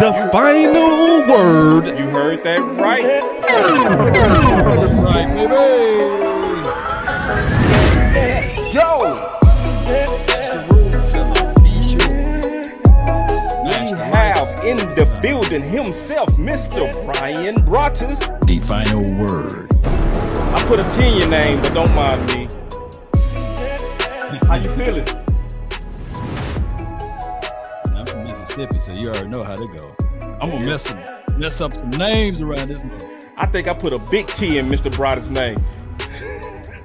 The final word. You heard that right. Right, baby. Go. We have in the building himself, Mr. Brian Brotus. The final word. I put a T in your name, but don't mind me. How you feeling? Mississippi, so you already know how to go. I'm gonna mess some, mess up some names around this month. I think I put a big T in Mr. Brotus' name.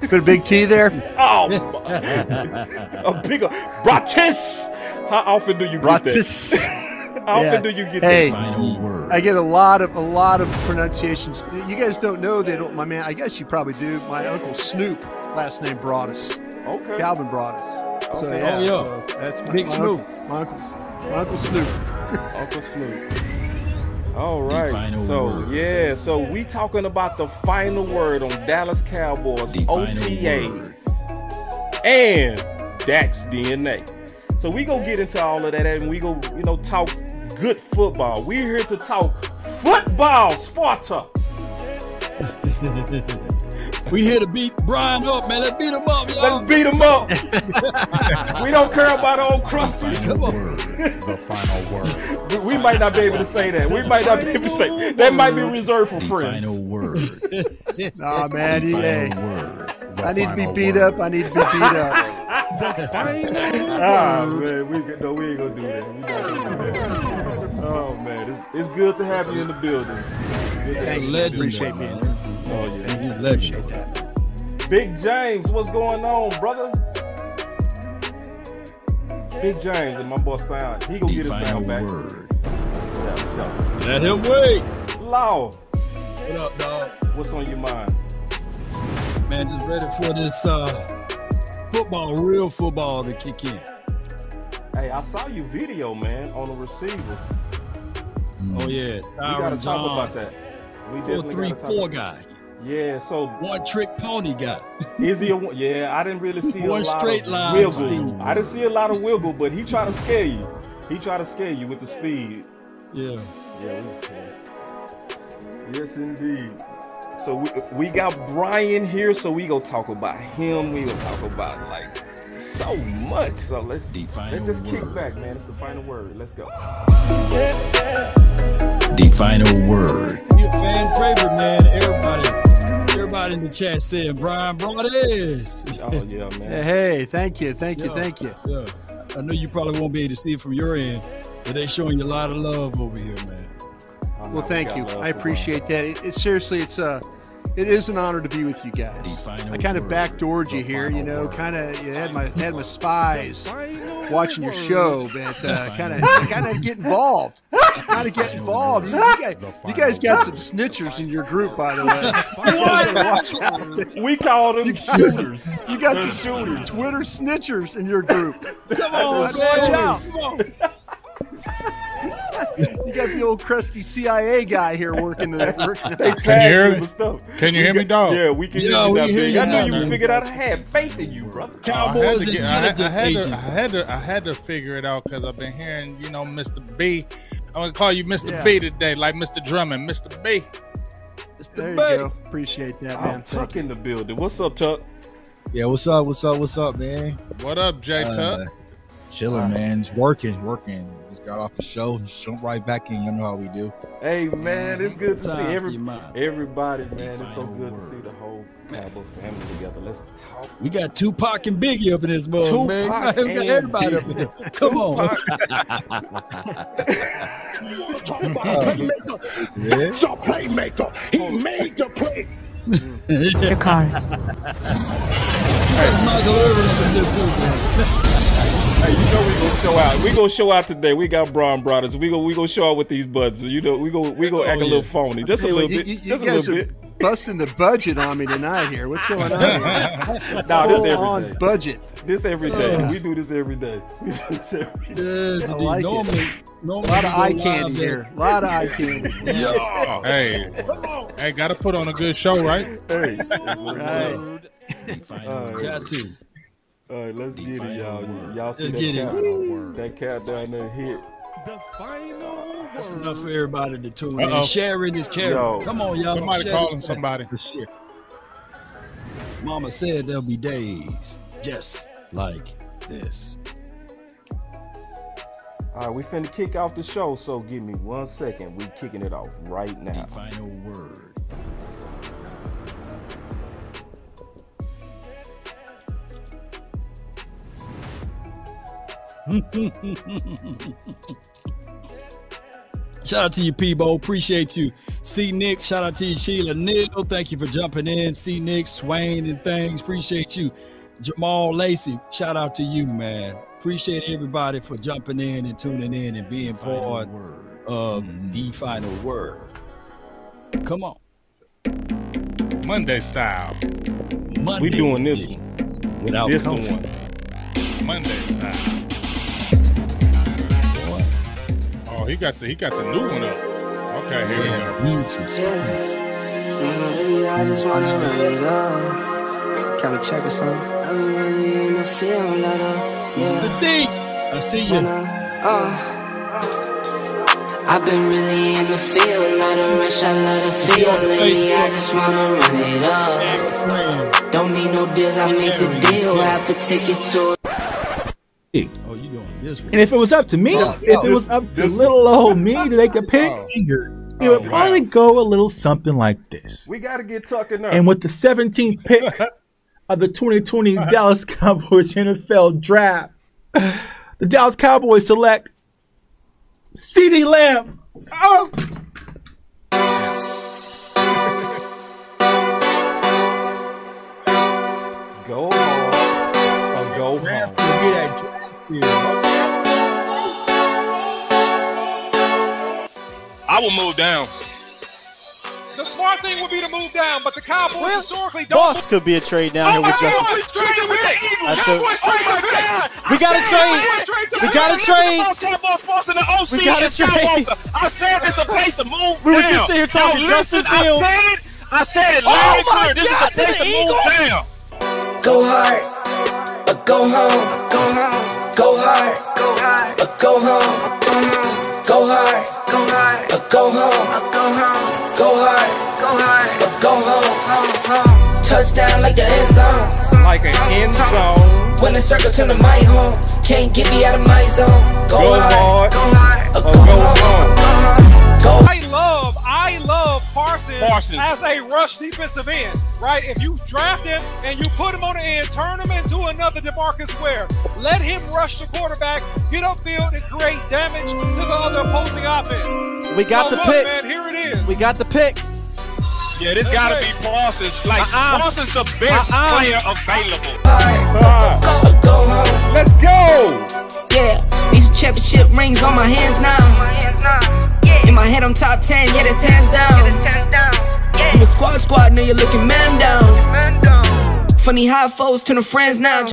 Put a big T there. Oh, a bigger Brotus. How often do you get that? Rotis. How often do you get Hey. that? Final word. I get a lot of a lot of pronunciations. You guys don't know that my man. I guess you probably do. My uncle Snoop, last name Broadus. Okay. Calvin Broadus. So Okay. yeah, Oh, yeah. so that's my, Big my Snoop. Uncle, my uncle's my uncle Snoop. Uncle Snoop. All right. So word. yeah, so we talking about the final word on Dallas Cowboys The OTAs and Dak's DNA. So we go get into all of that and we go, you know, talk good football. We're here to talk football, Sparta. We here to beat Brian up, man. Let's beat him up, y'all. Let's beat him up. we don't care about old crusties. Final word. The final word. We, we might not be able to say that. We might not be able to say that. Might be reserved for The friends. final word. Nah, man. He, hey, Final word. The I need to be beat word. up. I need to be beat up. Ah man, we no, we ain't gonna do that. We not gonna do that. Oh man, it's, it's good to have you in the building. Good It's have a you in the legend, Appreciate man. Me. Oh yeah. He's a Appreciate that. Big James, what's going on, brother? Big James and my boy Sound. He gonna get his final sound back. word. Yeah, so. Let him wait. Law, What up, dog? what's on your mind? Man, just ready for this uh, football, real football to kick in. Hey, I saw your video, man, on the receiver. Oh yeah, We gotta Tyron talk about that. We four definitely three gotta talk four about guy, Yeah, so one trick pony guy. Is he a one? Yeah, I didn't really see One a lot straight of line wiggle. speed. I didn't see a lot of wiggle, but he tried to scare you. He tried to scare you with the speed. Yeah, Yeah, we. Yes, indeed. So we, we got Brian here, so we gonna talk about him. We gonna talk about like so much. So let's The final let's just kick back, man. It's the final word. Let's go. The final word. he a fan favorite, man. Everybody, everybody in the chat saying Brian Broaddus. Oh yeah, Hey, man. hey, thank you, thank you, Yeah. thank you. Yeah, I know you probably won't be able to see it from your end, but they showing you a lot of love over here, man. Oh, Well, thank got you. I appreciate that. It, it seriously, it's uh, it is an honor to be with you guys. I kind of backdoored you here, you know, kind of you had my had my spies watching your show, but uh, kind of final kind of get involved, kind of get involved. You, you guys, you guys got some snitchers in your group, by the way. You guys gotta watch out. that. We call them You shooters. You got some shooters. Twitter snitchers in your group. Come on, Watch out. Come on. You got the old crusty CIA guy here working the working. They Can you hear me? with stuff. Can you hear me, dog? Yeah, we can Yeah, hear you we hear you I knew now, you man. figured out. I had faith in you, brother. I Cowboys had to I had- I had, to. I had to, I had to figure it out because I've been hearing, you know, Mr. B. I'm gonna call you Mr. Yeah. B today, like Mr. Drummond, Mr. B. It's the There you baby. go. Appreciate that, man. Thank Tuck in the building. What's up, Tuck? Yeah, what's up? What's up? What's up, man? What up, J Uh, Tuck? chilling, man. Just working, working. Just got off the show, just jump right back in. You know how we do. Hey, man, it's good to see every, everybody, man. It's so good to see the whole Cowboys family together. Let's talk. We got Tupac and Biggie up in this mug, man. Tupac We got and everybody up in here. Come on. Talk about playmaker. Yeah. That's a playmaker. He made the play. Your cars. Michael Irvin up in this too, man. Hey, you know we gonna show out. We gonna show out today. We got Braun Brothers. We go we gonna show out with these buds. You know we go we gonna Oh, act a little oh, phony, just a Hey, well, little you, bit, you- you just a little are bit. busting the budget on me tonight here. What's going on? Here? Nah, this Full every on day. budget. This every day. Uh. We do this every day. We do this every day. Yes, I indeed. like it. normally, A lot of we eye candy at- here. A lot of eye candy. Yeah. Hey, hey, gotta put on a good show, right? Hey, Right. The final All right. word. Got uh, to. All right, let's The get it, y'all. word. Y'all see Let's that get it. cat? That cat down there hit The final That's word. enough for everybody to tune Uh-oh. in. Sharing is caring. Yo. Come on, y'all. Somebody Share calling somebody. back. Share. Mama said there'll be days just like this. All right, we finna kick off the show, so give me one second. We kicking it off right now. The final word. Shout out to you, Peebo. Appreciate you. See Nick. Shout out to you, Sheila Neal. Thank you for jumping in. See Nick, Swain, and things. Appreciate you. Jamal Lacey. Shout out to you, man. Appreciate everybody for jumping in and tuning in and being Final part word. of mm-hmm. the final word. Come on. Monday style. Monday We doing this one. without This comfort. one. Monday style. Oh, he got the he got the new one up. Okay, here we go. need some speed. Lately, I just wanna run it up. Can we check or something? I've been really in the field, let up. The Yeah. D. I see you. Uh, I've been really in the field, let her rush, I love the feel. Lately, I just wanna run it up. Don't need no deals, I make the deal. I have to take it to Oh, you doing this one? And if it was up to me, oh, if it was up to this- little old me to make a pick, Oh, it oh, would Oh, probably wow. go a little something like this. We gotta get Tucker now. And with the 17th pick of the 2020 Dallas Cowboys NFL draft, the Dallas Cowboys select CeeDee Lamb. Oh, draft pick. I will move down. The smart thing would be to move down, but the Cowboys historically don't. Boss could be a trade down here with Justin. Cowboys traded with the Eagles. That's a- Cowboys traded oh with. We gotta said trade. We gotta Listen to trade. Boss Cowboys Boss and the OC We gotta and Skywalker. I said this the place to move We were just sitting here talking Now Justin Fields. I said it. I said it Oh loud and my clear. This is the place to move down. Go hard, or go home. Go home. Go hard, go hard, or go home. Go hard, go hard, or go home. Go home. Go hard, go hard, or go home. Touchdown like the end zone. Like an end zone. When the circle turn to my home, can't get me out of my zone. Go, Go hard, hard go hard, or or go, go home. home. Go I love, I love Parsons, Parsons. as a rush defensive end, right? If you draft him and you put him on the end, turn him into another DeMarcus Ware. Let him rush the quarterback, get upfield, and create damage to the other opposing offense. We got So the look, pick. man. Here it is. We got the pick. Yeah, this got to be Parsons. Like Uh-uh. Parsons, the best Uh-uh. player available. Or go home. let's go. Yeah, these championship rings on my hands now. In my head, I'm top 10, yeah, that's hands down. You a squad squad, know you're looking man down. Funny how foes turn to friends now.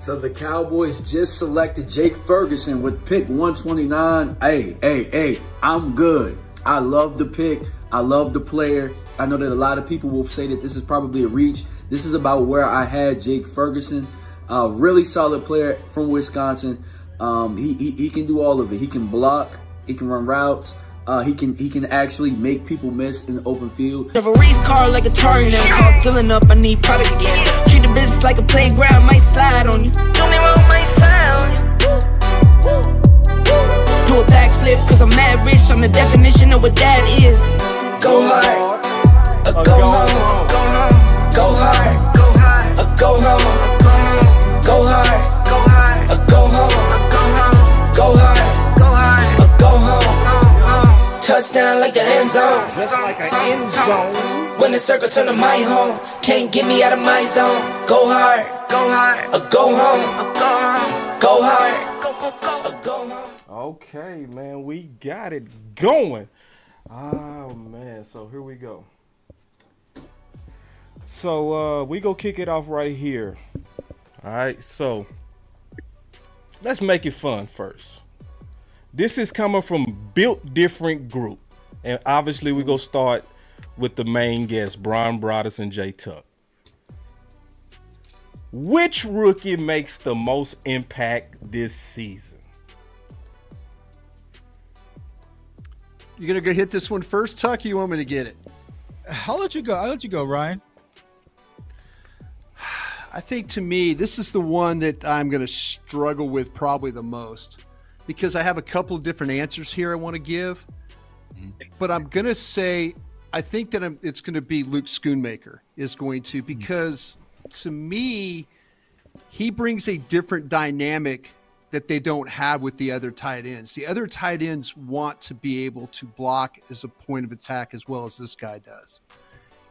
So the Cowboys just selected Jake Ferguson with pick 129. Hey, hey, hey, I'm good. I love the pick. I love the player. I know that a lot of people will say that this is probably a reach. This is about where I had Jake Ferguson. A really solid player from Wisconsin. Um, he, he he can do all of it. He can block. He can run routes. Uh, he can he can actually make people miss in the open field. Drive a race car like a target and call filling up. I need product again. Treat the business like a playground, might slide on you. Don't me wrong, might slide on you. Do a backflip, cause I'm mad rich. I'm the definition of what that is. Go hard, or go home. Go hard, go hard, or go home. Go hard, go hard, or go home. Go hard, go hard, or go home. Touchdown like the end zone. Just like an end zone. When the circle turn to my home, can't get me out of my zone. Go hard, go hard, or go home, or go home. Go hard, go go go, or go home. Okay, man, we got it going. Oh man, so here we go. So uh we go kick it off right here. All right, so let's make it fun first. This is coming from Built Different Group, and obviously we go start with the main guest, Brian Broaddus and Jay Tuck. Which rookie makes the most impact this season? You gonna go hit this one first, Tuck? You want me to get it? I'll let you go. I'll let you go, Ryan. I think to me, this is the one that I'm going to struggle with probably the most because I have a couple of different answers here I want to give. But I'm going to say, I think that I'm, it's going to be Luke Schoonmaker is going to mm-hmm. because to me, he brings a different dynamic that they don't have with the other tight ends. The other tight ends want to be able to block as a point of attack as well as this guy does.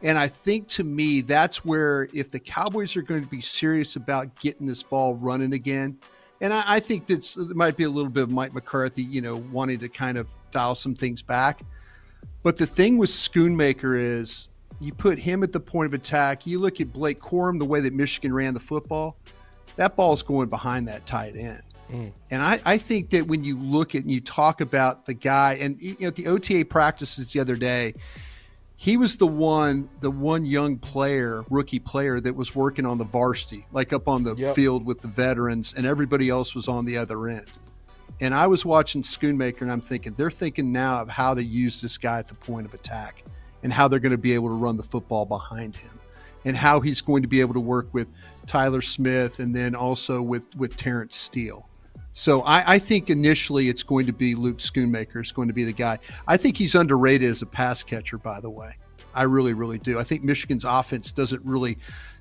And I think to me, that's where if the Cowboys are going to be serious about getting this ball running again, and I, I think that's it might be a little bit of Mike McCarthy, you know, wanting to kind of dial some things back. But the thing with Schoonmaker is you put him at the point of attack. You look at Blake Corum, the way that Michigan ran the football, that ball's going behind that tight end. Mm. And I, I think that when you look at and you talk about the guy, and you know, at the OTA practices the other day, he was the one, the one young player, rookie player that was working on the varsity, like up on the Yep. field with the veterans, and everybody else was on the other end. And I was watching Schoonmaker, and I'm thinking they're thinking now of how they use this guy at the point of attack, and how they're going to be able to run the football behind him, and how he's going to be able to work with Tyler Smith, and then also with with Terence Steele. So I, I think initially it's going to be Luke Schoonmaker is going to be the guy. I think he's underrated as a pass catcher, by the way. I really, really do. I think Michigan's offense doesn't really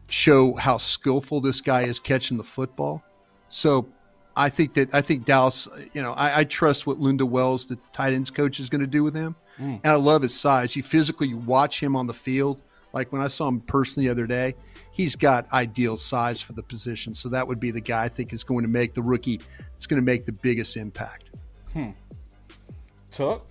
show how skillful this guy is catching the football. So I think that I think Dallas, you know, I, I trust what Lunda Wells, the tight ends coach, is going to do with him. Mm. And I love his size. You physically you watch him on the field. Like when I saw him personally the other day, he's got ideal size for the position. So that would be the guy I think is going to make the rookie. It's going to make the biggest impact. Hmm. Tuck.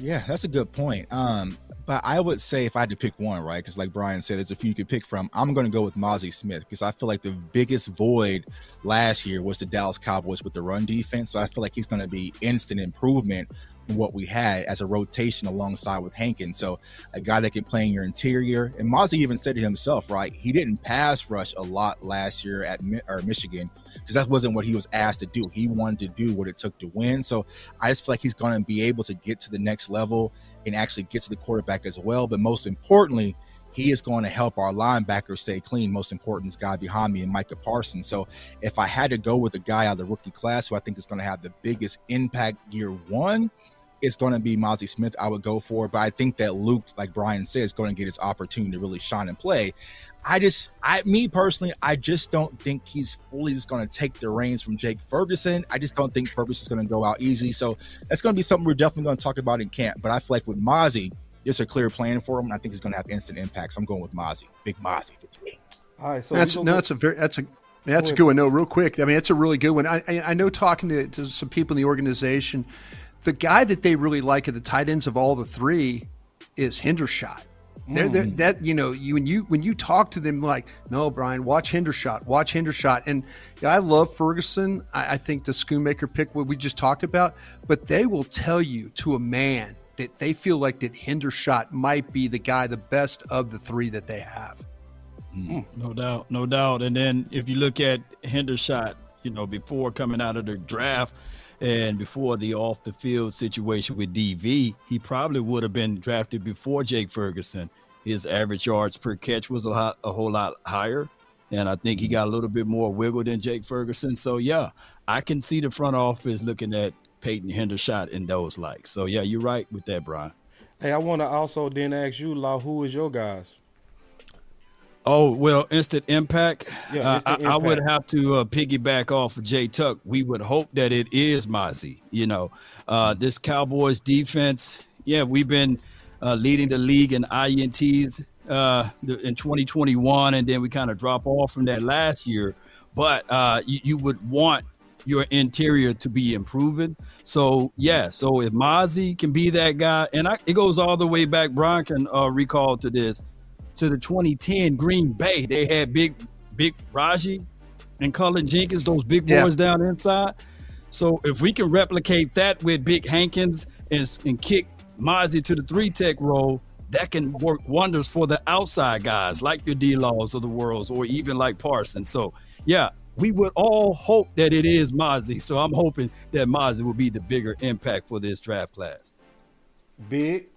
Yeah, that's a good point. Um, but I would say if I had to pick one, right? Because like Brian said, there's a few you could pick from. I'm going to go with Mazi Smith because I feel like the biggest void last year was the Dallas Cowboys with the run defense. So I feel like he's going to be instant improvement what we had as a rotation alongside with Hankins. So a guy that can play in your interior. And Mazi even said to himself, right? He didn't pass rush a lot last year at or Michigan because that wasn't what he was asked to do. He wanted to do what it took to win. So I just feel like he's going to be able to get to the next level and actually get to the quarterback as well. But most importantly, he is going to help our linebackers stay clean. Most important is guy behind me and Micah Parsons. So if I had to go with a guy out of the rookie class who I think is going to have the biggest impact year one, it's going to be Mazi Smith. I would go for, but I think that Luke, like Brian said, is going to get his opportunity to really shine and play. I just, I, me personally, I just don't think he's fully just going to take the reins from Jake Ferguson. I just don't think Ferguson's going to go out easy. So that's going to be something we're definitely going to talk about in camp. But I feel like with Mazi, there's a clear plan for him. And I think he's going to have instant impact. So I'm going with Mazi, big Mazi for me. All right, so that's no, gonna- that's a very that's a that's a good one. No, real quick. I mean, it's a really good one. I I, I know talking to, to some people in the organization, the guy that they really like at the tight ends of all the three is Hendershot. They're, they're, Mm. that you know you when you when you talk to them like no Brian watch Hendershot watch Hendershot and yeah, I love Ferguson I, I think the Schoonmaker pick what we just talked about but they will tell you to a man that they feel like that Hendershot might be the guy the best of the three that they have No doubt, no doubt. And then if you look at Hendershot, you know, before coming out of the draft and before the off the field situation with DV, he probably would have been drafted before Jake Ferguson. His average yards per catch was a, a whole lot higher. And I think he mm-hmm. got a little bit more wiggle than Jake Ferguson. So, yeah, I can see the front office looking at Peyton Hendershot and those like. So, yeah, you're right with that, Brian. Hey, I want to also then ask you, Law, who is your guys? Oh well, instant impact. Yeah, Uh, instant I, I would have to uh, piggyback off of Jay Tuck. We would hope that it is Mazi. You know, uh, this Cowboys defense. Yeah, we've been uh, leading the league in ints uh, in 2021, and then we kind of drop off from that last year. But uh, you, you would want your interior to be improving. So yeah, so if Mazi can be that guy, and I, it goes all the way back. Brian can uh, recall to this to the 2010 Green Bay. They had big, big Raji and Cullen Jenkins, those big Yeah. boys down inside. So if we can replicate that with Big Hankins and, and kick Mazi to the three tech role, that can work wonders for the outside guys like your D Laws of the world or even like Parsons. So yeah, we would all hope that it is Mazi. So I'm hoping that Mazi will be the bigger impact for this draft class. Big.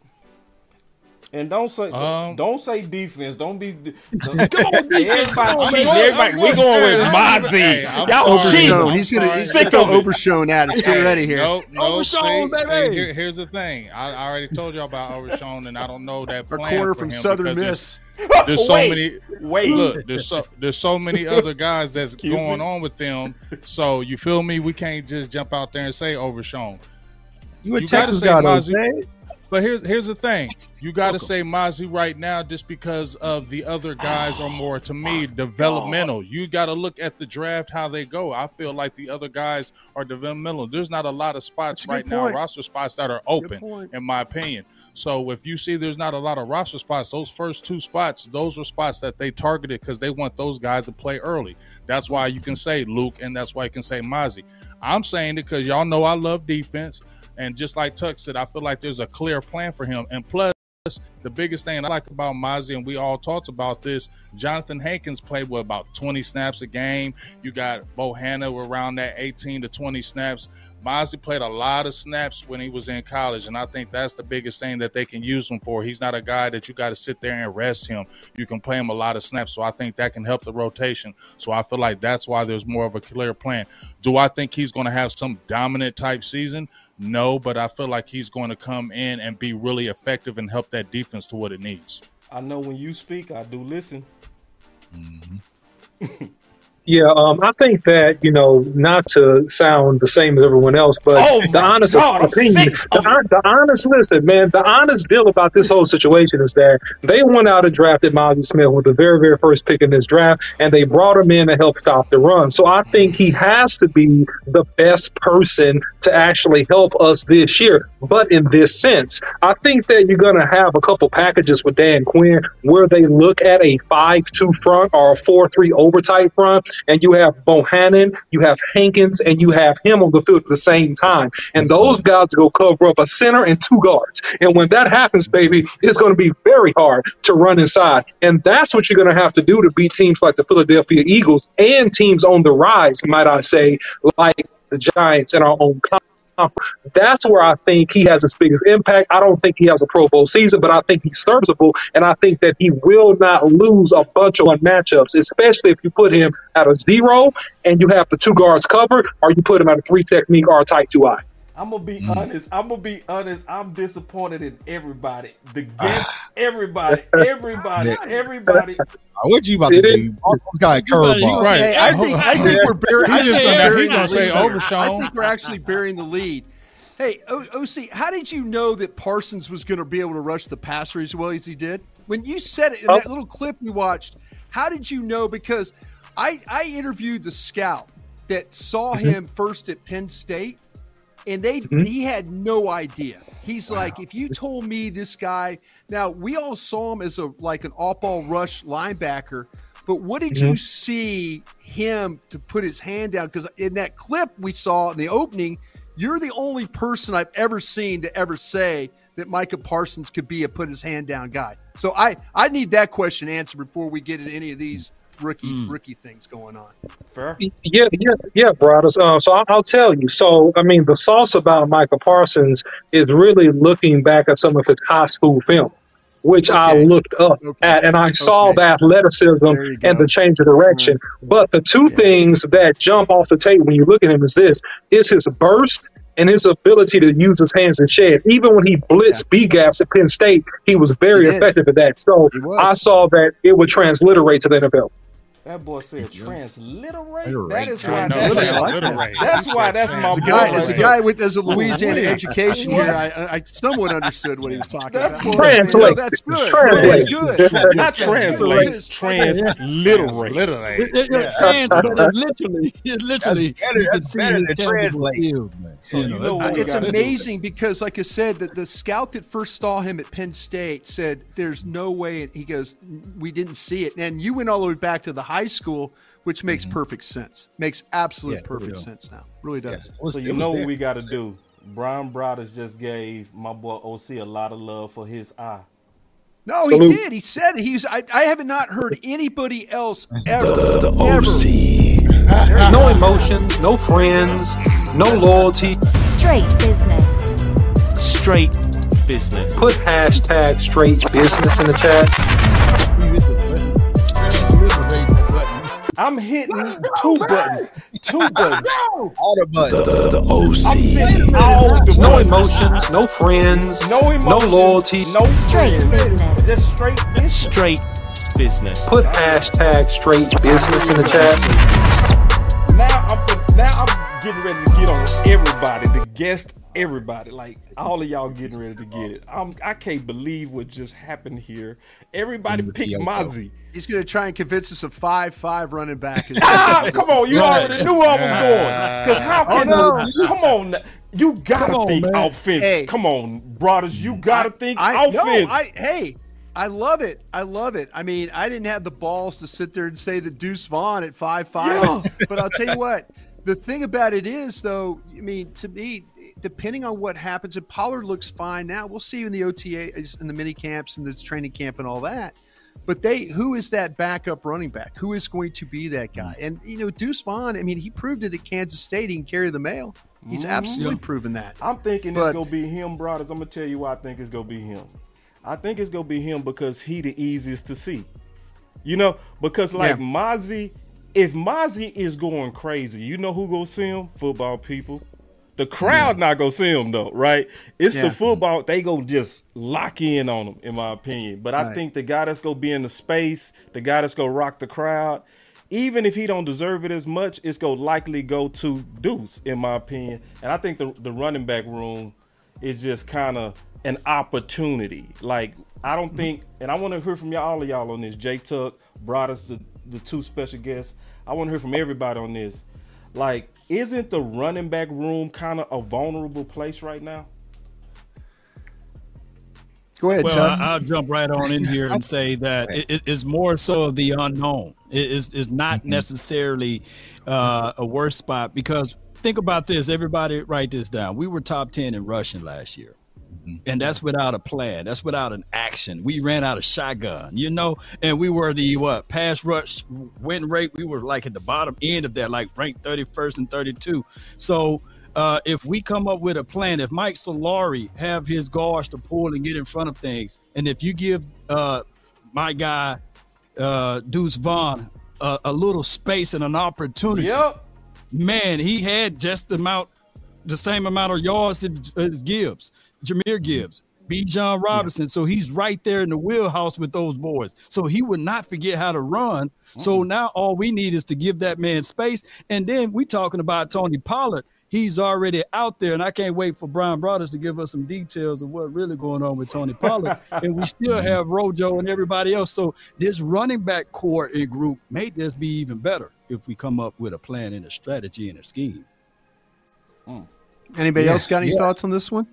And don't say Um, don't say defense. Don't be don't, Come on, defense. everybody on, cheating. Everybody, we going with Mazi. Hey, I'm Y'all Overshown. He's gonna he's Sick gonna of it. overshown at us. Get ready here. No, no. Overshown, see, see, here- here's the thing. I, I already told y'all about Overshown, and I don't know that Our plan corner for from him Southern because Miss. There's, there's so Wait, many. wait. Look, there's so there's so many other guys that's Excuse going me? on with them. So you feel me? We can't just jump out there and say Overshown. You a You gotta Texas guy, though, Mazi. Jay? But here's here's the thing. You got to say Mazi right now just because of the other guys are more to me developmental. You got to look at the draft how they go. I feel like the other guys are developmental. There's not a lot of spots right now, roster spots that are open, in my opinion. So if you see there's not a lot of roster spots, those first two spots, those are spots that they targeted because they want those guys to play early. That's why you can say Luke, and that's why you can say Mazi. I'm saying it because y'all know I love defense. And just like Tuck said, I feel like there's a clear plan for him. And plus, the biggest thing I like about Mazi, and we all talked about this, Johnathan Hankins played with about 20 snaps a game. You got Bohanna around that 18 to 20 snaps. Mazi played a lot of snaps when he was in college, and I think that's the biggest thing that they can use him for. He's not a guy that you got to sit there and rest him. You can play him a lot of snaps, so I think that can help the rotation. So I feel like that's why there's more of a clear plan. Do I think he's going to have some dominant type season? No, but I feel like he's going to come in and be really effective and help that defense to what it needs. I know when you speak, I do listen. Mm-hmm. Yeah, um, I think that you know, not to sound the same as everyone else, but Oh the honest God, opinion, the, the honest listen, man, the honest deal about this whole situation is that they went out and drafted Miles Smith with the very, very first pick in this draft, and they brought him in to help stop the run. So I think he has to be the best person to actually help us this year. But in this sense, I think that you're going to have a couple packages with Dan Quinn where they look at a five-two front or a four-three overtight front, and you have Bohanna, you have Hankins, and you have him on the field at the same time. And those guys go cover up a center and two guards. And when that happens, baby, it's going to be very hard to run inside. And that's what you're going to have to do to beat teams like the Philadelphia Eagles and teams on the rise, might I say, like the Giants in our own conference. Um, that's where I think he has his biggest impact. I don't think he has a Pro Bowl season, but I think he's serviceable, and I think that he will not lose a bunch of matchups, especially if you put him at a zero and you have the two guards covered, or you put him at a three technique or a tight two eye. I'm gonna be honest. I'm gonna be honest. I'm disappointed in everybody. The guests, everybody, everybody, everybody. What you about to do? Boston's got a curveball. Right. Hey, I think I think we're burying. I He's think just we're gonna- burying the gonna say lead here. I think we're actually burying the lead. Hey, o- OC, how did you know that Parsons was going to be able to rush the passer as well as he did? When you said it in Oh. that little clip we watched, how did you know? Because I I interviewed the scout that saw Mm-hmm. him first at Penn State, and they mm-hmm. he had no idea. He's like, if you told me this guy, now we all saw him as a like an off ball rush linebacker, but what did you mm-hmm. see him to put his hand down? Because in that clip we saw in the opening, you're the only person I've ever seen to ever say that Micah Parsons could be a put his hand down guy. So I I need that question answered before we get into any of these rookie rookie things going on. Fair. Yeah, yeah, yeah, brothers. Uh, so I'll, I'll tell you. So, I mean, the sauce about Michael Parsons is really looking back at some of his high school film, which I looked up at, and I saw Okay. the athleticism and the change of direction. But the two things that jump off the tape when you look at him is this: is his burst and his ability to use his hands and shed. Even when he blitzed B gaps at Penn State, he was very He effective at that. So I saw that it would transliterate to the NFL. That boy said transliterate. Transliterate. That is I why. know, That's, transliterate. that's why. That's my As a boy. guy, right as a guy with as a Louisiana education What? here, I, I I somewhat understood what he was talking That about. boy Translate. No, that's good. Translate. That's good. Not translate. good. Transliterate. Literally. It- it- it- trans- it's literally, it's literally. better- you that's better than translate. skills, man. So You you know, know that- what we It's gotta do. amazing because, like I said, that the scout that first saw him at Penn State said, "There's no way." He goes, "We didn't see it." And you went all the way back to the high school, which makes mm-hmm. perfect sense. Makes absolute Yeah, perfect sense now. Really does. Yes. It was- So you know what we got to do. Brian Broaddus just gave my boy OC a lot of love for his eye. No, he Salute. did. He said he's. I, I have not heard anybody else ever. The ever. No emotions, no friends, no loyalty. Straight business. Straight business. Put hashtag straight business in the chat. I'm hitting two buttons. Two buttons. All the buttons. The, the, the I'm OC. all the No emotions, no friends, No emotions. no loyalty. No Straight friends. business. Just straight business. Straight business. Put hashtag straight business in the chat. Now I'm now I'm getting ready to get on everybody, the guest, everybody. Like all of y'all getting ready to get it. I'm I can't believe what just happened here. Everybody With picked Mazi. He's going to try and convince us a five-five running back. Ah, come on, you Right. already knew I was going. Because how Oh, can no. come on, you gotta Come on, think man. offense. Hey. Come on, brothers, you gotta think I, offense. No, I, hey, I love it. I love it. I mean, I didn't have the balls to sit there and say that Deuce Vaughn at five five, Yeah. but I'll tell you what. The thing about it is, though, I mean, to me, depending on what happens, if Pollard looks fine now, we'll see you in the OTA, in the mini camps, and the training camp, and all that. But they, who is that backup running back? Who is going to be that guy? Mm-hmm. And you know, Deuce Vaughn. I mean, he proved it at Kansas State. He can carry the mail. He's mm-hmm. absolutely proven that. I'm thinking But- it's gonna be him, brothers. I'm gonna tell you why I think it's gonna be him. I think it's gonna be him because he the easiest to see. You know, because like Yeah. Mazi, if Mazi is going crazy, you know who gonna see him? Football people. The crowd not gonna see him though, right? It's Yeah. the football. They gonna just lock in on him, in my opinion. But I Right. think the guy that's gonna be in the space, the guy that's gonna rock the crowd, even if he don't deserve it as much, it's gonna likely go to Deuce, in my opinion. And I think the the running back room is just kind of an opportunity. Like I don't mm-hmm. think, and I want to hear from y'all, all of y'all on this. Jay Tuck brought us the the two special guests. I want to hear from everybody on this. Like, isn't the running back room kind of a vulnerable place right now? Go ahead, Well, Chuck. I, I'll jump right on in here and say that it, it- it's more so of the unknown. It is is not necessarily uh, a worse spot because think about this. Everybody, write this down. We were top ten in rushing last year. And that's without a plan. That's without an action. We ran out of shotgun, you know, and we were the what pass rush win rate. We were like at the bottom end of that, like ranked 31st and 32. So uh, if we come up with a plan, if Mike Solari have his guards to pull and get in front of things, and if you give uh, my guy uh, Deuce Vaughn a, a little space and an opportunity, Yep. man, he had just the amount, the same amount of yards as, as Gibbs, Jahmyr mm-hmm. Gibbs, Bijan Robinson. So he's right there in the wheelhouse with those boys. So he would not forget how to run. So now all we need is to give that man space. And then we're talking about Tony Pollard. He's already out there, and I can't wait for Brian Broaddus to give us some details of what's really going on with Tony Pollard. and we still mm-hmm. have Rojo and everybody else. So this running back core and group may just be even better if we come up with a plan and a strategy and a scheme. Mm. Anybody Yeah, else got any yeah. thoughts on this one?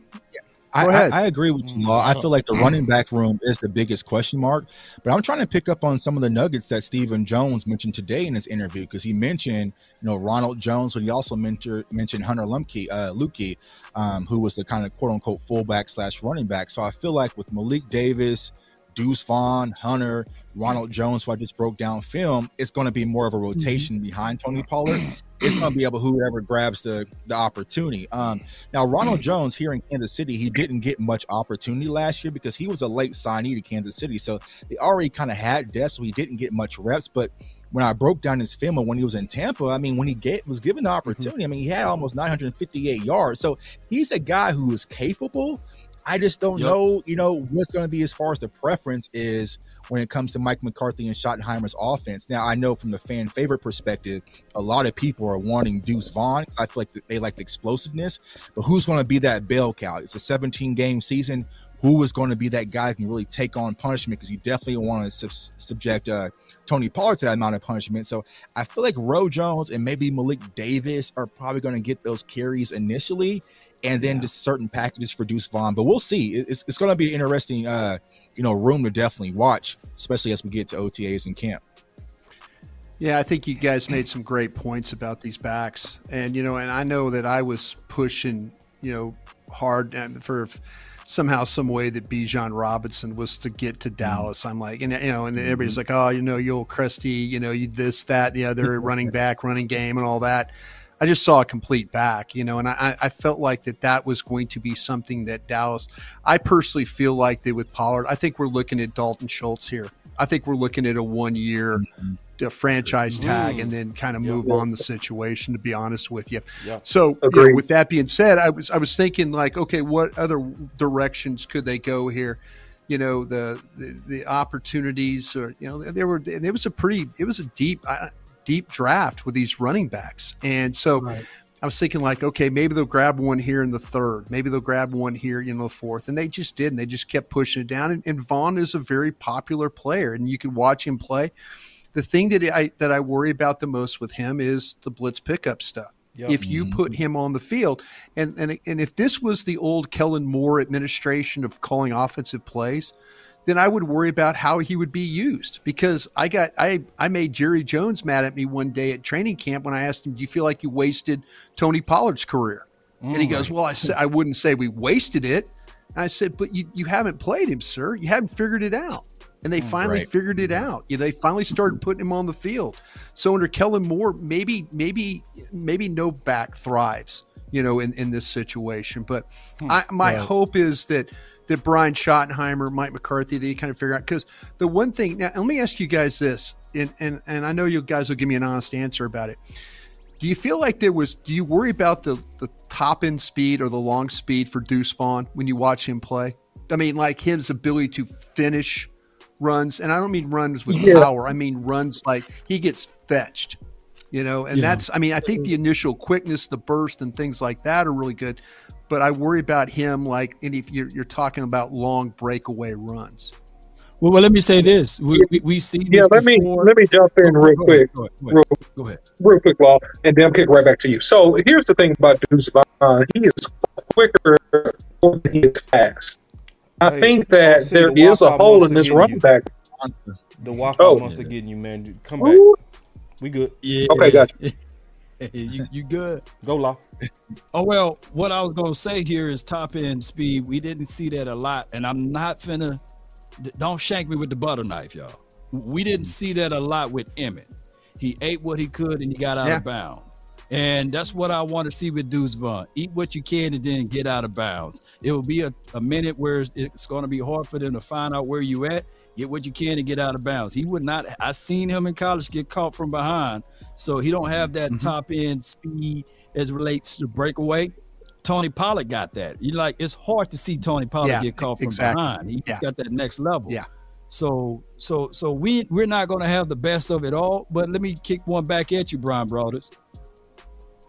I, I. I agree with you, Law. I feel like the running back room is the biggest question mark. But I'm trying to pick up on some of the nuggets that Stephen Jones mentioned today in his interview because he mentioned, you know, Ronald Jones, but he also mentioned mentioned Hunter Lumke, uh, Lukey, um, who was the kind of quote unquote fullback slash running back. So I feel like with Malik Davis, Deuce Vaughn, Hunter, Ronald mm. Jones, who I just broke down film, it's going to be more of a mm-hmm. rotation behind Tony Pollard. It's going to be able whoever grabs the the opportunity. Um, now, Ronald mm. Jones here in Kansas City, he didn't get much opportunity last year because he was a late signee to Kansas City, so they already kind of had depth, so he didn't get much reps. But when I broke down his film and when he was in Tampa, I mean, when he get was given the mm-hmm. opportunity, I mean, he had almost 958 yards. So he's a guy who is capable. I just don't Yep. know, you know, what's going to be as far as the preference is when it comes to Mike McCarthy and Schottenheimer's offense. Now, I know from the fan favorite perspective, a lot of people are wanting Deuce Vaughn. I feel like they like the explosiveness, but who's going to be that bell cow? It's a 17 game season. Who is going to be that guy who can really take on punishment? Because you definitely want to sub- subject uh, Tony Pollard to that amount of punishment. So I feel like Ro Jones and maybe Malik Davis are probably going to get those carries initially, and then just certain packages for Deuce Vaughn. But we'll see. It's, it's going to be an interesting, uh, you know, room to definitely watch, especially as we get to OTAs and camp. Yeah, I think you guys made some great points about these backs, and you know, and I know that I was pushing, you know, hard um, for somehow, some way that Bijan Robinson was to get to mm-hmm. Dallas. I'm like, and you know, and mm-hmm. everybody's like, oh, you know, you old crusty, you know, you this, that, the other, running back, running game, and all that. I just saw a complete back, you know, and I, I felt like that that was going to be something that Dallas. I personally feel like that with Pollard. I think we're looking at Dalton Schultz here. I think we're looking at a one year Mm-hmm. franchise tag Mm. and then kind of Yeah. move on the situation. To be honest with you, Yeah. so you know, with that being said, I was I was thinking like, okay, what other directions could they go here? You know, the the, the opportunities, or you know, there were it was a pretty it was a deep uh, deep draft with these running backs, and so. I was thinking like, okay, maybe they'll grab one here in the third. Maybe they'll grab one here, you know, the fourth. And they just didn't. They just kept pushing it down. And, and Vaughn is a very popular player, and you can watch him play. The thing that I that I worry about the most with him is the blitz pickup stuff. Yep. If you mm-hmm. put him on the field, and and and if this was the old Kellen Moore administration of calling offensive plays, then I would worry about how he would be used because I got I I made Jerry Jones mad at me one day at training camp when I asked him, "Do you feel like you wasted Tony Pollard's career?" and he Mm. goes, "Well, I said I wouldn't say we wasted it." And I said, "But you you haven't played him, sir. You haven't figured it out." And they finally right. figured it out. You know, they finally started putting him on the field. So under Kellen Moore, maybe maybe maybe no back thrives. You know, in in this situation, but I, my Right. hope is that that Brian Schottenheimer, Mike McCarthy, they kind of figure out because the one thing now, let me ask you guys this, and, and and I know you guys will give me an honest answer about it. Do you feel like there was? Do you worry about the the top end speed or the long speed for Deuce Vaughn when you watch him play? I mean, like his ability to finish runs, and I don't mean runs with Yeah. power. I mean runs like he gets fetched, you know. And Yeah. that's, I mean, I think the initial quickness, the burst, and things like that are really good. But I worry about him, like, and if you're, you're talking about long breakaway runs. Well, well, let me say this: we we, we see. Yeah, this let me let me jump in real Go ahead, quick, Go ahead. Go real. Go ahead. real quick, Law, and then I'll kick right back to you. So here's the thing about Deuce Vaughn: he is quicker than he is fast. I Hey, think that see there the is a hole in this getting running you. back. Monster. The Wi-Fi Oh. monster getting you, man. Come back. Ooh. We good. Yeah. Okay, gotcha. you you good? Go law. Oh well, what I was gonna say here is top end speed. We didn't see that a lot, and I'm not finna. d- Don't shank me with the butter knife, y'all. We didn't mm. see that a lot with Emmitt. He ate what he could and he got out Yeah. of bounds. And that's what I want to see with Deuce Vaughn. Eat what you can and then get out of bounds. It will be a, a minute where it's- it's going to be hard for them to find out where you at. Get what you can and get out of bounds. He would not. I seen him in college get caught from behind, so he don't have that top end speed as relates to breakaway. Tony Pollard got that. You like it's hard to see Tony Pollard Yeah, get caught from exactly. behind. He's Yeah. got that next level. Yeah. So so so we we're not going to have the best of it all. But let me kick one back at you, Brian Broaddus.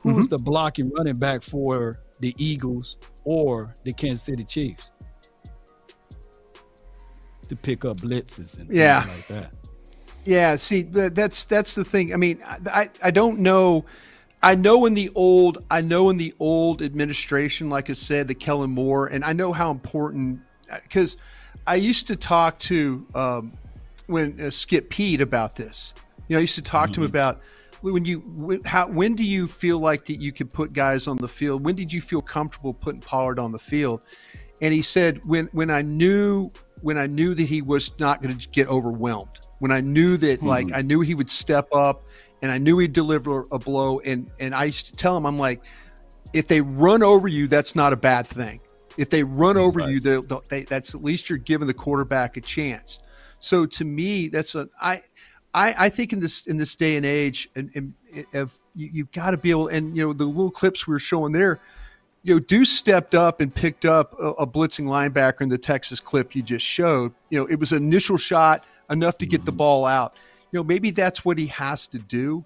Who's Mm-hmm. the blocking running back for the Eagles or the Kansas City Chiefs to pick up blitzes and Yeah. things like that? Yeah, see, that's that's the thing. I mean, I I don't know. I know in the old, I know in the old administration, like I said, the Kellen Moore, and I know how important because I used to talk to um, when uh, Skip Peete about this. You know, I used to talk to him about when you when, how when do you feel like that you could put guys on the field? When did you feel comfortable putting Pollard on the field? And he said when when I knew when I knew that he was not going to get overwhelmed, when I knew that hmm. like I knew he would step up and I knew he'd deliver a blow and and I used to tell him I'm like if they run over you that's not a bad thing. If they run over you they'll, they'll- they, that's at least you're giving the quarterback a chance. So to me that's a I I, I think in this in this day and age, and, and if you, you've got to be able, and you know the little clips we were showing there, you know Deuce stepped up and picked up a, a blitzing linebacker in the Texas clip you just showed. You know it was an initial shot enough to get the ball out. You know maybe that's what he has to do,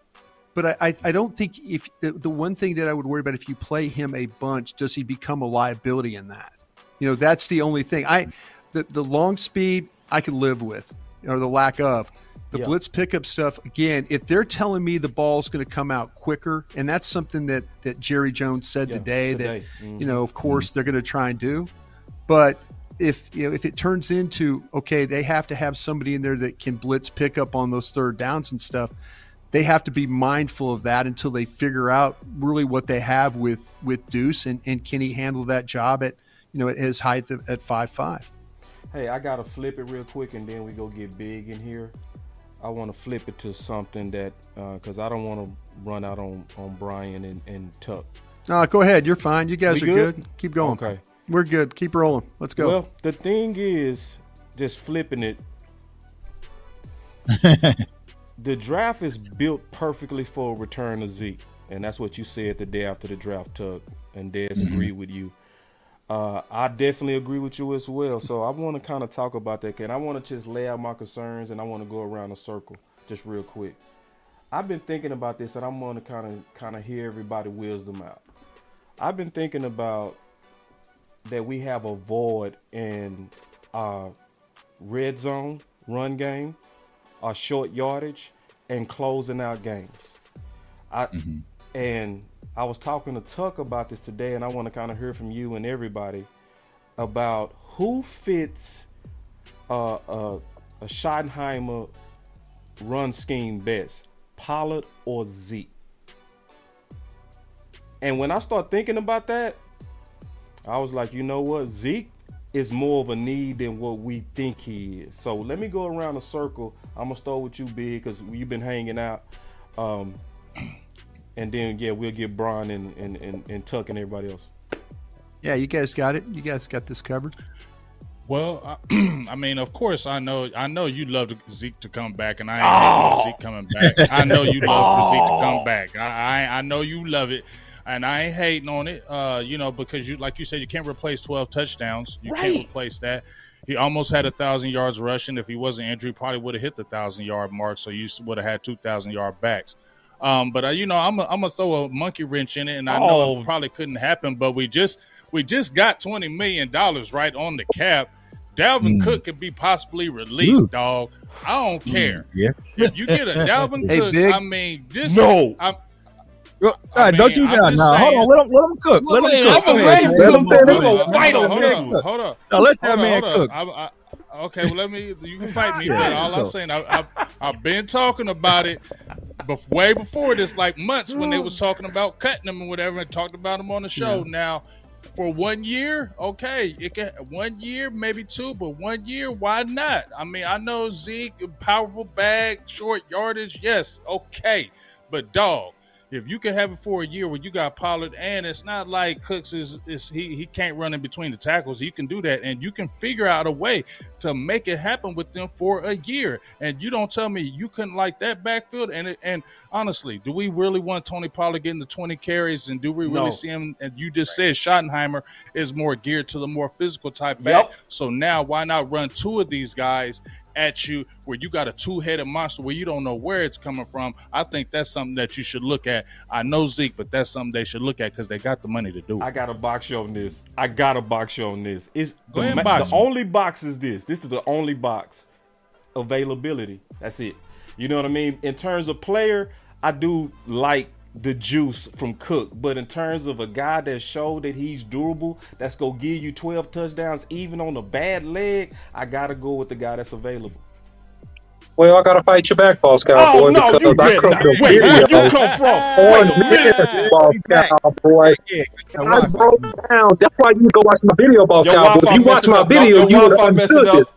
but I I, don't think if the, the one thing that I would worry about if you play him a bunch, does he become a liability in that? You know that's the only thing. I the the long speed I could live with, or the lack of. The Yeah. blitz pickup stuff again. If they're telling me the ball's going to come out quicker, and that's something that that Jerry Jones said Yeah, today, today. that Mhm. you know, of course, they're going to try and do. But if you know, if it turns into okay, they have to have somebody in there that can blitz pick up on those third downs and stuff. They have to be mindful of that until they figure out really what they have with with Deuce and, and can he handle that job at you know at his height of, at five five. Hey, I gotta flip it real quick, and then we go get big in here. I want to flip it to something that, uh, because I don't want to run out on on Brian and, and Tuck. No, go ahead. You're fine. You guys We are good? good? Keep going. Okay. We're good. Keep rolling. Let's go. Well, the thing is, just flipping it. the draft is built perfectly for a return of Zeke, and that's what you said the day after the draft, Tuck, and Des Mhm. agreed with you. Uh, I definitely agree with you as well. So I want to kind of talk about that, and I want to just lay out my concerns, and I want to go around the circle just real quick. I've been thinking about this, and I'm going to kind of kind of hear everybody wisdom out. I've been thinking about that we have a void in our red zone run game, our short yardage, and closing out games. I and I was talking to Tuck about this today, and I want to kind of hear from you and everybody about who fits uh, uh, a Schottenheimer run scheme best, Pollard or Zeke. And when I start thinking about that, I was like, you know what, Zeke is more of a need than what we think he is. So let me go around the circle. I'm gonna start with you, Big, because you've been hanging out. Um, and then yeah, we'll get Brian and, and, and, and Tuck and everybody else. Yeah, you guys got it. You guys got this covered. Well, I, I mean, of course, I know, I know you love Zeke to come back, and I ain't hating on Zeke coming back. I know you love for Zeke to come back. I, I, I know you love it, and I ain't hating on it. Uh, you know, because you, like you said, you can't replace twelve touchdowns. You Right. can't replace that. He almost had a thousand yards rushing. If he wasn't injured, he probably would have hit the thousand yard mark. So you would have had two thousand yard backs. Um, but uh, you know, I'm i I'm gonna throw a monkey wrench in it, and I know Oh. it probably couldn't happen. But we just we just got twenty million dollars right on the cap. Dalvin Cook could be possibly released, Ooh. dog. I don't care. Yeah. If you get a Dalvin Hey, Cook, Big. I mean, this No. I'm, Well, I God, oh, don't you I'm now? just No, hold on. Let him let him cook. Let him cook. I'm Go a ahead. raised Let cook. him Hold cook. on, Go ahead. hold on, hold on, hold hold on. on, hold on. Now let that man cook. I, I, okay, well let me. You can fight me, Yeah, but all I'm saying, I, I, I've been talking about it, bef- way before this, like months when they was talking about cutting them and whatever, and talked about them on the show. Now, for one year, okay, it can one year, maybe two, but one year, why not? I mean, I know Zeke, powerful bag, short yardage, yes, okay, but dog. If you can have it for a year where you got Pollard, and it's not like Cooks is, is he he can't run in between the tackles. You can do that, and you can figure out a way to make it happen with them for a year. And you don't tell me you couldn't like that backfield. And it, and honestly, do we really want Tony Pollard getting the twenty carries? And do we really No. see him? And you just said Schottenheimer is more geared to the more physical type back. Yep. So now why not run two of these guys at you where you got a two-headed monster where you don't know where it's coming from? I think that's something that you should look at. I know Zeke, but that's something they should look at because they got the money to do it. I got a box you on this. I got a box you on this. It's Go the, ahead and box the only box is this. This is the only box. Availability. That's it. You know what I mean? In terms of player, I do like the juice from Cook, but in terms of a guy that showed that he's durable, that's gonna give you 12 touchdowns even on a bad leg, I gotta go with the guy that's available. Well, I gotta fight you back, Oh cowboy, no, you I come not. to Wait, where you come from? on here, back. cowboy. Yeah, I broke down. That's why you go watch my video, boss Your cowboy. If you watch my up. video, you would have understood up.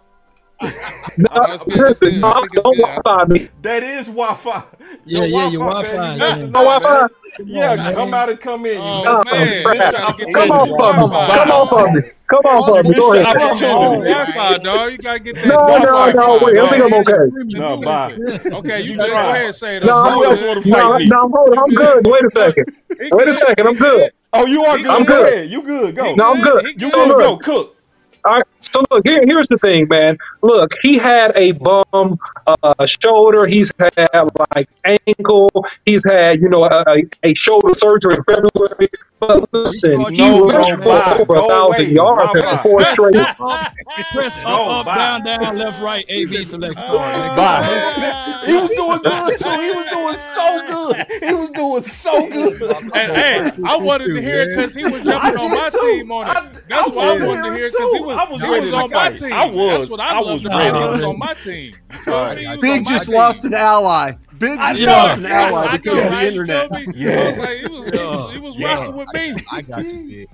It. No, that's good, that's good. no, I don't good. Wi-Fi me. That is Wi-Fi. Yeah, yeah, your Wi-Fi, baby. man. Listen, No Wi-Fi. Yeah, man. come out and come in. Oh, you Oh, messed man, crap. they're trying Come on for me. Wi-Fi. Come on for me. Come on for me. Go ahead. Oh, Wi-Fi, dog. You gotta get that. No, no, Wi-Fi, no. no. Wait, I think I'm okay. No, bye. Okay, you You. Go try. ahead and say it. No, I'm I'm Who else good. want to No, fight me? no, hold on. I'm good. Wait a second. Wait a second. I'm good. Oh, you are good. I'm good. You good. Go. No, I'm good. You good. Go. Cook. All right. So look, here, here's the thing, man. Look, he had a bum uh, shoulder. He's had like ankle. He's had, you know, a, a- a shoulder surgery in February. But listen, he No, rushed for over Go a thousand away. yards Bye-bye. and four straight. Press No, up, up, bye. down, down, left, right, A, B, select star. Bye. he was doing good too. He was doing so good. He was doing so good. Hey, hey, I wanted to hear it because he was jumping on my too. team on it. I- That's I why I wanted to hear hear it it because he was, I was he was on my team. I was. That's what I, I love was about him. He was on my team. You feel me? He was Big just lost an ally. Big just know. lost an ally I because of the internet. You feel me? Yeah. I was like, he was, he was, he was Yeah. rocking with me. I got you, big.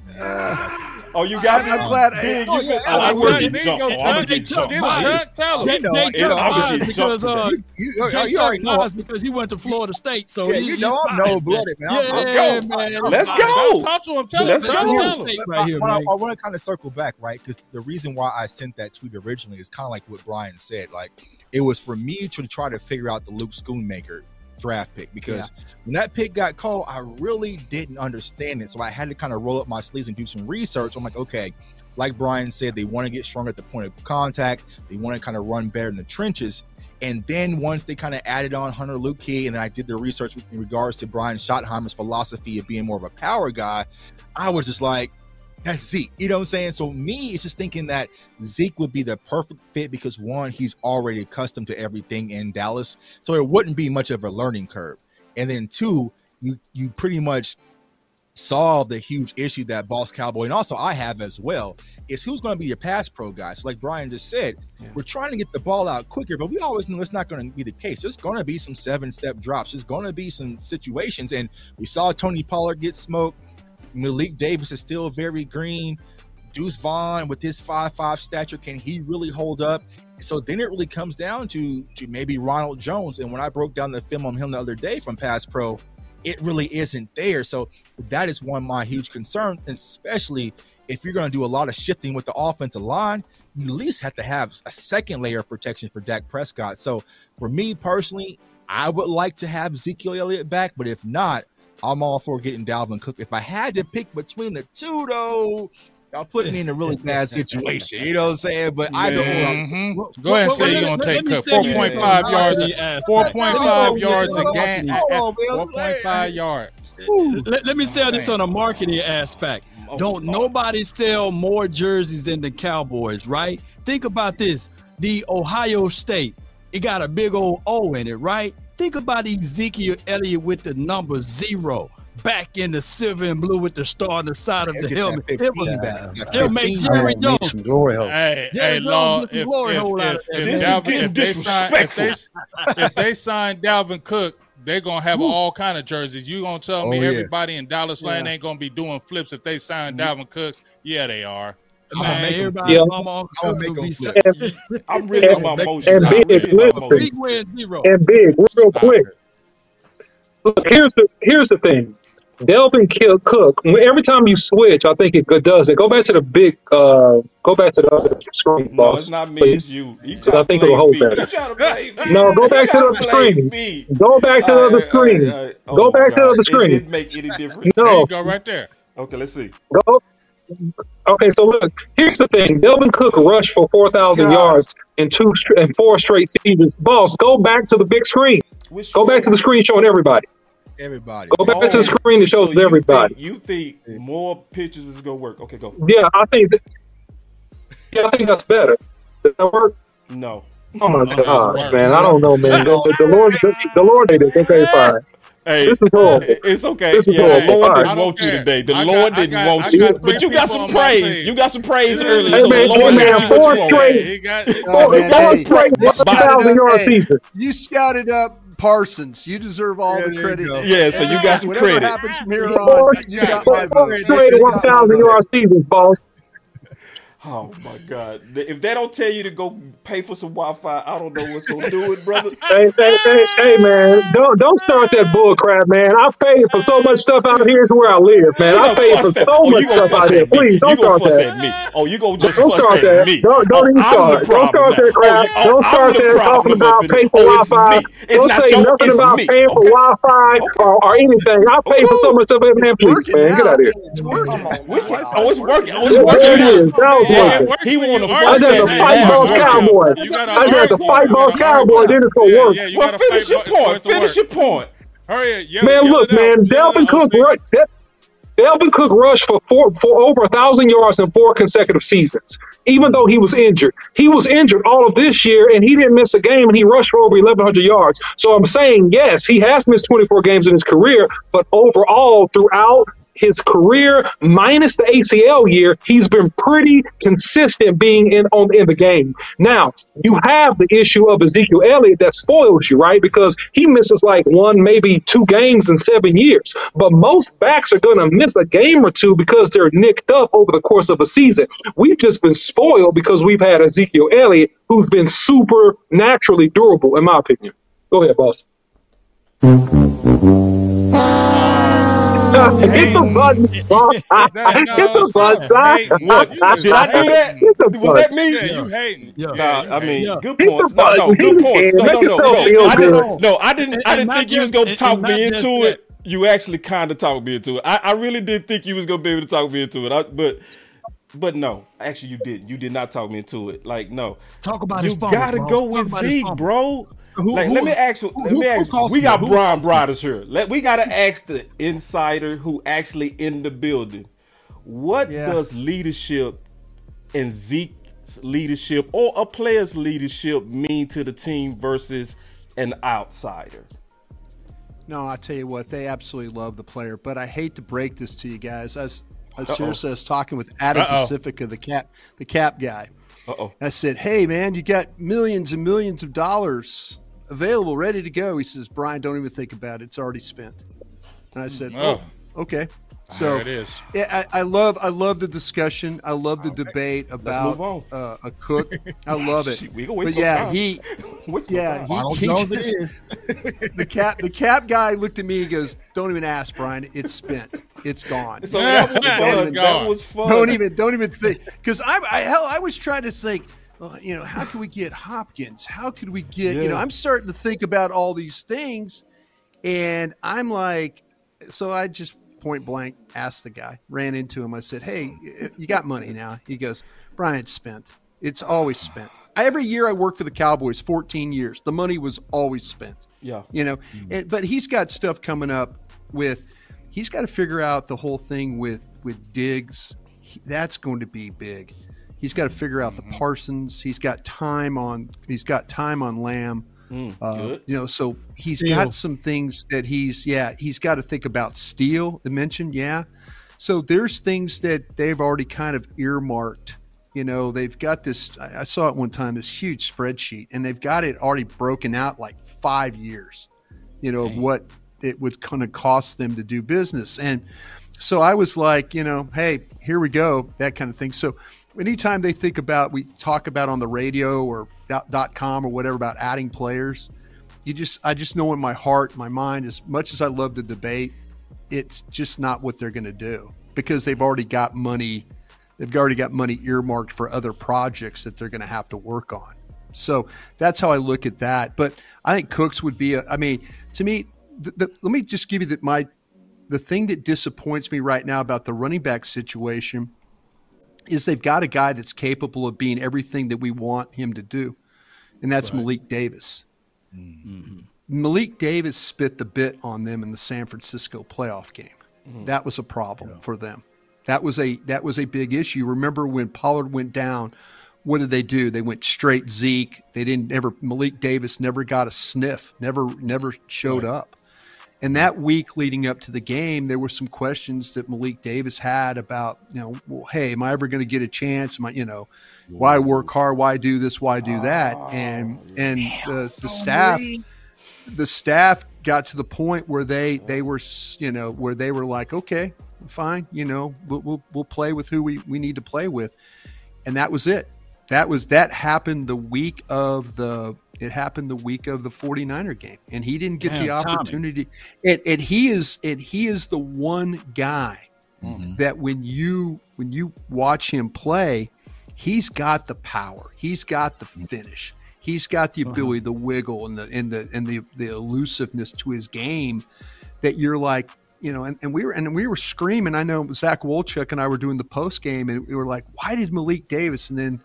Man. I got you. Oh, you got I'm, me. I'm glad. Big, oh, you yeah, fit- oh, I There would you get go, jumped. Oh, I'm Tuck. gonna get jumped. Get him, Tuck. Tell him. They, they you took know, I'm gonna mine because jumped uh, today. You, you, you already took know. mine because he went to Florida State. So Yeah, he, you he know I'm no blooded, man. I'm- Yeah, I'm- man. Let's go. Talk to him. Tell him. Let's Tell go. him. Florida Tell him. State But right here, I, man. want to kind of circle back, right? Because the reason why I sent that tweet originally is kind of like what Brian said. Like, it was for me to try to figure out the Luke Schoonmaker draft pick because when that pick got called, I really didn't understand it. So I had to kind of roll up my sleeves and do some research. I'm like, okay, like Brian said, they want to get stronger at the point of contact. They want to kind of run better in the trenches. And then once they kind of added on Hunter Luepke, and then I did the research in regards to Brian Schottenheimer's philosophy of being more of a power guy, I was just like, that's Zeke. You know what I'm saying? So me, it's just thinking that Zeke would be the perfect fit because one, he's already accustomed to everything in Dallas, so it wouldn't be much of a learning curve. And then two, you you pretty much solve the huge issue that Boss Cowboy and also I have as well is who's going to be your pass pro guy. So like Brian just said, we're trying to get the ball out quicker, but we always know that's not going to be the case. There's going to be some seven step drops. There's going to be some situations, and we saw Tony Pollard get smoked. Malik Davis is still very green. Deuce Vaughn with his five five stature, can he really hold up? So then it really comes down to to maybe Ronald Jones. And when I broke down the film on him the other day from Pass Pro, it really isn't there. So that is one of my huge concerns, especially if you're going to do a lot of shifting with the offensive line. You at least have to have a second layer of protection for Dak Prescott. So for me personally, I would like to have Ezekiel Elliott back, but if not, I'm all for getting Dalvin Cook. If I had to pick between the two, though, y'all put me in a really bad situation. You know what I'm saying? But I don't Mhm. Well, Go ahead and well, say well, you're let- gonna take me Cook. tell you Four point this five on yards. the aspect. Four Let point me tell five you yards a game. marketing. Hold on, man. Four point five yards. Let, let me say this on a marketing aspect. Oh, Don't nobody sell more jerseys than the Cowboys, right? Think about this. The Ohio State, it got a big old O in it, right? Think about Ezekiel Elliott with the number zero. Back in the silver and blue with the star on the side of the helmet. 15 It was, back. That it'll make Jerry back. Jones. Make some glory hole. Hey, Jerry hey, Jones Law. If, glory if, hole out if, of there, if, This is Dalvin, getting if, they sign, if, they, disrespectful. if they sign Dalvin Cook, they're gonna have all kind of jerseys. You gonna tell me Oh, yeah. everybody in Dallas land ain't gonna be doing flips if they sign mm-hmm. Dalvin Cooks? Yeah, they are. I'm gonna Man, make 'em- everybody, Yeah. I'm gonna make will 'em flip. saying, I'm really on my And- and big, really listen. emotions. Zero. And big, real quick. Look, here's the here's the thing. Dalvin Kill Cook. Every time you switch, I think it does it. Go back to the big. uh Go back to the other screen, No, boss. it's not me. please. It's you. You Because I think it'll hold me. better. You trying to blame me. No, go back to the other screen. me. Go back to the other right, all right, screen. Go Oh, back to the God. other It screen. didn't make any difference. No, go, right there. Okay, let's see. go. Okay, so look. Here's the thing. Dalvin Cook rushed for four thousand yards in two and four straight seasons. Boss, go back to the big screen. Which Go back to the screen showing everybody. Everybody. Go back to the Oh, screen that so shows you everybody. Think, you think more pictures is gonna work? Okay, go. Yeah, I think. That, yeah, I think that's better. Does that work? No. Oh my No, gosh, man! I don't know, man. The, the, the Lord, the, the Lord did this. Okay, fine. Hey, This is horrible. It's okay. This is yeah, horrible. the Lord didn't right. I don't want you today. The I got- Lord I didn't got- want I you. But you got some praise. You got some praise early. Hey, so man, the Lord hey, man, four you straight- He got, Four, man, four straight you one scouted thousand up- yard season. You scouted up Parsons. You deserve all Yeah, the there you credit. go. Yeah, so you got some Whatever credit. happens from here Four, on, you got my four straight You one got my thousand yard seasons, boss. Oh my God! If they don't tell you to go pay for some Wi-Fi, I don't know what's gonna do it, brother. Hey, hey, hey, hey, man! Don't don't start that bull crap, man. I paid for so much stuff out here to where I live, man. I paid for so oh, much stuff out here. me? Please don't start that. me? Oh, you gonna just Don't start at that. me? Don't don't oh, even I'm start. the Don't start that crap. Oh, Don't start that talking about up in pay for Oh, Wi-Fi. Don't not say your- nothing about me. paying for Wi-Fi or, or anything. I oh, pay for so much of it, man. Please, man, get out of here. It's working. Oh, it's working. Oh, it's working. There it is. That was Yeah, working. He wanna you I fuss just at had me. to fight That's boss working. cowboy. You gotta I just had to argue. fight You boss cowboy. Then it's gonna work. Well, finish your for- for it point. Finish your point. Hurry up, Man, look, man, Yell Dalvin Cook, Austin. ru- Dalvin Cook rushed for four, for over a thousand yards in four consecutive seasons, even though he was injured. He was injured all of this year, and he didn't miss a game, and he rushed for over 1,100 yards. So I'm saying, yes, he has missed 24 games in his career, but overall, throughout his career minus the ACL year, he's been pretty consistent being in on in the game. Now you have the issue of Ezekiel Elliott that spoils you, right? Because he misses like one, maybe two games in seven years. But most backs are going to miss a game or two because they're nicked up over the course of a season. We've just been spoiled because we've had Ezekiel Elliott, who's been super naturally durable, in my opinion. Go ahead, boss. Mm-hmm. Hit the buttons, boss. Hit the buttons. What? Did I do that? Was that me? Yeah, you hating. Yeah. Nah, I mean, Yeah. good points. No, no, good points. can. No, no, no, no. I didn't, no, I didn't. I didn't not think you was gonna talk me into just it. You actually kind of talked me into it. I, I really did think you was gonna be able to talk me into it. I, but, but no, actually, you didn't. You did not talk me into it. Like, no, Talk about you his fumble. gotta bro. go Talk with about his Zeke, bro. Who- like, who- let me ask you. Let who- me ask. calls We got Brian calls here. Let we gotta ask the insider who actually in the building. What Yeah. does leadership and Zeke's leadership or a player's leadership mean to the team versus an outsider? No, I tell you what, they absolutely love the player. But I hate to break this to you guys. I was, I was seriously I was talking with Adam Uh-oh. Prasifka, the cap, the cap guy. Uh oh. I said, "Hey, man, you got millions and millions of dollars available, ready to go." He says, "Brian, don't even think about it. It's already spent." And I said, "Oh, okay." So There it is. yeah, I, I love I love the discussion. I love the debate about uh, a cook. I love it. We can waste But yeah, time. he yeah he, Ronald he Jones just, it is. the cap the cap guy looked at me and goes, "Don't even ask, Brian. It's spent. It's gone. So that was Yeah, fun. it's That was fun. Don't even don't even think because I, I hell I was trying to think." Well, you know, how could we get Hopkins? How could we get, you know, I'm starting to think about all these things. And I'm like, so I just point blank asked the guy, ran into him. I said, Hey, you got money now? He goes, Brian, it's spent. It's always spent. Every year I worked for the Cowboys, 14 years. The money was always spent. Yeah. You know, mm-hmm. and, but he's got stuff coming up with, he's got to figure out the whole thing with, with Diggs. He- that's going to be big. He's got to figure out the Parsons. He's got time on, he's got time on Lamb. Uh, you know, so he's Steele. got some things that he's yeah he's got to think about. Steele, I mentioned, yeah. So there's things that they've already kind of earmarked. You know, they've got this. I I saw it one time, this huge spreadsheet, and they've got it already broken out like five years. You know, of what it would kind of cost them to do business, and so I was like, you know, hey, here we go, that kind of thing. So anytime they think about, we talk about on the radio or dot, com or whatever about adding players, you just, I just know in my heart, my mind, as much as I love the debate, it's just not what they're going to do because they've already got money. They've already got money earmarked for other projects that they're going to have to work on. So that's how I look at that. But I think Cooks would be a, I mean, to me, the, the, let me just give you the, my, the thing that disappoints me right now about the running back situation is they've got a guy that's capable of being everything that we want him to do, and that's Malik Davis. Mm-hmm. Malik Davis spit the bit on them in the San Francisco playoff game. Mm-hmm. That was a problem for them. That was a that was a big issue. Remember when Pollard went down? What did they do? They went straight Zeke. They didn't ever Malik Davis never got a sniff. Never never showed up. And that week leading up to the game, there were some questions that Malik Davis had about, you know, well, hey, am I ever going to get a chance? Am I, you know, why work hard? Why do this? Why do that? And and the, the staff, the staff got to the point where they they were, you know, where they were like, okay, fine, you know, we'll we'll, we'll play with who we we need to play with, and that was it. That was that happened the week of the it happened the week of the 49er game and he didn't get the Damn, Tommy. opportunity. And, and he is and he is the one guy mm-hmm. that when you when you watch him play he's got the power. He's got the mm-hmm. finish. He's got the uh-huh. ability the wiggle and the and the and the, the elusiveness to his game that you're like you know and, and we were and we were screaming. I know zach wolchuk and i were doing the post game and we were like why did malik davis? And then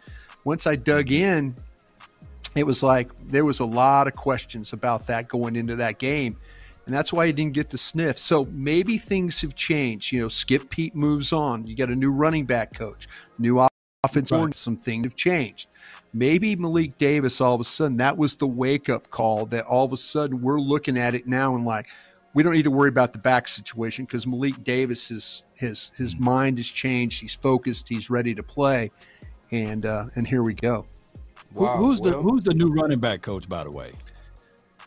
once i dug mm-hmm. in it was like there was a lot of questions about that going into that game and that's why he didn't get to sniff so maybe things have changed you know skip peete moves on you got a new running back coach new offense Right. some things have changed maybe malik davis all of a sudden that was the wake-up call that all of a sudden we're looking at it now and like we don't need to worry about the back situation because Malik Davis is his his Mm-hmm. mind has changed. He's focused. He's ready to play, and uh, and here we go. Who- who's the Who's the new running back coach? By the way,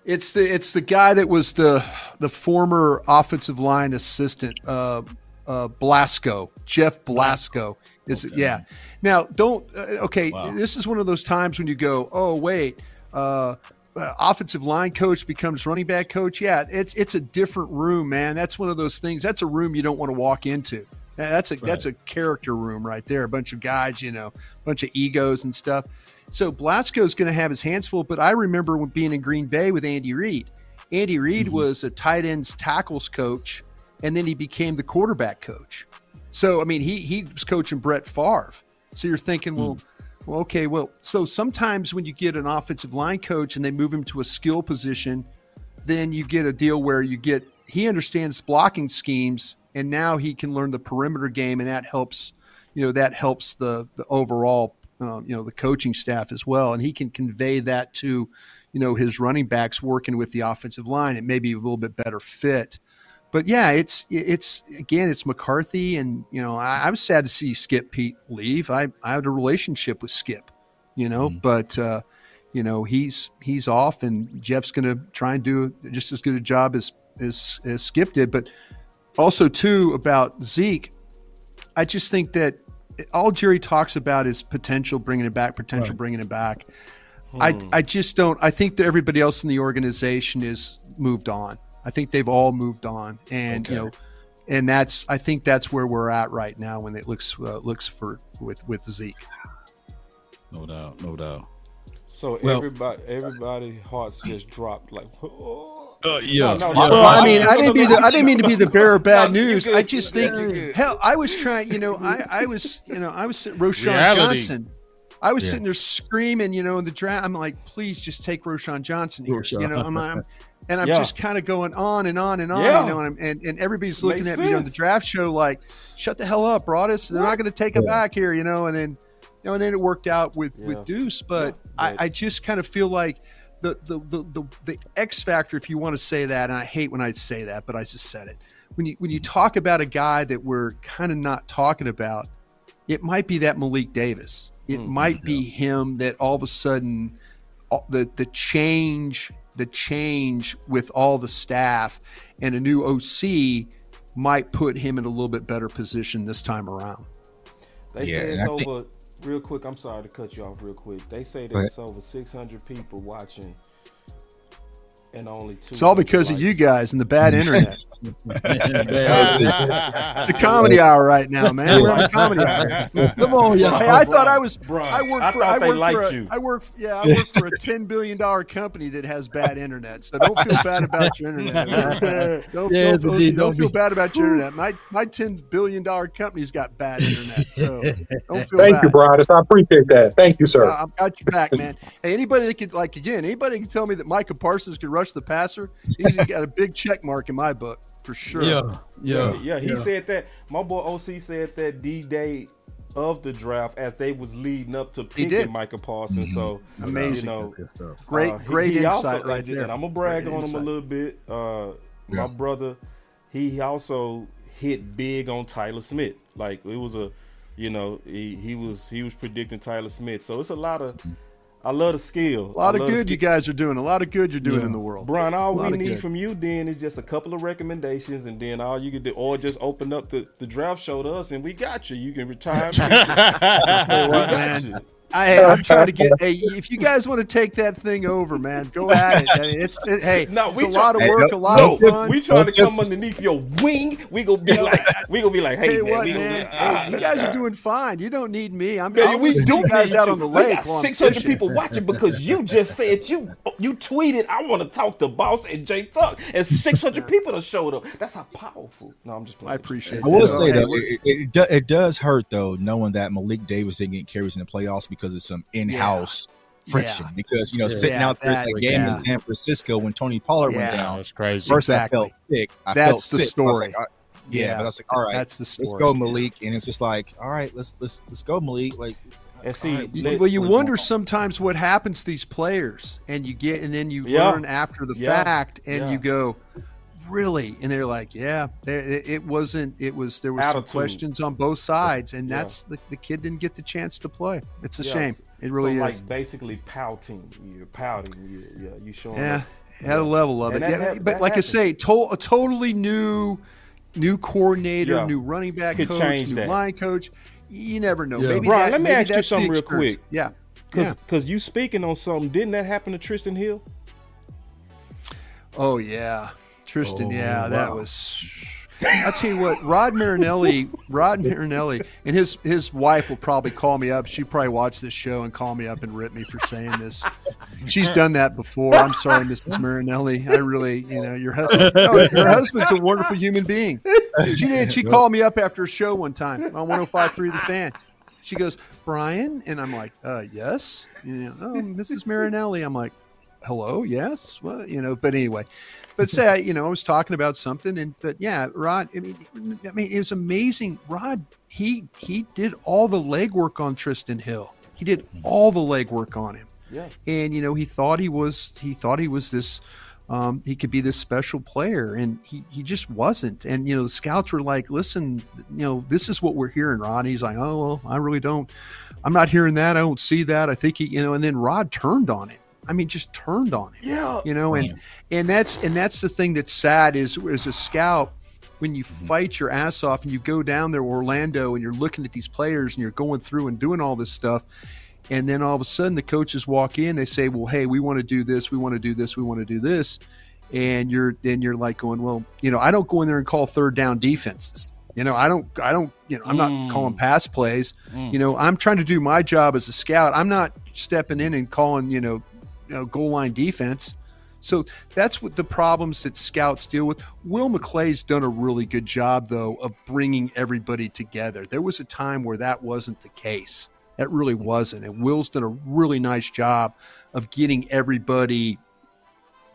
It's the it's the guy that was the the former offensive line assistant, uh, uh, Blasko, Jeff Blasko. Is it? Yeah. Now, don't. Uh, okay, this is one of those times when you go, oh wait, uh, uh, offensive line coach becomes running back coach. Yeah, it's it's a different room, man. That's one of those things. That's a room you don't want to walk into. That's a that's a character room right there. A bunch of guys, you know, a bunch of egos and stuff. So Blasko's going to have his hands full. But I remember when being in Green Bay with Andy Reid. Andy Reid mm-hmm. was a tight ends tackles coach, and then he became the quarterback coach. So I mean, he he was coaching Brett Favre. So you're thinking, well, mm. well, okay, well, so sometimes when you get an offensive line coach and they move him to a skill position, then you get a deal where you get he understands blocking schemes, and now he can learn the perimeter game, and that helps, you know, that helps the the overall, um, you know, the coaching staff as well, and he can convey that to, you know, his running backs working with the offensive line. It may be a little bit better fit but yeah, it's it's again, it's McCarthy, and you know, I, I was sad to see Skip Peete leave. I I had a relationship with Skip, you know, but uh, you know he's he's off, and Jeff's going to try and do just as good a job as as as Skip did. But also too about Zeke, I just think that all Jerry talks about is potential bringing it back, potential Right. bringing it back. I, Hmm. I just don't. I think that everybody else in the organization is moved on. I think they've all moved on, and you know, and that's. I think that's where we're at right now when it looks uh, looks for with with Zeke. no doubt, no doubt. So Well- everybody, everybody hearts just dropped like. Uh, yeah. No, no, Well, no, I mean, no, I didn't no, be no, the I didn't mean to be the bearer of bad No, news. good, I just think, you good. hell, I was trying. You know, I I was you know I was sitting Roschon Reality. Johnson. I was Yeah. sitting there screaming, you know, in the draft. I'm like, please just take Roschon Johnson here. Roschon. You know, I'm, I'm and I'm Yeah. just kind of going on and on and on. Yeah. You know, and, I'm, and and everybody's looking Makes at me on the draft show like, shut the hell up, Broadus. They're not going to take him back here. You know, and then. You know, and then it worked out with, Yeah. with Deuce, but Yeah, I, but- I just kind of feel like the, the the the the X factor, if you want to say that, and I hate when I say that, but I just said it. When you when you talk about a guy that we're kind of not talking about, it might be that Malik Davis. It Mm, might be him that all of a sudden, the the change the change with all the staff and a new OC might put him in a little bit better position this time around. They Yeah, say it's I think- over. Real quick, I'm sorry to cut you off. Real quick, they say that it's over 600 people watching, and only two. It's all because of you guys and the bad internet. It's a comedy hour right now, man. We're on a comedy hour. Come on, y'all. Hey, I thought I was. Brian, I work I for. thought I they work liked for. A, you. I work. Yeah, I work for a ten billion dollar company that has bad internet. So don't feel bad about your internet. man. Don't, Yes, don't, indeed. don't Don't feel bad about your internet. My my ten billion dollar company's got bad internet. So don't feel Thank bad. you, Broadus. I appreciate that. Thank you, sir. Uh, I've got you back, man. Hey, anybody that could like again, anybody can tell me that Micah Parsons could rush the passer. He's got a big check mark in my book for sure. Yeah, Yeah, yeah, yeah. He said that. My boy OC said that D day of the draft as they was leading up to He did. picking Michael Parsons. So Amazing. You know, Great, uh, great he insight also- right and. I'm gonna brag Great on him a little bit. Uh, my brother, he also hit big on Tyler Smith. Like it was a, you know, he, he was he was predicting Tyler Smith. So it's a lot of. I love the skill. A lot of good you guys are doing. A lot of good you're doing Yeah. in the world. Brian, all we need good. from you then is just a couple of recommendations, and then all you can do, or just open up the, the draft show to us, and we got you. You can retire. Tell you what, We got man. you. I, I'm trying to get. Hey, if you guys want to take that thing over, man, go at it. I mean, it's it, hey, No, it's we a try- lot of Hey, work, no- a lot no, of fun. We trying to come underneath your wing. We gonna be like, we gonna be like, hey, you man, what, man, be- hey, ah, you guys are doing fine. You don't need me. I'm. Man, we listen do you guys out you. on the We lake. got 600 people watching because you just said you you tweeted. I want to talk to Boss and Jay Tuck, and 600 people have showed up. That's how powerful. No, I'm just playing. I appreciate. I will say Hey, though, it, it, it, it does hurt though knowing that Malik Davis didn't get carries in the playoffs because of some in-house friction. Yeah. Because you know, Yeah. sitting Yeah, out there at that- the game yeah. in San Francisco when Tony Pollard Yeah. went down, That's crazy. first Exactly. I felt sick. I That's felt the sick. I was like, story. yeah, Yeah, but I was like, all right, That's the story. let's go Malik, and it's just like, all right, let's let's let's go Malik. Like, And see, all right, You- well, you wonder sometimes what happens to these players, and you get, and then you Yeah. learn after the Yeah. fact, and Yeah. you go, really? And they're like, yeah, it, it wasn't. It was there was some questions on both sides, and Yeah. that's the, the kid didn't get the chance to play. It's a Yeah, shame. It really so is. like basically pouting. You're pouting. You, yeah, you showing. yeah, up. it had a level of And it. that Yeah, hap- but that like I say, to, a totally new, new coordinator, Yeah. new running back Could coach, new that. line coach. You never know. Yeah. Maybe Brian, that, let me maybe ask you that's the something real experience. quick. Yeah, Cause, yeah. 'cause you speaking on something, didn't that happen to Trysten Hill? Oh yeah, Trysten. Oh, yeah, that was. I'll tell you what, Rod Marinelli, Rod Marinelli, and his his wife will probably call me up. She probably watch this show and call me up and rip me for saying this. She's done that before. I'm sorry, Mrs. Marinelli. I really, you know, your husband. No, her husband's a wonderful human being. She did. She called me up after a show one time on 105.3 The Fan. She goes, Brian, and I'm like, uh, yes. You know, oh, Mrs. Marinelli. I'm like, hello, yes. Well, you know, but anyway, but say I, you know, I was talking about something, and but yeah, Rod. I mean, I mean, it was amazing. Rod, he he did all the legwork on Trysten Hill. He did all the legwork on him, Yeah. and you know, he thought he was he thought he was this. Um, he could be this special player, and he, he just wasn't. And you know, the scouts were like, "Listen, you know, this is what we're hearing." Rod, he's like, "Oh well, I really don't. I'm not hearing that. I don't see that. I think he, you know." And then Rod turned on him. I mean, just turned on him Yeah. you know and and that's and that's the thing that's sad is as a scout when you Mm-hmm. fight your ass off and you go down there orlando and you're looking at these players and you're going through and doing all this stuff and then all of a sudden the coaches walk in they say well hey we want to do this we want to do this we want to do this and you're then you're like going well you know i don't go in there and call third down defenses you know i don't i don't you know i'm Mm. not calling pass plays you know i'm trying to do my job as a scout i'm not stepping in and calling you know, you know goal line defense so that's what the problems that scouts deal with. Will McClay's done a really good job, though, of bringing everybody together. There was a time where that wasn't the case. That really wasn't. And Will's done a really nice job of getting everybody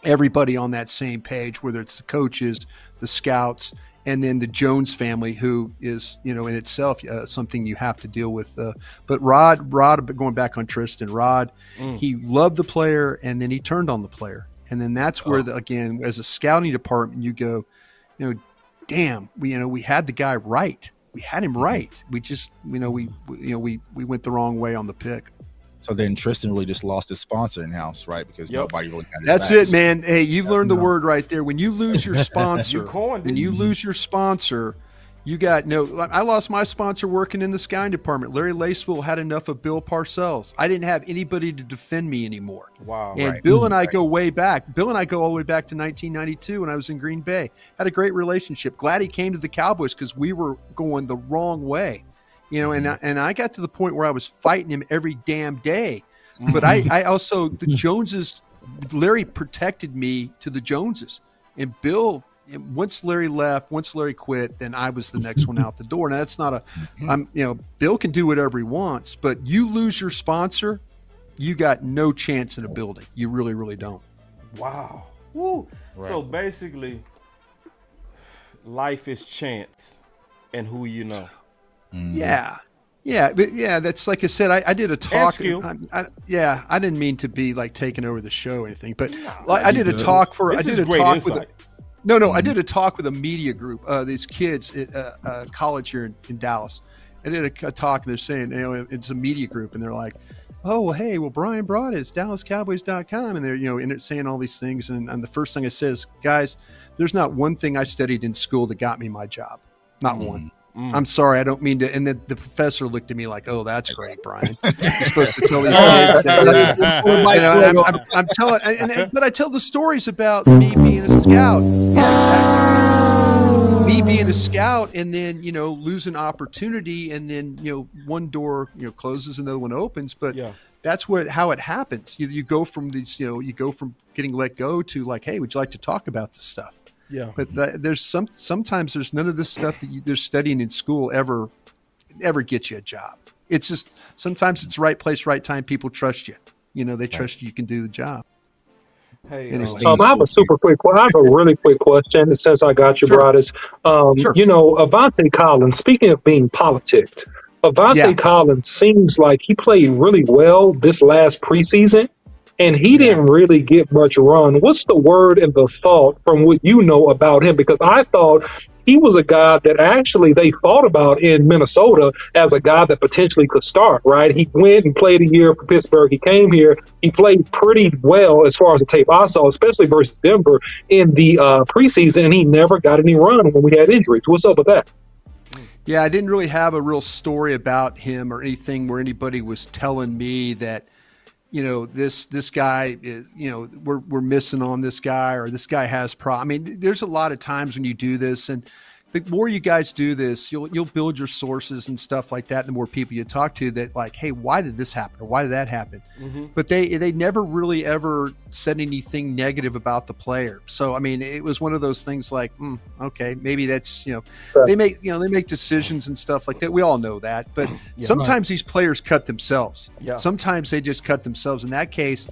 everybody on that same page, whether it's the coaches, the scouts, and then the Jones family, who is you know in itself uh, something you have to deal with. Uh, but Rod, Rod, going back on Trysten, Rod, Mm. he loved the player, and then he turned on the player, and then that's where the, again, as a scouting department, you go, you know, damn, we you know we had the guy right, we had him right, we just you know we, we you know we we went the wrong way on the pick. So then Trysten really just lost his sponsor in house, right? Because Yep. nobody really had his That's backs. it, man. Hey, you've learned the word right there. When you lose your sponsor, You coined when you lose your sponsor, you got no. I lost my sponsor working in the scouting department. Larry Lacewell had enough of Bill Parcells. I didn't have anybody to defend me anymore. Wow. And Right. Bill and I go way back. Bill and I go all the way back to 1992 when I was in Green Bay. Had a great relationship. Glad he came to the Cowboys because we were going the wrong way, you know. And mm-hmm. I, and I got to the point where I was fighting him every damn day. But I, mm-hmm. I also the mm-hmm. Joneses. Larry protected me to the Joneses, and Bill. and Once Larry left, once Larry quit, then I was the next one out the door. Now that's not a, I'm you know, Bill can do whatever he wants, but you lose your sponsor, you got no chance in a building. You really, really don't. Wow. Woo. So basically, life is chance and who you know. Yeah. Yeah, but yeah, that's like I said. I, I did a talk. skill. I, I, yeah, I didn't mean to be like taking over the show or anything, but like, I did a talk for. This I did is a great talk with. A, insight. no, no, I did a talk with a media group. Uh, these kids at uh, uh, college here in, in Dallas. I did a, a talk. And they're saying, you know, it's a media group, and they're like, "Oh, well, hey, well, Brian brought it. It's DallasCowboys.com," and they're you know, and it's saying all these things. And, and the first thing I says, guys, there's not one thing I studied in school that got me my job. Not one. Mm. I'm sorry, I don't mean to. And then the professor looked at me like, "Oh, that's great, Brian. You're supposed to tell these kids that." you know, I'm, I'm, I'm telling, and, and, but I tell the stories about me mm. being a scout, me being a scout, and then you know losing opportunity, and then you know one door you know closes, another one opens. But Yeah. that's what how it happens. You you go from these, you know, you go from getting let go to like, hey, would you like to talk about this stuff? Yeah. But th- there's some sometimes there's none of this stuff that you, they're studying in school ever ever gets you a job. It's just sometimes it's right place, right time. People trust you. You know, they trust you. You can do the job. Hey, um, Um, I have a super quick. I have a really quick question. Since I got you, Sure. Broadus, um, Sure. you know, Avante Collins. Speaking of being politicked, Avante Yeah. Collins seems like he played really well this last preseason. And he didn't really get much run. What's the word and the thought from what you know about him? Because I thought he was a guy that actually they thought about in Minnesota as a guy that potentially could start, right? He went and played a year for Pittsburgh. He came here. He played pretty well as far as the tape I saw, especially versus Denver in the uh, preseason, and he never got any run when we had injuries. What's up with that? Yeah, I didn't really have a real story about him or anything where anybody was telling me that, you know, this this guy, is, you know, we're we're missing on this guy or this guy has pro. I mean, there's a lot of times when you do this, and the more you guys do this, you'll you'll build your sources and stuff like that. The more people you talk to, that like, hey, why did this happen or why did that happen? Mm-hmm. But they they never really ever said anything negative about the player. So I mean, it was one of those things like, hmm, okay, maybe that's you know, they make you know they make decisions and stuff like that. We all know that, but Yeah. sometimes these players cut themselves. Yeah. Sometimes they just cut themselves. In that case.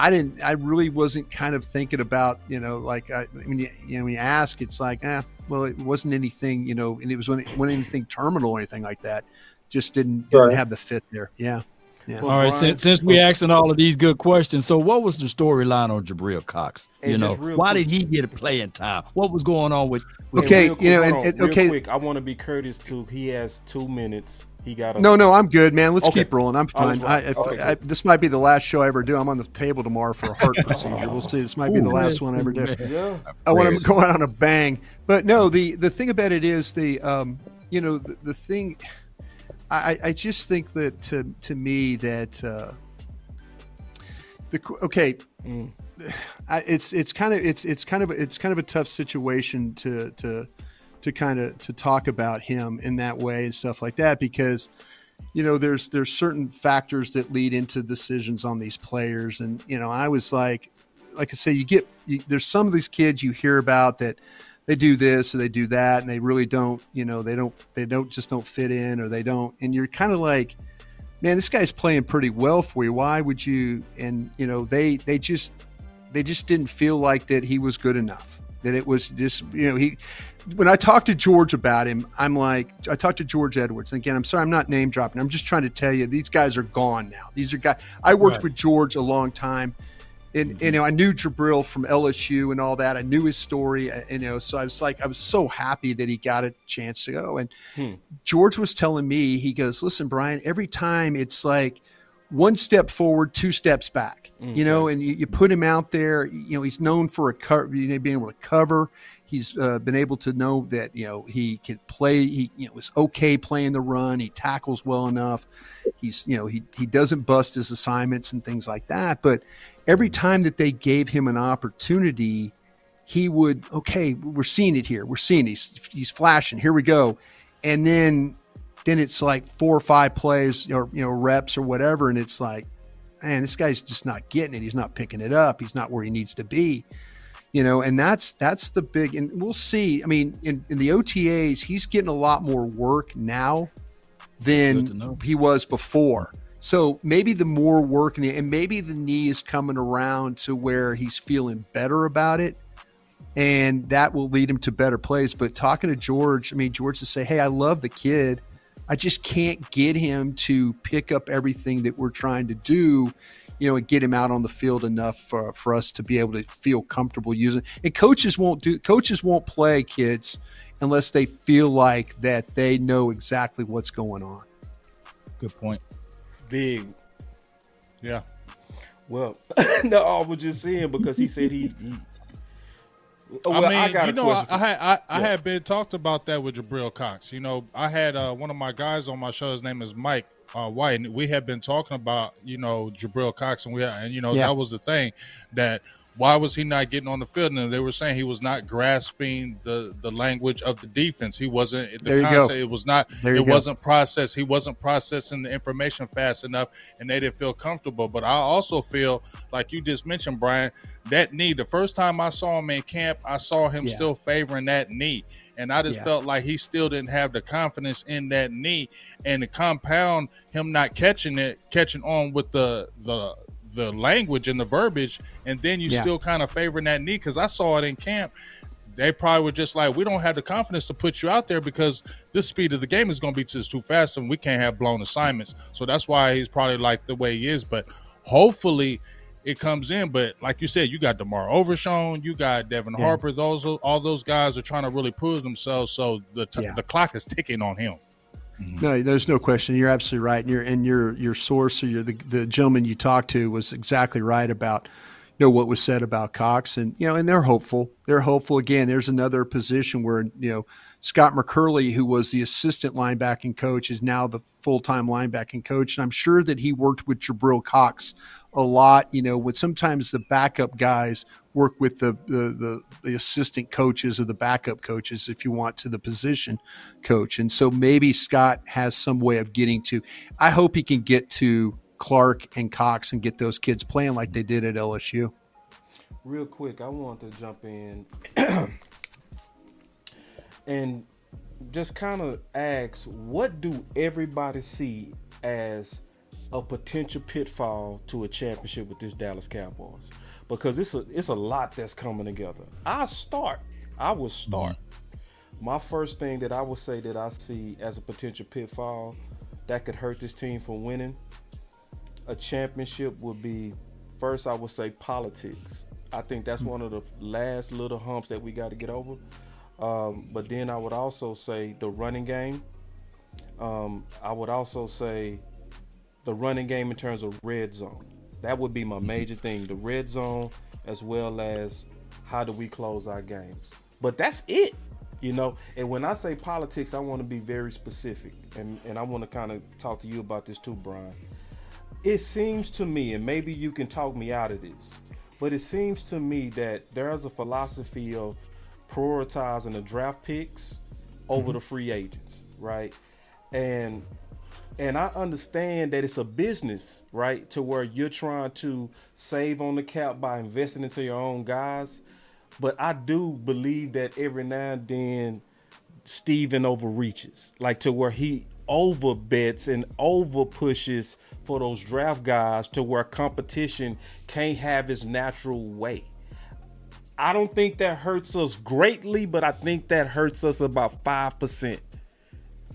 I didn't. I really wasn't kind of thinking about, you know, like I, when you, you know, when you ask, it's like, eh, well, it wasn't anything, you know, and it was when when anything terminal or anything like that. Just didn't didn't Right. have the fit there. Yeah, yeah. All right, since, since we asking all of these good questions, so what was the storyline on Jabril Cox? And you know, why quick- did he get a playing time? What was going on with? with Okay, real you know, and- and- okay. quick, I want to be courteous to. He has two minutes. He got a No, no, I'm good, man. Let's Okay. keep rolling. I'm fine. I, if, Okay, I, this might be the last show I ever do. I'm on the table tomorrow for a heart procedure. We'll see. This might be the last man. one I ever do. Yeah. I want to go out on a bang. But no, the the thing about it is the um, you know the, the thing. I, I just think that to to me that uh, the okay. Mm. I, it's it's kind of it's it's kind of it's kind of a tough situation to to to kind of to talk about him in that way and stuff like that because you know there's there's certain factors that lead into decisions on these players. And you know I was like like I say you get you, there's some of these kids you hear about that they do this or they do that and they really don't you know they don't they don't just don't fit in or they don't. And you're kind of like man this guy's playing pretty well for you. Why would you? And you know they they just they just didn't feel like that he was good enough that it was just you know he when i talked to george about him i'm like i talked to george edwards and again i'm sorry i'm not name dropping i'm just trying to tell you these guys are gone now these are guys i worked Right. with george a long time and you know i knew jabril from lsu and all that i knew his story uh, you know so i was like i was so happy that he got a chance to go and Hmm. george was telling me he goes listen brian every time it's like one step forward, two steps back. You know, and you, you put him out there. You know, he's known for a cover, you know, being able to cover. He's uh, been able to know that you know he could play. He you know was okay playing the run. He tackles well enough. He's you know he he doesn't bust his assignments and things like that. But every time that they gave him an opportunity, he would okay. We're seeing it here. We're seeing it. he's he's flashing. Here we go, and then then it's like four or five plays or you know reps or whatever, and it's like, man, this guy's just not getting it. He's not picking it up. He's not where he needs to be. You know, and that's that's the big and we'll see. I mean, in, in the OTAs, he's getting a lot more work now Good to know. than he was before. So maybe the more work and, the, and maybe the knee is coming around to where he's feeling better about it and that will lead him to better plays. But talking to George, I mean, George to say, "Hey, I love the kid. I just can't get him to pick up everything that we're trying to do, you know, and get him out on the field enough for, for us to be able to feel comfortable using." And coaches won't do coaches won't play kids unless they feel like that they know exactly what's going on. Good point. Big. Yeah. Well, no, I was just saying because he said he. he well, I mean, got you know, I. I had I, I had been talked about that with Jabril Cox. You know, I had uh, one of my guys on my show. His name is Mike uh, White, and we had been talking about you know Jabril Cox, and we and you know Yeah. that was the thing that why was he not getting on the field? And they were saying he was not grasping the the language of the defense. He wasn't the There you go. It was not. There it wasn't processed. He wasn't processing the information fast enough, and they didn't feel comfortable. But I also feel like you just mentioned, Brian, that knee. The first time I saw him in camp, I saw him Yeah. still favoring that knee, and I just Yeah. felt like he still didn't have the confidence in that knee, and to compound him not catching it, catching on with the the the language and the verbiage, and then you Yeah. still kind of favoring that knee because I saw it in camp. They probably were just like, we don't have the confidence to put you out there because this speed of the game is going to be just too fast, and we can't have blown assignments. So that's why he's probably like the way he is. But hopefully, it comes in. But like you said, you got Demar Overshown, you got Devin Yeah. Harper. Those all those guys are trying to really prove themselves. So the t- Yeah. the clock is ticking on him. Mm-hmm. No, there's no question. You're absolutely right. And your and your your source or your the, the gentleman you talked to was exactly right about you know what was said about Cox and you know and they're hopeful. They're hopeful again. There's another position where you know Scott McCurley, who was the assistant linebacking coach, is now the full time linebacking coach, and I'm sure that he worked with Jabril Cox a lot. You know, when sometimes the backup guys work with the the, the the assistant coaches or the backup coaches, if you want, to the position coach. And so maybe Scott has some way of getting to. I hope he can get to Clark and Cox and get those kids playing like they did at LSU. Real quick, I want to jump in and just kind of ask what do everybody see as a potential pitfall to a championship with this Dallas Cowboys? Because it's a it's a lot that's coming together. I start. I will start. My first thing that I would say that I see as a potential pitfall that could hurt this team from winning a championship would be first I would say politics. I think that's one of the last little humps that we got to get over. Um, but then I would also say the running game. Um, I would also say the running game in terms of red zone. That would be my major thing. The red zone as well as how do we close our games. But that's it. You know, and when I say politics, I want to be very specific. And, and I want to kind of talk to you about this too, Brian it seems to me, and maybe you can talk me out of this, but it seems to me that there's a philosophy of prioritizing the draft picks over mm-hmm. the free agents, right? And and I understand that it's a business, right? To where you're trying to save on the cap by investing into your own guys. But I do believe that every now and then Steven overreaches, like to where he over bets and over pushes for those draft guys to where competition can't have its natural way. I don't think that hurts us greatly, but I think that hurts us about 5%.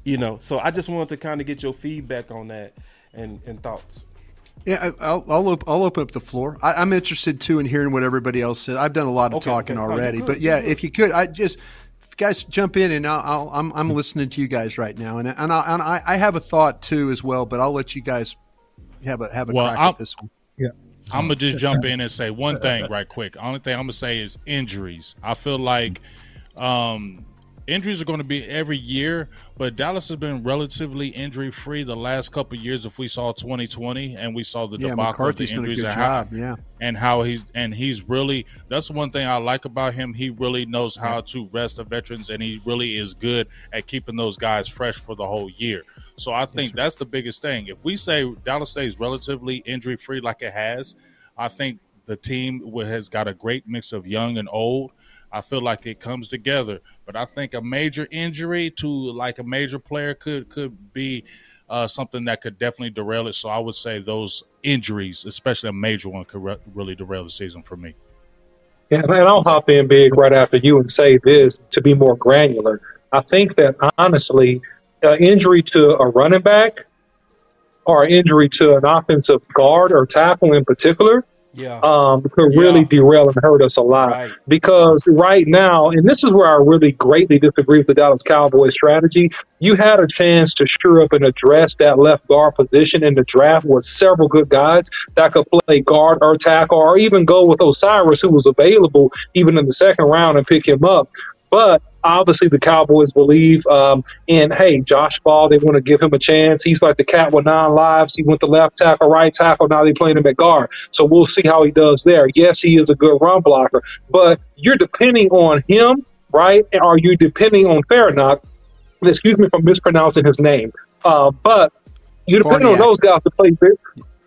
You know, so I just wanted to kind of get your feedback on that and, and thoughts. Yeah, I- I'll I'll, op- I'll open up the floor. I, I'm interested too in hearing what everybody else said. I've done a lot of Okay, talking okay. Already, good, but yeah, good. if you could, I just guys jump in and I'll, I'll, I'm I'm listening to you guys right now, and and, I, and I, I have a thought too as well, but I'll let you guys have a have a Well, crack I'm- at this one. Yeah. I'm gonna just jump in and say one thing right quick. Only thing I'm gonna say is injuries. I feel like um, injuries are going to be every year, but Dallas has been relatively injury free the last couple of years. If we saw 2020 and we saw the Yeah, debacle McCarthy's of the injuries and how, job. Yeah. and how he's and he's really that's one thing I like about him. He really knows how to rest the veterans, and he really is good at keeping those guys fresh for the whole year. So I think that's the biggest thing. If we say Dallas stays relatively injury free like it has, I think the team has got a great mix of young and old. I feel like it comes together, but I think a major injury to like a major player could could be uh, something that could definitely derail it. So I would say those injuries, especially a major one, could re- really derail the season for me. Yeah, and I'll hop in big right after you and say this to be more granular. I think that honestly, injury to a running back or injury to an offensive guard or tackle in particular Yeah. um, could really derail and hurt us a lot. Because right now, and this is where I really greatly disagree with the Dallas Cowboys strategy, you had a chance to sure up and address that left guard position in the draft with several good guys that could play guard or tackle or even go with O'Cyrus, who was available even in the second round and pick him up. But obviously, the Cowboys believe um, in, hey, Josh Ball, they want to give him a chance. He's like the cat with nine lives. He went to left tackle, right tackle. Now they're playing him at guard. So we'll see how he does there. Yes, he is a good run blocker, but you're depending on him, right? Are you depending on Farrakhan? Excuse me for mispronouncing his name. Uh, but you're depending on those guys to play.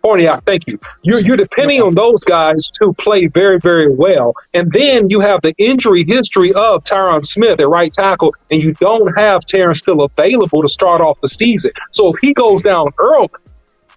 Farniok, thank you. You're you're depending on those guys to play very very well, and then you have the injury history of Tyron Smith at right tackle, and you don't have Terence Steele available to start off the season. So if he goes down early,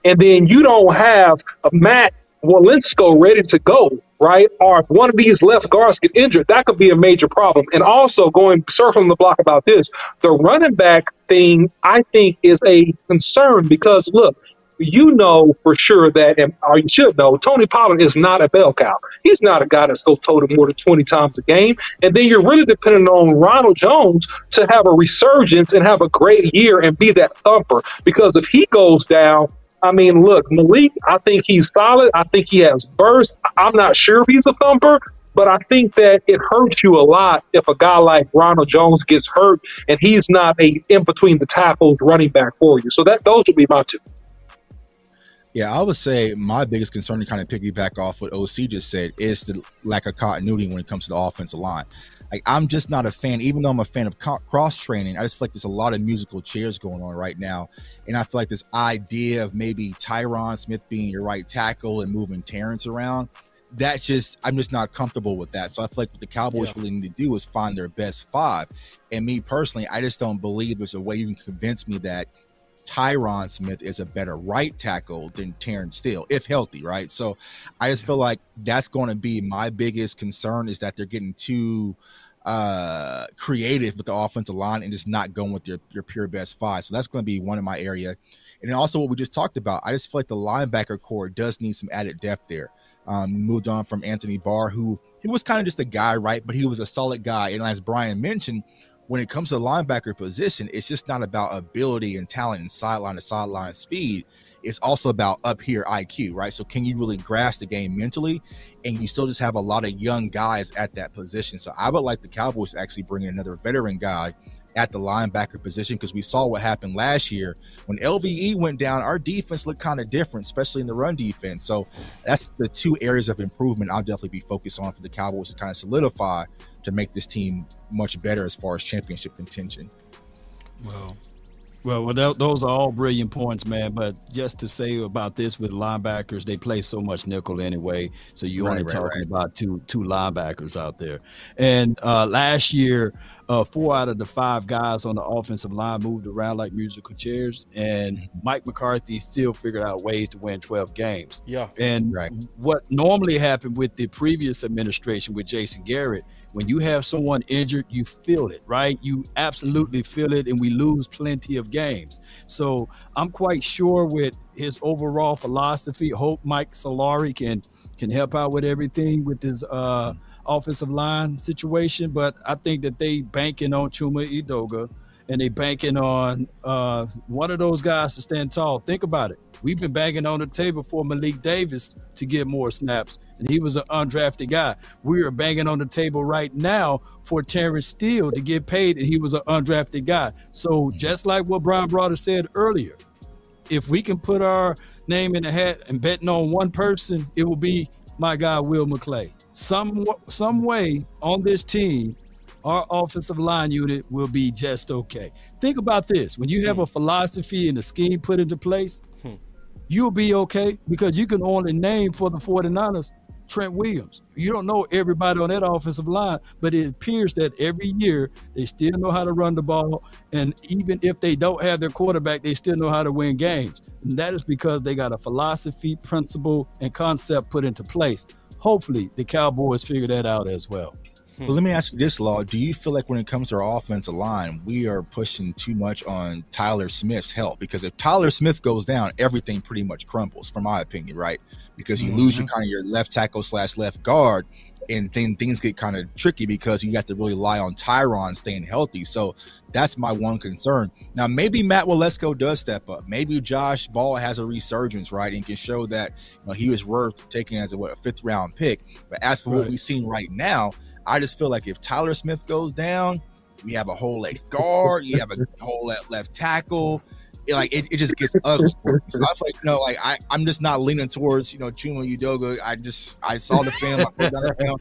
and then you don't have a Matt Waletzko ready to go, right? Or if one of these left guards get injured, that could be a major problem. And also going circling the block about this, the running back thing I think is a concern because look, you know for sure that, and or you should know, Tony Pollard is not a bell cow. He's not a guy that's go total more than 20 times a game. And then you're really depending on Ronald Jones to have a resurgence and have a great year and be that thumper. Because if he goes down, I mean, look, Malik, I think he's solid. I think he has burst. I'm not sure if he's a thumper, but I think that it hurts you a lot if a guy like Ronald Jones gets hurt and he's not a in between the tackles running back for you. So that those would be my two. Yeah, I would say my biggest concern to kind of piggyback off what OC just said is the lack of continuity when it comes to the offensive line. Like I'm just not a fan, even though I'm a fan of co- cross training. I just feel like there's a lot of musical chairs going on right now, and I feel like this idea of maybe Tyron Smith being your right tackle and moving Terence around. That's just I'm just not comfortable with that. So I feel like what the Cowboys Yeah. really need to do is find their best five. And me personally, I just don't believe there's a way you can convince me that Tyron Smith is a better right tackle than Terence Steele, if healthy, right? So I just feel like that's going to be my biggest concern is that they're getting too uh creative with the offensive line and just not going with your, your pure best five. So that's going to be one of my area. And also what we just talked about, I just feel like the linebacker corps does need some added depth there. Um, moved on from Anthony Barr, who he was kind of just a guy, right? But he was a solid guy. And as Brian mentioned, when it comes to linebacker position, it's just not about ability and talent and sideline to sideline speed. It's also about up here IQ, right? So can you really grasp the game mentally? And you still just have a lot of young guys at that position. So I would like the Cowboys to actually bring in another veteran guy at the linebacker position because we saw what happened last year when LVE went down. Our defense looked kind of different, especially in the run defense. So that's the two areas of improvement I'll definitely be focused on for the Cowboys to kind of solidify to make this team much better as far as championship contention. Well, well, well th- those are all brilliant points, man. But just to say about this with linebackers, they play so much nickel anyway. So you're Right, only right, talking right. about two two linebackers out there. And uh, last year, uh, four out of the five guys on the offensive line moved around like musical chairs, and Mm-hmm. Mike McCarthy still figured out ways to win 12 games. Yeah. And what normally happened with the previous administration with Jason Garrett, when you have someone injured, you feel it, right? You absolutely feel it, and we lose plenty of games. So I'm quite sure with his overall philosophy, hope Mike Solari can can help out with everything with his uh offensive line situation. But I think that they banking on Chuma Edoga and they banking on uh, one of those guys to stand tall. Think about it. We've been banging on the table for Malik Davis to get more snaps, and he was an undrafted guy. We are banging on the table right now for Terence Steele to get paid, and he was an undrafted guy. So just like what Brian Broaddus said earlier, if we can put our name in the hat and betting on one person, it will be my guy Will McClay. Some some way on this team, our offensive line unit will be just okay. Think about this: when you have hmm. a philosophy and a scheme put into place, hmm. you'll be okay because you can only name for the 49ers Trent Williams. You don't know everybody on that offensive line, but it appears that every year they still know how to run the ball. And even if they don't have their quarterback, they still know how to win games. And that is because they got a philosophy, principle, and concept put into place. Hopefully, the Cowboys figure that out as well. Hmm. But let me ask you this, Law. Do you feel like when it comes to our offensive line, we are pushing too much on Tyler Smith's help? Because if Tyler Smith goes down, everything pretty much crumbles, from my opinion, right? Because you mm-hmm. lose your kind of your left tackle slash left guard, and then things get kind of tricky because you have to really rely on Tyron staying healthy. So that's my one concern. Now, maybe Matt Waletzko does step up. Maybe Josh Ball has a resurgence, right, and can show that you know, he was worth taking as a, what, a fifth round pick. But as for what we've seen right now, I just feel like if Tyler Smith goes down, we have a whole left guard, you have a whole left, left tackle. It, like it, it just gets ugly. So I feel like you know, like I, I'm just not leaning towards you know Chuma Edoga. I just I saw the film, I put down the film.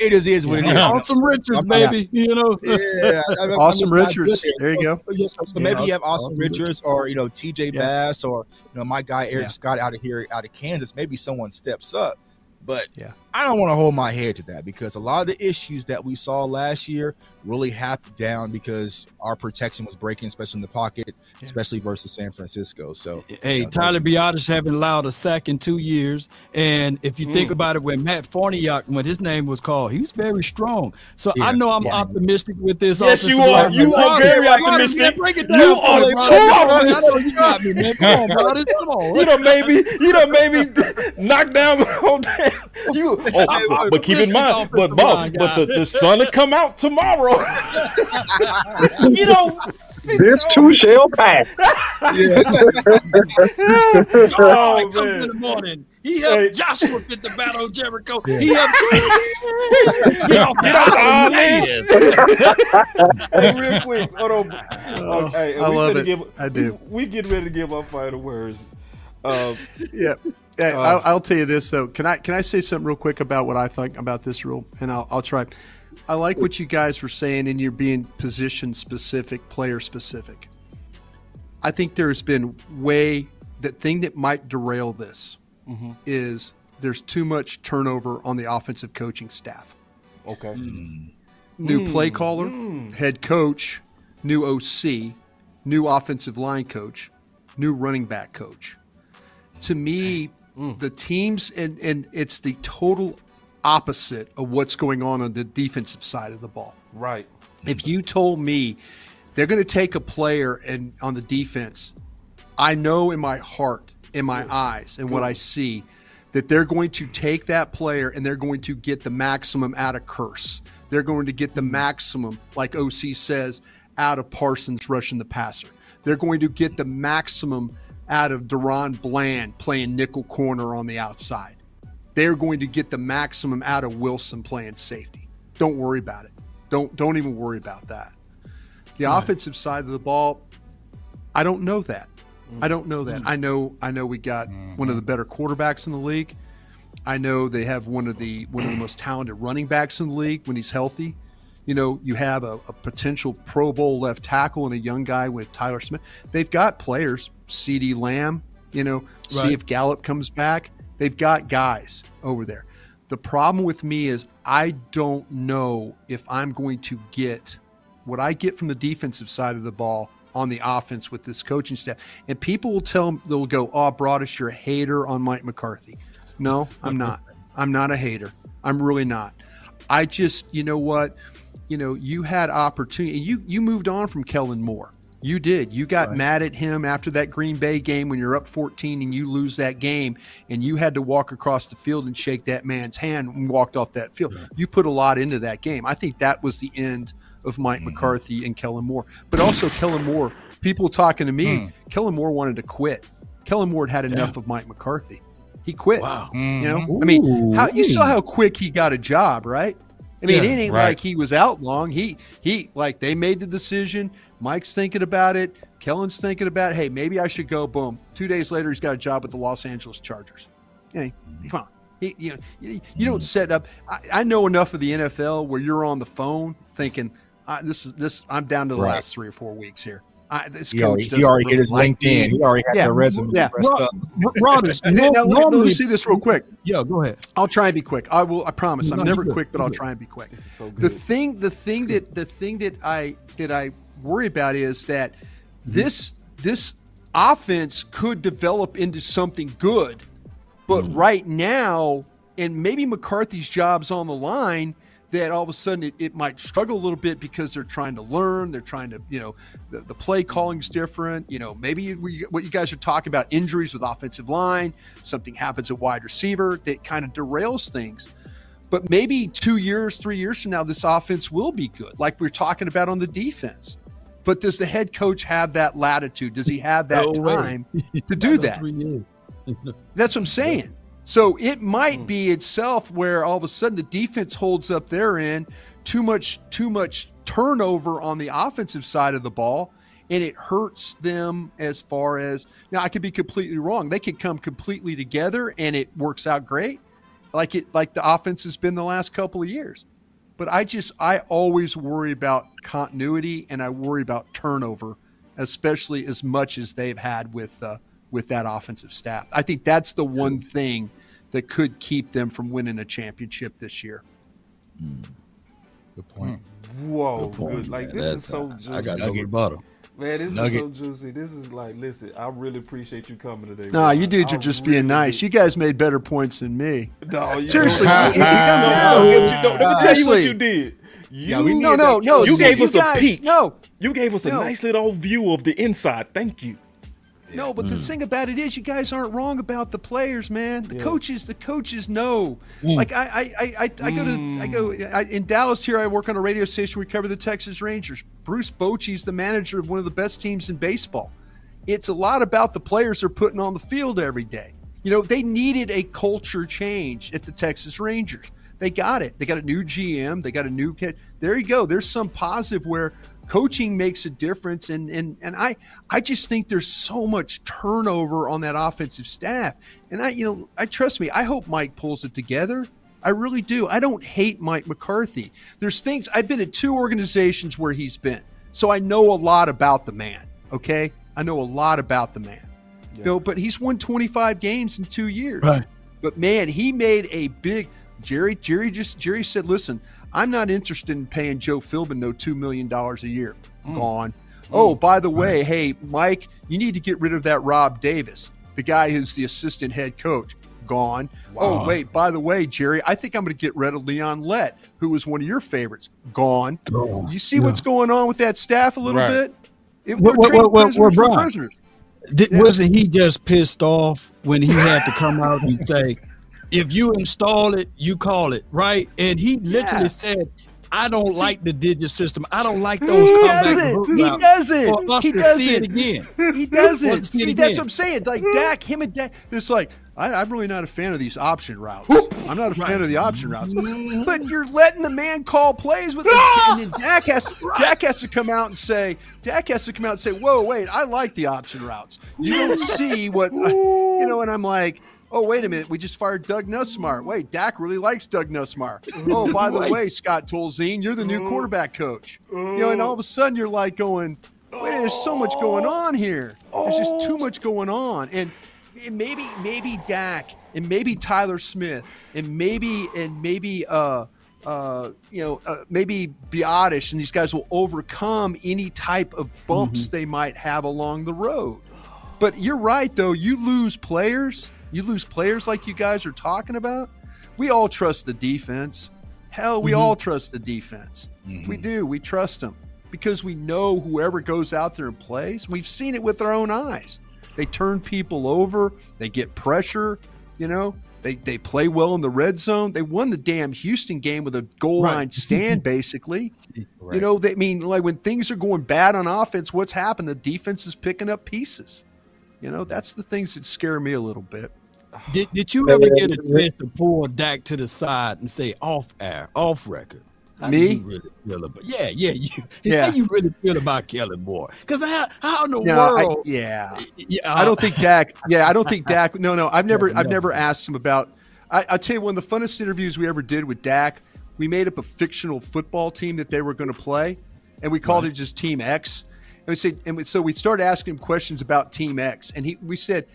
It is is what it is. Awesome Richards, I'm not- baby. You know, yeah, I- I'm- I'm Awesome Richards. There you go. So, yes, so Yeah, maybe you have awesome- Awesome, awesome Richards or you know TJ Yeah. Bass or you know my guy Eric Yeah. Scott out of here out of Kansas. Maybe someone steps up, but Yeah. I don't want to hold my head to that because a lot of the issues that we saw last year really happened down because our protection was breaking, especially in the pocket, especially versus San Francisco. So, Hey, you know, Tyler Biadasz haven't allowed a sack in two years. And if you think Mm. about it, when Matt Farniok, when his name was called, he was very strong. So Yeah, I know I'm yeah. optimistic with this. Yes, you are. You are Rodgers, very optimistic. man, break it down You for are me, too I know optimistic. you got me, man. Come on, Rodgers. Come on. You done made me, you done made me knock down my whole damn. You, oh, I'm but, but keep in mind, but Bob, line but the, the sun will come out tomorrow. you know, This too shall pass. Oh, Oh, comes in man. the morning. He helped Hey. Joshua get the battle of Jericho. Yeah. He helped get off Get off our man. hey, real quick, hold on. Okay, I we love it. Give, I do. We, we get ready to give our final words. Um, Yeah. Yeah, Uh, I'll, I'll tell you this though. Can I can I say something real quick about what I think about this rule? And I'll, I'll try. I like what you guys were saying, and you're being position specific, player specific. I think there's been way the thing that might derail this Mm-hmm. is there's too much turnover on the offensive coaching staff. okay. New Mm, play caller, head coach, new OC, new offensive line coach, new running back coach. To me, the teams and and it's the total opposite of what's going on on the defensive side of the ball. Right. If you told me they're going to take a player and on the defense, I know in my heart, in my eyes, and what I see that they're going to take that player and they're going to get the maximum out of Kearse. They're going to get the mm-hmm. maximum, like OC says, out of Parsons rushing the passer. They're going to get the maximum out of DaRon Bland playing nickel corner on the outside. They're going to get the maximum out of Wilson playing safety. Don't worry about it. Don't don't even worry about that. The offensive side of the ball, I don't know that. I don't know that. Mm-hmm. I know I know we got one of the mm-hmm. better quarterbacks in the league. I know they have one of the one of the most talented running backs in the league when he's healthy. You know, you have a, a potential Pro Bowl left tackle and a young guy with Tyler Smith. They've got players, CeeDee Lamb, you know, see if Gallup comes back. They've got guys over there. The problem with me is I don't know if I'm going to get what I get from the defensive side of the ball on the offense with this coaching staff. And people will tell they'll go, "Oh, Broadus, you're a hater on Mike McCarthy." No, I'm not. I'm not a hater. I'm really not. I just, you know what, you know, you had opportunity. You you moved on from Kellen Moore. You did. You got mad at him after that Green Bay game when you're up 14 and you lose that game, and you had to walk across the field and shake that man's hand and walked off that field. You put a lot into that game. I think that was the end of Mike mm-hmm. McCarthy and Kellen Moore. But also Kellen Moore. People talking to me, hmm. Kellen Moore wanted to quit. Kellen Moore had had enough of Mike McCarthy. He quit. Wow. You know, mm-hmm. I mean, how, you saw how quick he got a job, right? I mean, Yeah, it ain't right. like he was out long. He he like they made the decision. Mike's thinking about it. Kellen's thinking about, hey, maybe I should go. Boom. Two days later, he's got a job with the Los Angeles Chargers. Hey, come on. He, you know, you, you don't set up. I, I know enough of the NFL where you're on the phone thinking, I, this is this. I'm down to the Right. last three or four weeks here. I, this He coach already, he already hit his like LinkedIn. me. He already had Yeah. the resume Yeah. pressed up. Rodgers, And then- now, let, me- let me see this real quick. yeah, go ahead. I'll try and be quick. I will. I promise. No, I'm never quick, but I'll try and be quick. This is so good. The thing, the thing that the thing that I that I worry about is that hmm. this this offense could develop into something good, but hmm. right now, and maybe McCarthy's job's on the line. That all of a sudden it, it might struggle a little bit because they're trying to learn. They're trying to, you know, the, the play calling's different. You know, maybe we, what you guys are talking about injuries with offensive line, something happens at wide receiver that kind of derails things. But maybe two years, three years from now, this offense will be good, like we are talking about on the defense. But does the head coach have that latitude? Does he have that No time to do that? That's what I'm saying. So it might be itself where all of a sudden the defense holds up their end, too much, too much turnover on the offensive side of the ball, and it hurts them as far as now. I could be completely wrong. They could come completely together and it works out great, like it like the offense has been the last couple of years. But I just I always worry about continuity and I worry about turnover, especially as much as they've had with uh, with that offensive staff. I think that's the one thing that could keep them from winning a championship this year. Good point. Hmm. Whoa, Good point, good. Like man. this That's- is so juicy. I got no rebuttal. Man, this Nugget. is so juicy. This is like, listen, I really appreciate you coming today. Nah, bro. you dudes are just really being nice. do. You guys made better points than me. No, you Seriously, don't. it- it- come no, on. no, you don't. Let me tell you what you did. You, Yeah, we No, no, no. you see, gave us a peek. No, You gave us a No. nice little view of the inside. Thank you. No, but the mm. thing about it is, you guys aren't wrong about the players, man. The Yeah. coaches, the coaches know. Mm. Like I, I, I, I, I go to, I go mm. I, in Dallas here. I work on a radio station. We cover the Texas Rangers. Bruce Bochy's the manager of one of the best teams in baseball. It's a lot about the players they're putting on the field every day. You know, they needed a culture change at the Texas Rangers. They got it. They got a new GM. They got a new kid. There you go. There's some positive where coaching makes a difference and and and I I just think there's so much turnover on that offensive staff. And I you know, I trust me, I hope Mike pulls it together. I really do. I don't hate Mike McCarthy. There's things I've been at two organizations where he's been. So I know a lot about the man, okay? I know a lot about the man. You know, but he's won 25 games in 2 years. Right. But man, he made a big Jerry. Jerry just Jerry said, "Listen, I'm not interested in paying Joe Philbin no two million dollars a year. Mm. Gone. Oh, mm. by the way, hey Mike, you need to get rid of that Rob Davis, the guy who's the assistant head coach. Gone. Oh wait, by the way, Jerry, I think I'm going to get rid of Leon Lett, who was one of your favorites. Gone. You see what's going on with that staff a little Right. bit? It, What- what- what- prisoners what, prisoners. Did, Wasn't he just pissed off when he had to come out and say, "If you install it, you call it," right? And he literally Yeah. said, "I don't See- like the digit system. I don't like those He doesn't. He doesn't. He see it doesn't. again. He doesn't. See it See, that's what I'm saying. Like Dak, him and Dak, it's like I, I'm really not a fan of these option routes. I'm not a fan of the option routes. Mm-hmm. But you're letting the man call plays with, and then Dak has Dak has to come out and say Dak has to come out and say, "Whoa, wait, I like the option routes. You don't see what you know." And I'm like. Oh wait a minute! We just fired Doug Nussmeier. Wait, Dak really likes Doug Nussmeier. Oh, by the way, Scott Tolzien, you're the new quarterback coach. You know, and all of a sudden you're like going, Wait, there's so much going on here. There's just too much going on, and, maybe maybe Dak and maybe Tyler Smith and maybe and maybe uh uh you know uh, maybe Biadasz and these guys will overcome any type of bumps they might have along the road. But you're right though. You lose players. You lose players like you guys are talking about. We all trust the defense. Hell, we mm-hmm. all trust the defense. We mm-hmm. do. We trust them because we know whoever goes out there and plays. We've seen it with our own eyes. They turn people over. They get pressure. You know, they they play well in the red zone. They won the damn Houston game with a goal Right. line stand, basically. You know, they I mean like when things are going bad on offense, what's happened? The defense is picking up pieces. You know, that's the things that scare me a little bit. Did, did you ever get a chance to pull Dak to the side and say off air, off record? How Me? you really feel about, yeah, yeah, you, Yeah. How you really feel about Kelly Boy? Because how, how in the No, I, yeah. yeah, I don't think uh, Dak. Yeah, I don't think Dak. No, no, I've never, I've never asked him about. I, I'll tell you, one of the funnest interviews we ever did with Dak, we made up a fictional football team that they were going to play, and we called it just Team X. And we said, and so we started asking him questions about Team X, and he, we said,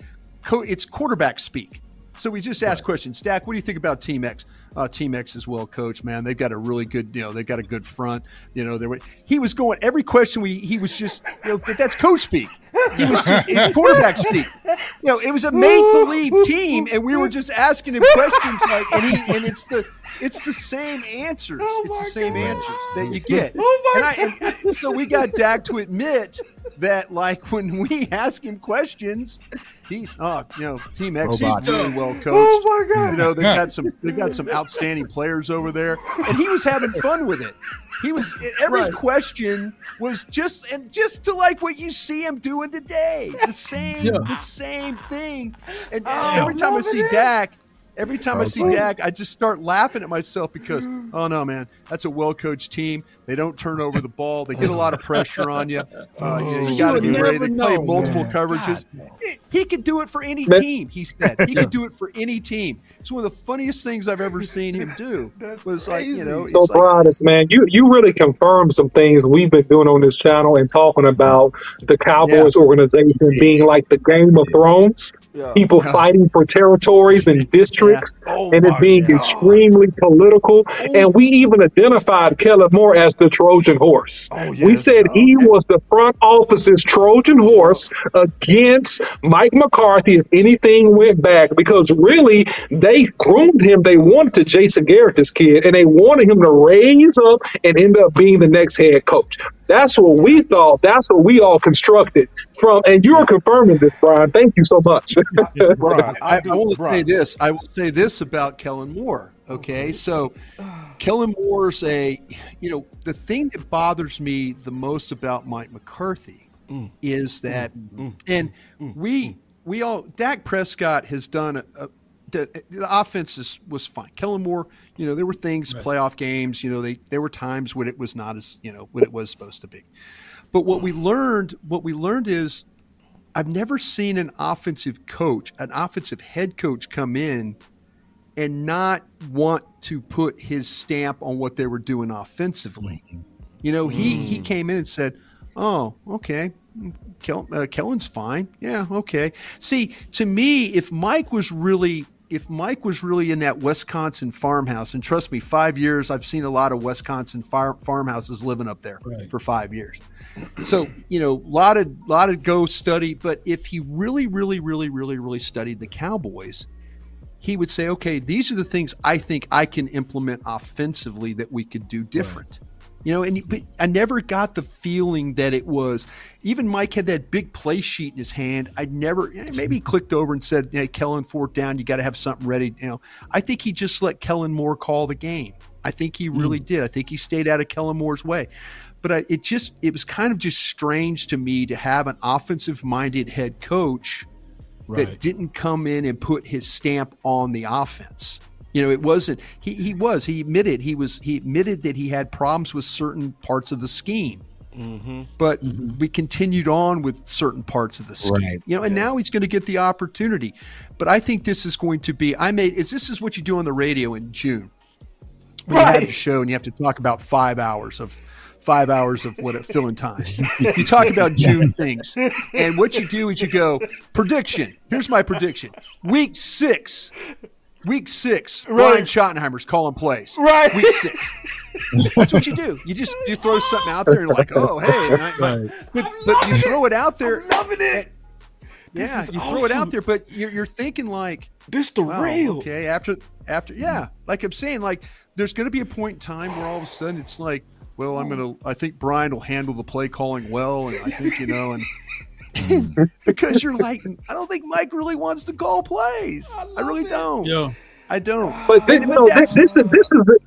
Co- it's quarterback speak. So we just asked questions. Stack, what do you think about Team X? Uh, Team X is well coached, man. They've got a really good, you know, they've got a good front. You know, they were, he was going every question. We he was just, you know, but that's coach speak. He was just quarterback speak. You know, it was a make believe team, and we were just asking him questions like, and he and it's the it's the same answers. it's the same answers that you get. and, I, and so we got Dak to admit that, like, when we ask him questions, he's oh, you know, Team X Robot. is really well coached. Oh my god! You know, they've got some they've got some outstanding players over there, and he was having fun with it. He was every Right. question was just and just to like what you see him doing today, the same Yeah. the same thing. And, and every time I see Dak, every time I see Dak, I just start laughing at myself because oh no, man, that's a well coached team. They don't turn over the ball. They get a lot of pressure on you. Uh, you, So you you got to would be ready. never They play multiple man. coverages. He, he could do it for any team. He said he could do it for any team. It's one of the funniest things I've ever seen him do. Was like you know, So, it's like, Broadus, man, you you really confirmed some things we've been doing on this channel and talking about the Cowboys organization being like the Game of Thrones. People fighting for territories and districts, Oh and it being God. extremely political. Oh. And we even identified Kellen Moore as the Trojan horse. Oh, We yes. said he uh, was the front office's Trojan horse against Mike McCarthy if anything went back because really they groomed him. They wanted to Jason Garrett, this kid, and they wanted him to raise up and end up being the next head coach. That's what we thought. That's what we all constructed from. And you're confirming this, Brian. Thank you so much. Brian, I, I, do- will say this. I will say this about Kellen Moore. Okay, so Kellen Moore's a, you know, the thing that bothers me the most about Mike McCarthy Mm. is that, and we we all Dak Prescott has done a. a the, the offense is, was fine. Kellen Moore, you know, there were things, playoff games, you know, they there were times when it was not as, you know, what it was supposed to be. But what we learned, what we learned is I've never seen an offensive coach, an offensive head coach come in and not want to put his stamp on what they were doing offensively. You know, he he came in and said, "Oh, okay, Kel, uh, Kellen's fine. Yeah, okay." See, to me, if Mike was really if Mike was really in that Wisconsin farmhouse, and trust me, five years, I've seen a lot of Wisconsin far, farmhouses living up there for five years. So you know, lot of lot of go study. But if he really, really, really, really, really studied the Cowboys, he would say, okay, these are the things I think I can implement offensively that we could do different. You know, and but I never got the feeling that it was. Even Mike had that big play sheet in his hand. I never eh, maybe he clicked over and said, "Hey, Kellen, fourth down, you got to have something ready." You know, I think he just let Kellen Moore call the game. I think he really did. I think he stayed out of Kellen Moore's way. But I, it just it was kind of just strange to me to have an offensive minded head coach that didn't come in and put his stamp on the offense. You know, it wasn't he he was he admitted he was he admitted that he had problems with certain parts of the scheme. Mm-hmm. But mm-hmm. we continued on with certain parts of the scheme. Right. You know, and now he's going to get the opportunity. But I think this is going to be I made it's this is what you do on the radio in June. When you have the show and you have to talk about five hours of five hours of what filling time. you talk about June things. And what you do is you go, prediction. Here's my prediction. Week six. Week six. Brian Schottenheimer's calling plays. Right. Week six. That's what you do. You just you throw something out there and like, oh hey, my- my- but, but you throw it out there. Loving it. Yeah, is you throw it out there, but you're, you're thinking like, This the wow, real. okay. After after yeah, like I'm saying, like there's going to be a point in time where all of a sudden it's like, well, I'm gonna. I think Brian will handle the play calling well, and I think you know, and Mm. because you're like, I don't think Mike really wants to call plays. I, really don't. Yo, I don't. But this, But no, this, that's- this is this is the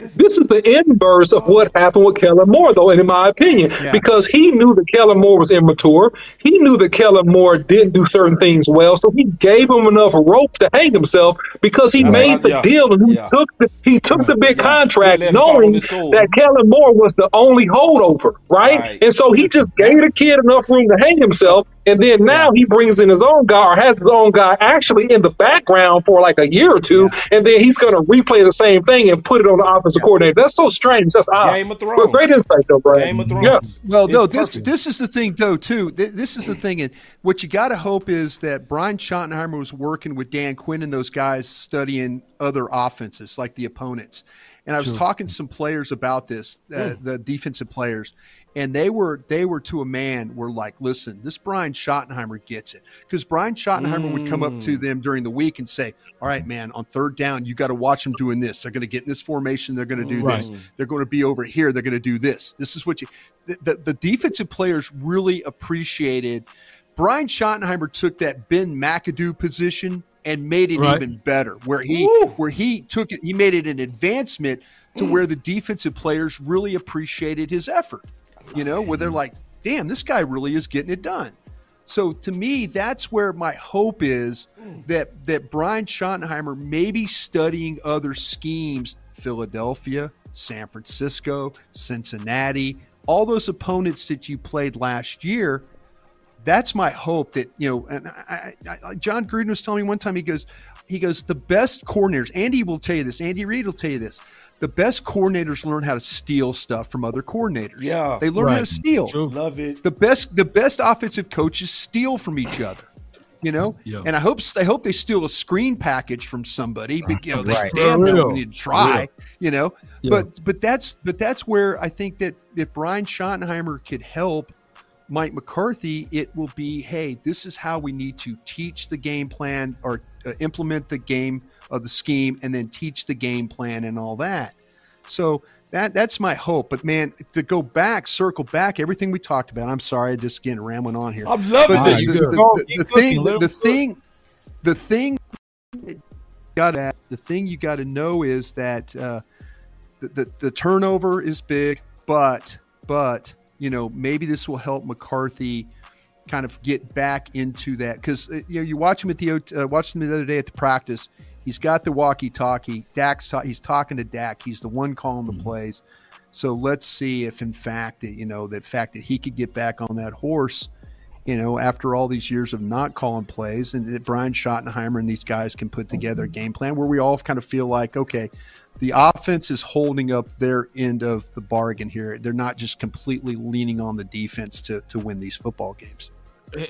this is the inverse of what happened with Kellen Moore, though, in my opinion, Yeah. because he knew that Kellen Moore was immature. He knew that Kellen Moore didn't do certain things well, so he gave him enough rope to hang himself because he Right. made the Yeah. deal and he Yeah. took the, he took the big Yeah. contract, He let him fall on knowing that Kellen Moore was the only holdover, right? Right. And so he just gave the kid enough room to hang himself. And then now he brings in his own guy or has his own guy actually in the background for like a year or two, and then he's going to replay the same thing and put it on the offensive coordinator. That's so strange. That's odd. Game of But Thrones. great insight though, Brad. Game of Thrones. Yeah. Well, It's no, this perfect. this is the thing, though. Too, this is the thing, and what you got to hope is that Brian Schottenheimer was working with Dan Quinn and those guys studying other offenses, like the opponents. And I was talking to some players about this, uh, the defensive players, and they were they were to a man were like, listen, this Brian Schottenheimer gets it because Brian Schottenheimer would come up to mm. them during the week and say, all right, man, on third down, you got to watch them doing this. They're going to get in this formation. They're going to do mm, this. They're going to be over here. They're going to do this. This is what you. The, the, the defensive players really appreciated. Brian Schottenheimer took that Ben McAdoo position and made it Right. even better, where he where he took it, he made it an advancement to mm. where the defensive players really appreciated his effort. You know, where they're like, "Damn, this guy really is getting it done." So to me, that's where my hope is hmm. that that Brian Schottenheimer may be studying other schemes, Philadelphia, San Francisco, Cincinnati, all those opponents that you played last year. That's my hope that you know. And I, I, I, Jon Gruden was telling me one time. He goes, he goes, the best coordinators. Andy will tell you this. Andy Reid will tell you this. The best coordinators learn how to steal stuff from other coordinators. Yeah. they learn how to steal. True. Love it. The best the best offensive coaches steal from each other. You know, Yeah. and I hope I hope they steal a screen package from somebody. But you know, they Right. damn For well real. need to try. For You know, Yeah. but but that's but that's where I think that if Brian Schottenheimer could help Mike McCarthy, it will be, hey, this is how we need to teach the game plan or uh, implement the game of the scheme, and then teach the game plan and all that. So that that's my hope. But man, to go back, circle back, everything we talked about. I'm sorry, I just getting rambling on here. I'm loving But the, it. the, the- the- thing, the, thing, the thing, got to the thing you got to know is that uh, the, the the turnover is big, but but you know maybe this will help McCarthy kind of get back into that because you know you watch him at the uh, watched him the other day at the practice. He's got the walkie-talkie. Dak's ta- he's talking to Dak. He's the one calling the mm-hmm. plays. So let's see if, in fact, that you know, the fact that he could get back on that horse, you know, after all these years of not calling plays, and that Brian Schottenheimer and these guys can put together a mm-hmm. game plan where we all kind of feel like, okay, the offense is holding up their end of the bargain here. They're not just completely leaning on the defense to to win these football games.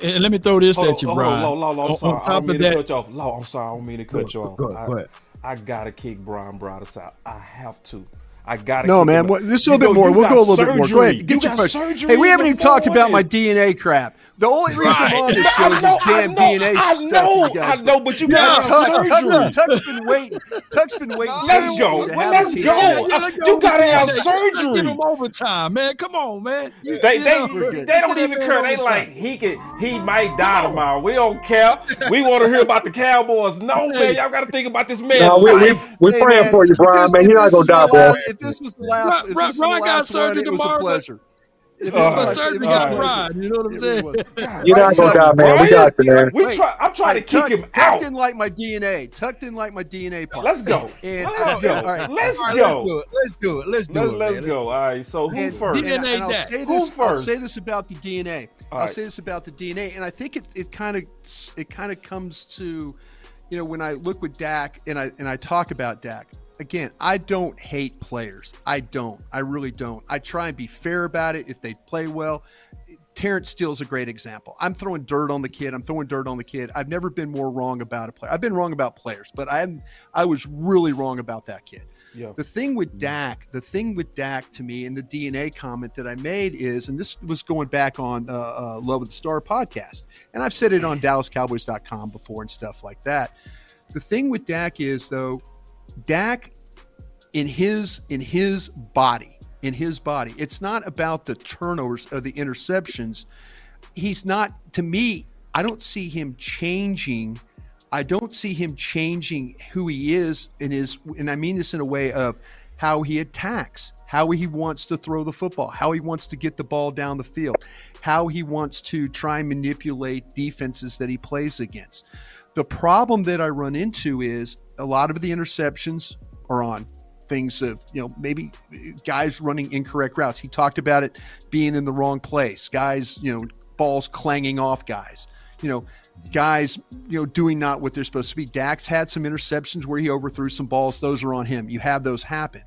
And- let me throw this Hold at you, on, Brian. hold on, on, I'm On- sorry. on I top don't of mean to that, cut you off. Law, I'm sorry. I don't mean to cut you off. go I, go ahead. I gotta kick Brian Broaddus out. I have to. I gotta. No, man. him What, out. this is a little bit go- more. We'll go a little bit more. Go ahead. Get You your got question. surgery Hey, we haven't even talked about my. DNA crap. The only reason I'm on this show I is know, this I damn know, DNA I stuff. know, you guys I know, but you do. gotta Tuck, surgery. Tuck's been waiting. Tuck's been waiting. Let's go. Well, let's piece go. of it. I- you gotta have Let's give surgery. him overtime, man. Come on, man. You- They you they, they don't even care. They like he could he might die tomorrow. We don't care. We want to hear about the Cowboys. No man, y'all got to think about this man. No, we, we, we're praying for you, Brian. Man, if you're not gonna die, boy. Last- If this was the last, Ron- if this Ron- the Ron got last one, surgery it was a tomorrow. pleasure. If it Uh, For was- surgery, it a got pleasure. Brian. You know what I'm saying? was. You're not gonna die, man. We got you, man. We try. I'm trying to Hey, kick Tuck, him Tuck out. didn't like my DNA. Tuck didn't like my DNA part. Let's go. And, Let's go. All right. Let's All right, go. let's do it. Let's do it. Let's do Let's it. let's man. go. All right. So who And, first? and, DNA and I'll Dak. say Who this. I'll say this about the DNA. All I'll say this about the DNA, and I think it it kind of it kind of comes to, you know, when I look with Dak and I and I talk about Dak again. I don't hate players. I don't. I really don't. I try and be fair about it. If they play well, Terence Steele's a great example. I'm throwing dirt on the kid. I'm throwing dirt on the kid. I've never been more wrong about a player. I've been wrong about players, but I am I was really wrong about that kid. Yeah. The thing with Dak, the thing with Dak to me, and the DNA comment that I made is, and this was going back on uh, uh, Love of the Star podcast, and I've said it on DallasCowboys.com before and stuff like that. The thing with Dak is though, Dak in his in his body, in his body, it's not about the turnovers or the interceptions. He's not to me. I don't see him changing. I don't see him changing who he is in his, and I mean this in a way of how he attacks, how he wants to throw the football, how he wants to get the ball down the field, how he wants to try and manipulate defenses that he plays against. The problem that I run into is a lot of the interceptions are on things of, you know, maybe guys running incorrect routes. He talked about it being in the wrong place, guys, you know, balls clanging off guys, you know, guys, you know, doing not what they're supposed to be. Dak's had some interceptions where he overthrew some balls. Those are on him. You have those happen.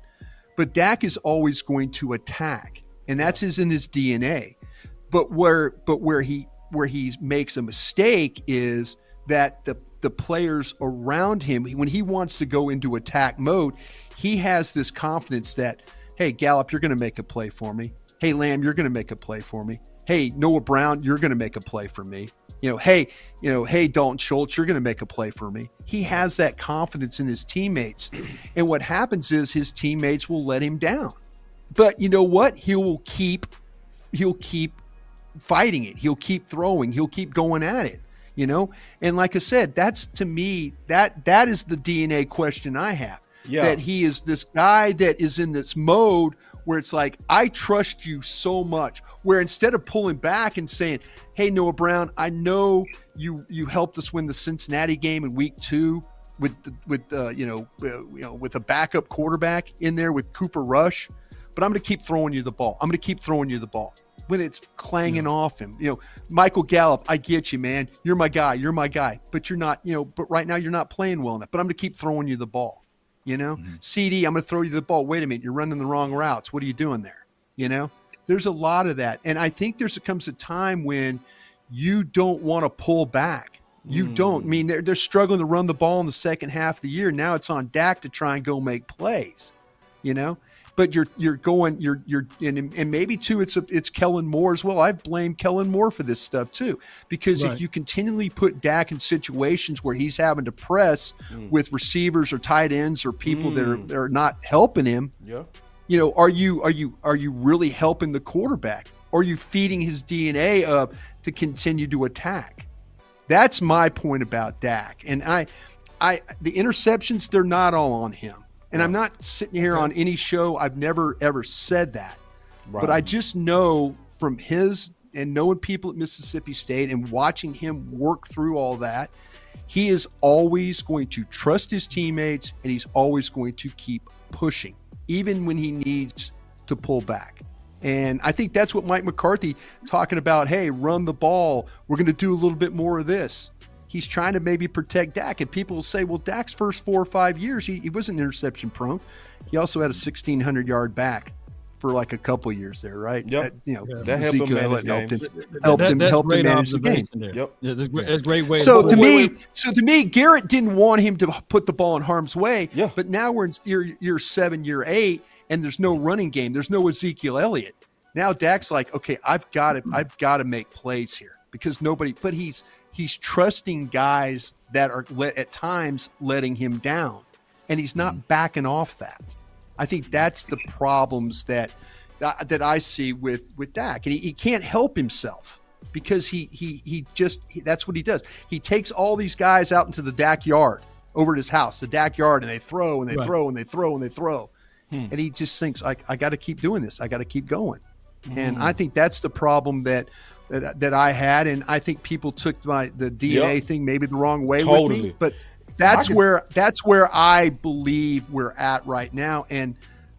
But Dak is always going to attack, and that's his in his DNA. But where but where he where he makes a mistake is that the the players around him when he wants to go into attack mode, he has this confidence that hey Gallup, you're going to make a play for me. Hey Lamb, you're going to make a play for me. Hey Noah Brown, you're going to make a play for me. You know, hey, you know, hey Dalton Schultz, you're going to make a play for me. He has that confidence in his teammates, and what happens is his teammates will let him down. But you know what? He will keep he'll keep fighting it. He'll keep throwing. He'll keep going at it. You know, and like I said, that's to me that that is the DNA question I have. Yeah. That he is this guy that is in this mode where it's like I trust you so much. Where instead of pulling back and saying, "Hey Noah Brown, I know you you helped us win the Cincinnati game in Week Two with the, with uh, you know uh, you know with a backup quarterback in there with Cooper Rush, but I'm going to keep throwing you the ball. I'm going to keep throwing you the ball." When it's clanging off him. You know, Michael Gallup, I get you, man. You're my guy. You're my guy. But you're not, you know, but right now you're not playing well enough. But I'm going to keep throwing you the ball. You know, mm-hmm. CeeDee, I'm going to throw you the ball. Wait a minute. You're running the wrong routes. What are you doing there? You know, there's a lot of that. And I think there's comes a time when you don't want to pull back. You mm. don't. I mean, they're, they're struggling to run the ball in the second half of the year. Now it's on Dak to try and go make plays, you know? But you're you're going you're you're and, and maybe too it's a, it's Kellen Moore as well. I blame Kellen Moore for this stuff too because Right. if you continually put Dak in situations where he's having to press Mm. with receivers or tight ends or people that are that are not helping him, Yeah. you know are you are you are you really helping the quarterback are you feeding his dna up to continue to attack that's my point about Dak. And I I the interceptions they're not all on him. And I'm not sitting here on any show I've never ever said that. But I just know from his and knowing people at Mississippi State and watching him work through all that, he is always going to trust his teammates and he's always going to keep pushing, even when he needs to pull back. And I think that's what Mike McCarthy talking about. Hey, run the ball. We're going to do a little bit more of this. He's trying to maybe protect Dak. And people will say, well, Dak's first four or five years, he, he wasn't interception prone. He also had a 1,600 yard back for like a couple years there, right? Yep. That, you know, That helped him manage helped him, helped That- him, helped him manage the game. there. Yep. Yeah, that's, great, that's a great way. So to to wait, me, so to me, Garrett didn't want him to put the ball in harm's way. Yeah. But now we're in year year seven, year eight, and there's no running game. There's no Ezekiel Elliott. Now Dak's like, okay, I've got to, I've got to make plays here because nobody. But he's he's trusting guys that are let, at times letting him down, and he's not mm-hmm. backing off that. I think that's the problems that that that I see with with Dak, and he, he can't help himself because he he he just he, that's what he does. He takes all these guys out into the Dak yard over at his house, the Dak yard, and they throw and they Right. throw and they throw and they throw, hmm. and he just thinks, I I got to keep doing this. I got to keep going, and hmm. I think that's the problem that. That, that I had, and I think people took my the DNA Yep. thing maybe the wrong way with Totally. me. But that's I could- where that's where I believe we're at right now, and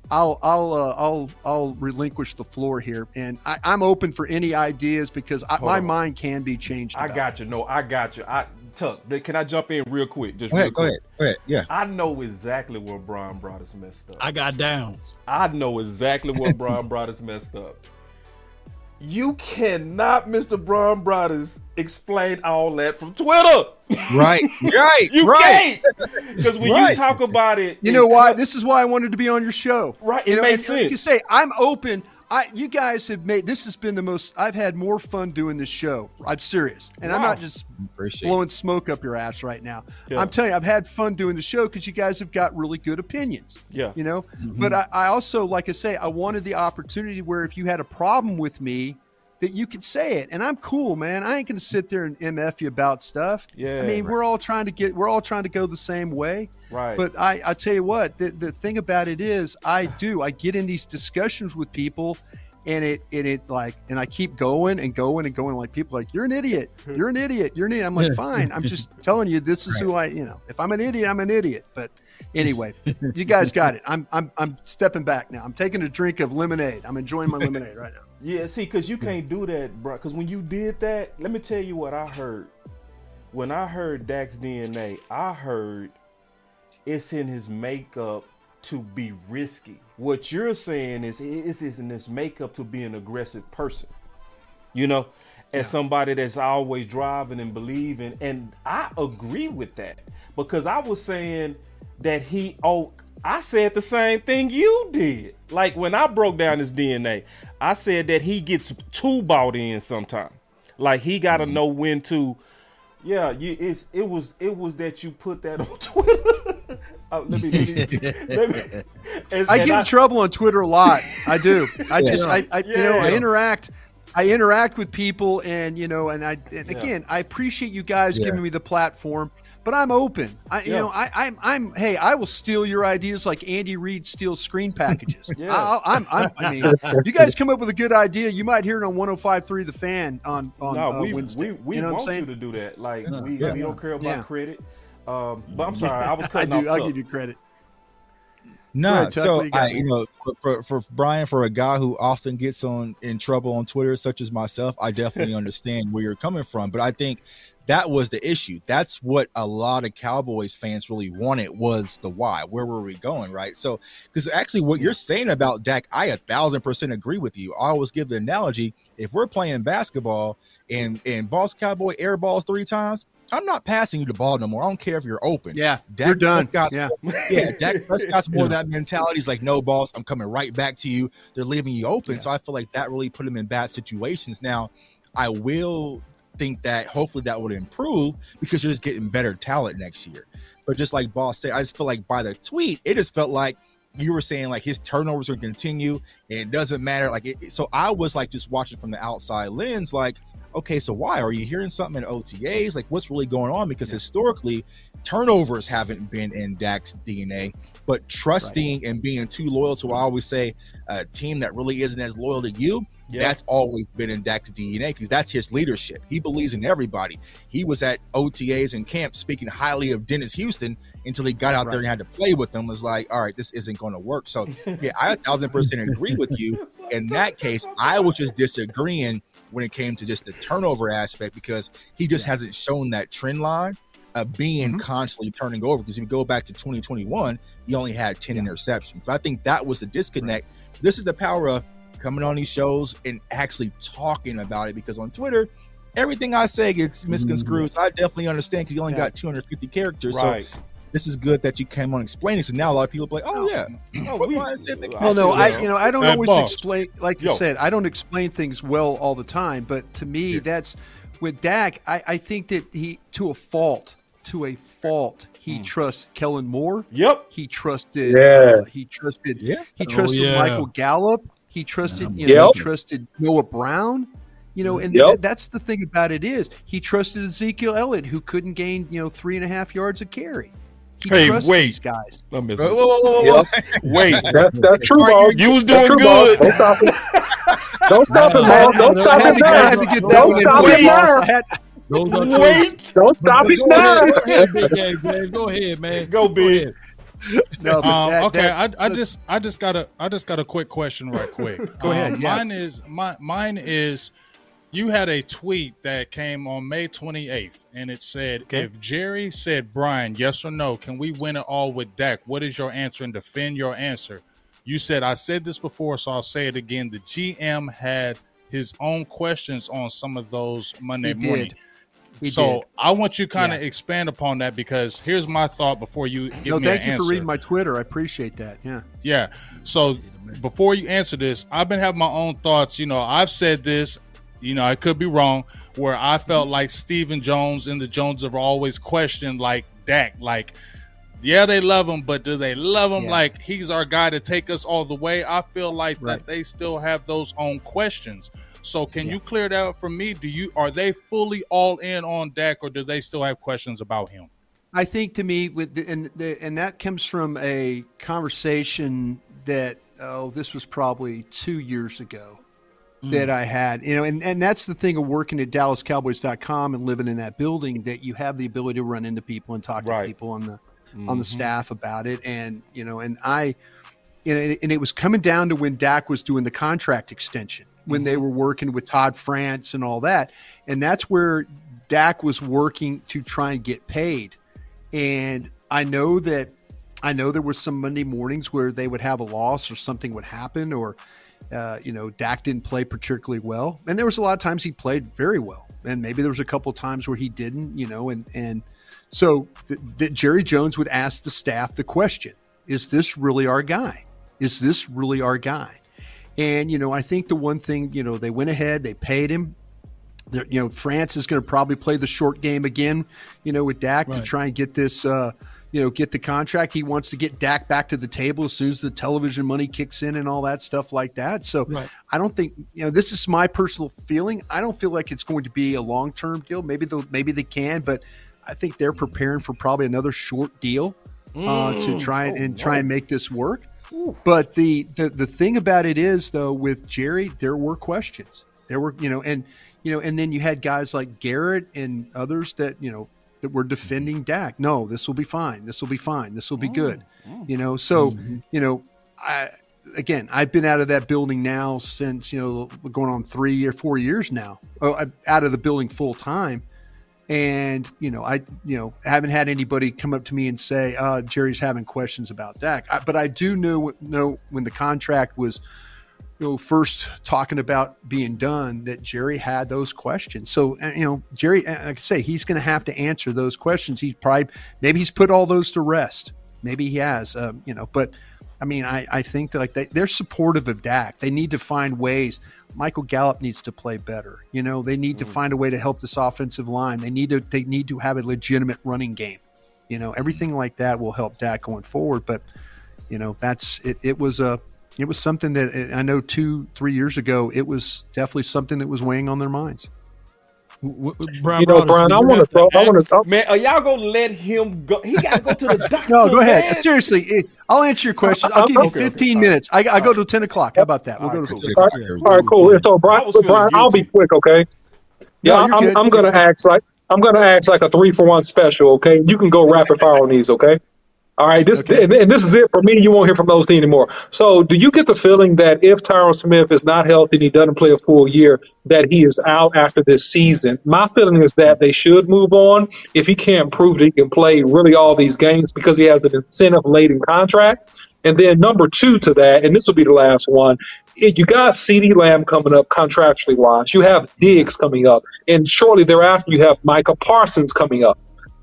I'll I'll uh, I'll I'll relinquish the floor here, and I, I'm open for any ideas because I, my on. mind can be changed. I got you. No, I got you. I Tuck, can I jump in real quick? Just Go real ahead, go ahead, go ahead. Yeah. I know exactly where Brian Broaddus messed up. I got downs. I know exactly where Brian Broaddus messed up. You cannot, Mr. Brian Broaddus, explain all that from Twitter. Right, right, You right. can't. Because when you talk about it, You know why? cut- This is why I wanted to be on your show. Right, You it know, makes and Like you sense. say, I'm open. I you guys have made this has been the most I've had more fun doing this show. I'm serious. And I'm not just Appreciate blowing smoke up your ass right now. Yeah. I'm telling you, I've had fun doing the show because you guys have got really good opinions. Yeah. You know? Mm-hmm. But I, I also, like I say, I wanted the opportunity where if you had a problem with me, that you could say it. And I'm cool, man. I ain't gonna sit there and MF you about stuff. Yeah. I mean, we're all trying to get we're all trying to go the same way. Right. But I, I tell you what, the, the thing about it is I do. I get in these discussions with people and it and it like and I keep going and going and going like people are like, You're an idiot. You're an idiot. You're an idiot. I'm like, fine. I'm just telling you this is who I you know, if I'm an idiot, I'm an idiot. But anyway, you guys got it. I'm I'm I'm stepping back now. I'm taking a drink of lemonade. I'm enjoying my lemonade right now. Yeah, see, because you hmm. can't do that, bro. Because when you did that, let me tell you what I heard. When I heard Dak's DNA, I heard it's in his makeup to be risky. What you're saying is it's in his makeup to be an aggressive person. You know, as somebody that's always driving and believing, and I agree with that because I was saying that he oh I said the same thing you did. Like when I broke down his DNA, I said that he gets too bought in sometimes. Like he got to know when to. Yeah, you, it's it was it was that you put that on Twitter. Uh, let me, let me, let me- and- I and get in trouble on Twitter a lot. I do. I Yeah. just, I, I you know, I interact. I interact with people, and you know, and I, and Yeah. again, I appreciate you guys Yeah. giving me the platform, but I'm open. I, you know, I, I'm, I'm, hey, I will steal your ideas like Andy Reid steals screen packages. Yeah. I, I'm, I'm, I mean, you guys come up with a good idea, you might hear it on 105.3 The Fan on on no, uh, we, Wednesday. we, we you know what want I'm you to do that. Like Yeah. we, Yeah. we don't care about Yeah. credit. Um, but I'm sorry, I was I cutting do. off. I'll give you credit. No, ahead, Chuck, so you got, I, you know, for, for for Brian, for a guy who often gets on in trouble on Twitter, such as myself, I definitely understand where you're coming from. But I think that was the issue. That's what a lot of Cowboys fans really wanted was the why. Where were we going, right? So, because actually, what you're saying about Dak, I a thousand percent agree with you. I always give the analogy: if we're playing basketball and and Boss Cowboy air balls three times. I'm not passing you the ball no more. I don't care if you're open. Yeah, Dak you're done. Prescott's- Yeah. yeah. Dak Prescott's more Yeah. that mentality. He's like, no, boss, I'm coming right back to you. They're leaving you open. So I feel like that really put him in bad situations. Now, I will think that hopefully that would improve because you're just getting better talent next year. But just like Boss said, I just feel like by the tweet, it just felt like you were saying like his turnovers are going to continue and it doesn't matter. Like, it, so I was like just watching from the outside lens, like, okay, so why are you hearing something in OTAs? Like, what's really going on? Because historically, turnovers haven't been in Dak's DNA, but trusting and being too loyal to, I always say, a team that really isn't as loyal to you. Yeah. That's always been in Dak's DNA because that's his leadership. He believes in everybody. He was at OTAs and camp speaking highly of Dennis Houston until he got out there and had to play with them. Was like, all right, this isn't going to work. So, yeah, I a thousand percent agree with you. In that case, I was just disagreeing when it came to just the turnover aspect because he just hasn't shown that trend line of being mm-hmm. constantly turning over. Because if you go back to 2021, he only had 10 interceptions. So I think that was the disconnect. This is the power of coming on these shows and actually talking about it because on Twitter, everything I say gets misconstrued. Mm. So I definitely understand because you only Yeah. got 250 characters. Right. So this is good that you came on explaining. So now a lot of people are like, oh, yeah. Oh, we- Brian said that- Well, no, I you know I don't always boss. explain like you Yo. said. I don't explain things well all the time, but to me, that's with Dak. I, I think that he to a fault, to a fault, he trusts Kellen Moore. Yep. He trusted. Yeah. uh, he trusted. Yeah. He Oh, trusted yeah. Michael Gallup. He trusted. You know, Yep. he trusted Noah Brown. You know, and Yep. th- that's the thing about it is he trusted Ezekiel Elliott, who couldn't gain you know three and a half yards of carry. He Hey, trusts wait. these guys. I miss Whoa, it. whoa, whoa, whoa, whoa. Wait, That, that's true, ball. you was doing good. Don't stop it. Don't stop it, No, Don't stop no, it no, now. no, no, no, Don't no, stop no, it no, now. I Those are. Wait. Don't stop it Go go now. ahead, big game, Dave. Go ahead, man. Go big. ahead. No, Um, that- okay, that- I, I just I just got a I just got a quick question right quick. Go ahead, Um, yeah. Mine is my mine is you had a tweet that came on May 28th and it said Okay. if Jerry said Brian yes or no can we win it all with Dak what is your answer and defend your answer. You said I said this before so I'll say it again the GM had his own questions on some of those Monday He did. morning. He so did. I want you kind of Yeah. expand upon that because here's my thought before you give no, me thank an you answer. for reading my Twitter. I appreciate that. Yeah. Yeah. So before you answer this, I've been having my own thoughts. You know, I've said this, you know, I could be wrong, where I felt like Stephen Jones and the Jones have always questioned like Dak, like, yeah, they love him, but do they love him Yeah. like he's our guy to take us all the way? I feel like Right. that they still have those own questions. So can Yeah. you clear that up for me? Do you are they fully all in on Dak or do they still have questions about him? I think to me, with the, and the, and that comes from a conversation that oh, this was probably two years ago that mm. I had. You know, and and that's the thing of working at DallasCowboys.com and living in that building that you have the ability to run into people and talk Right. to people on the on the mm-hmm. staff about it, and you know, and I. and it was coming down to when Dak was doing the contract extension, when they were working with Todd France and all that. And that's where Dak was working to try and get paid. And I know that I know there was some Monday mornings where they would have a loss or something would happen or uh, you know, Dak didn't play particularly well. And there was a lot of times he played very well. And maybe there was a couple of times where he didn't, you know, and and so th- that Jerry Jones would ask the staff the question, is this really our guy? Is this really our guy? And you know, I think the one thing, you know, they went ahead, they paid him. They're, you know, France is going to probably play the short game again, you know, with Dak to try and get this, uh, you know, get the contract. He wants to get Dak back to the table as soon as the television money kicks in and all that stuff like that. So Right. I don't think, you know, this is my personal feeling. I don't feel like it's going to be a long term deal. Maybe they'll, maybe they can, but I think they're preparing for probably another short deal uh, to try and, and try and make this work. But the, the the thing about it is though with Jerry, there were questions. There were you know and you know and then you had guys like Garrett and others that you know that were defending Dak. No, this will be fine. This will be fine. This will be oh. good. Oh. You know, so mm-hmm. you know, I again, I've been out of that building now since you know going on three or four years now. Oh, I'm out of the building full time, and you know, I you know haven't had anybody come up to me and say uh, Jerry's having questions about Dak. I, but I do know know when the contract was you know, first talking about being done, that Jerry had those questions. So, uh, you know, Jerry, uh, like I say, he's going to have to answer those questions. He's probably, maybe he's put all those to rest. Maybe he has, um, you know, but I mean, I, I think that like they, they're supportive of Dak. They need to find ways. Michael Gallup needs to play better. You know, they need to mm. find a way to help this offensive line. They need to, they need to have a legitimate running game. You know, everything mm. like that will help Dak going forward. But, you know, that's, it, it was a, it was something that I know two, three years ago, it was definitely something that was weighing on their minds. Brian you know, Brian, I want to throw. I want to. Man, are y'all gonna let him go? He got to go to the doctor. No, go ahead. man. Seriously, it- I'll answer your question. I'll give you Okay, okay. 15 minutes. I, I go to 10 o'clock. How about that? We'll go to All right, all right, cool. So, Brian, Brian, I'll be quick, okay? Yeah, No, I'm. I'm gonna ask like I'm gonna ask like a three for one special, okay? You can go rapid fire on these, okay? All right, this and, and this is it for me. You won't hear from those anymore. So, do you get the feeling that if Tyron Smith is not healthy and he doesn't play a full year, that he is out after this season? My feeling is that they should move on if he can't prove that he can play really all these games because he has an incentive laden contract. And then number two to that, and this will be the last one, you got CeeDee Lamb coming up contractually wise. You have Diggs coming up, and shortly thereafter you have Micah Parsons coming up.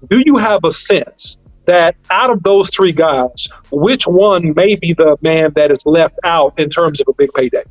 Do you have a sense that out of those three guys, which one may be the man that is left out in terms of a big payday?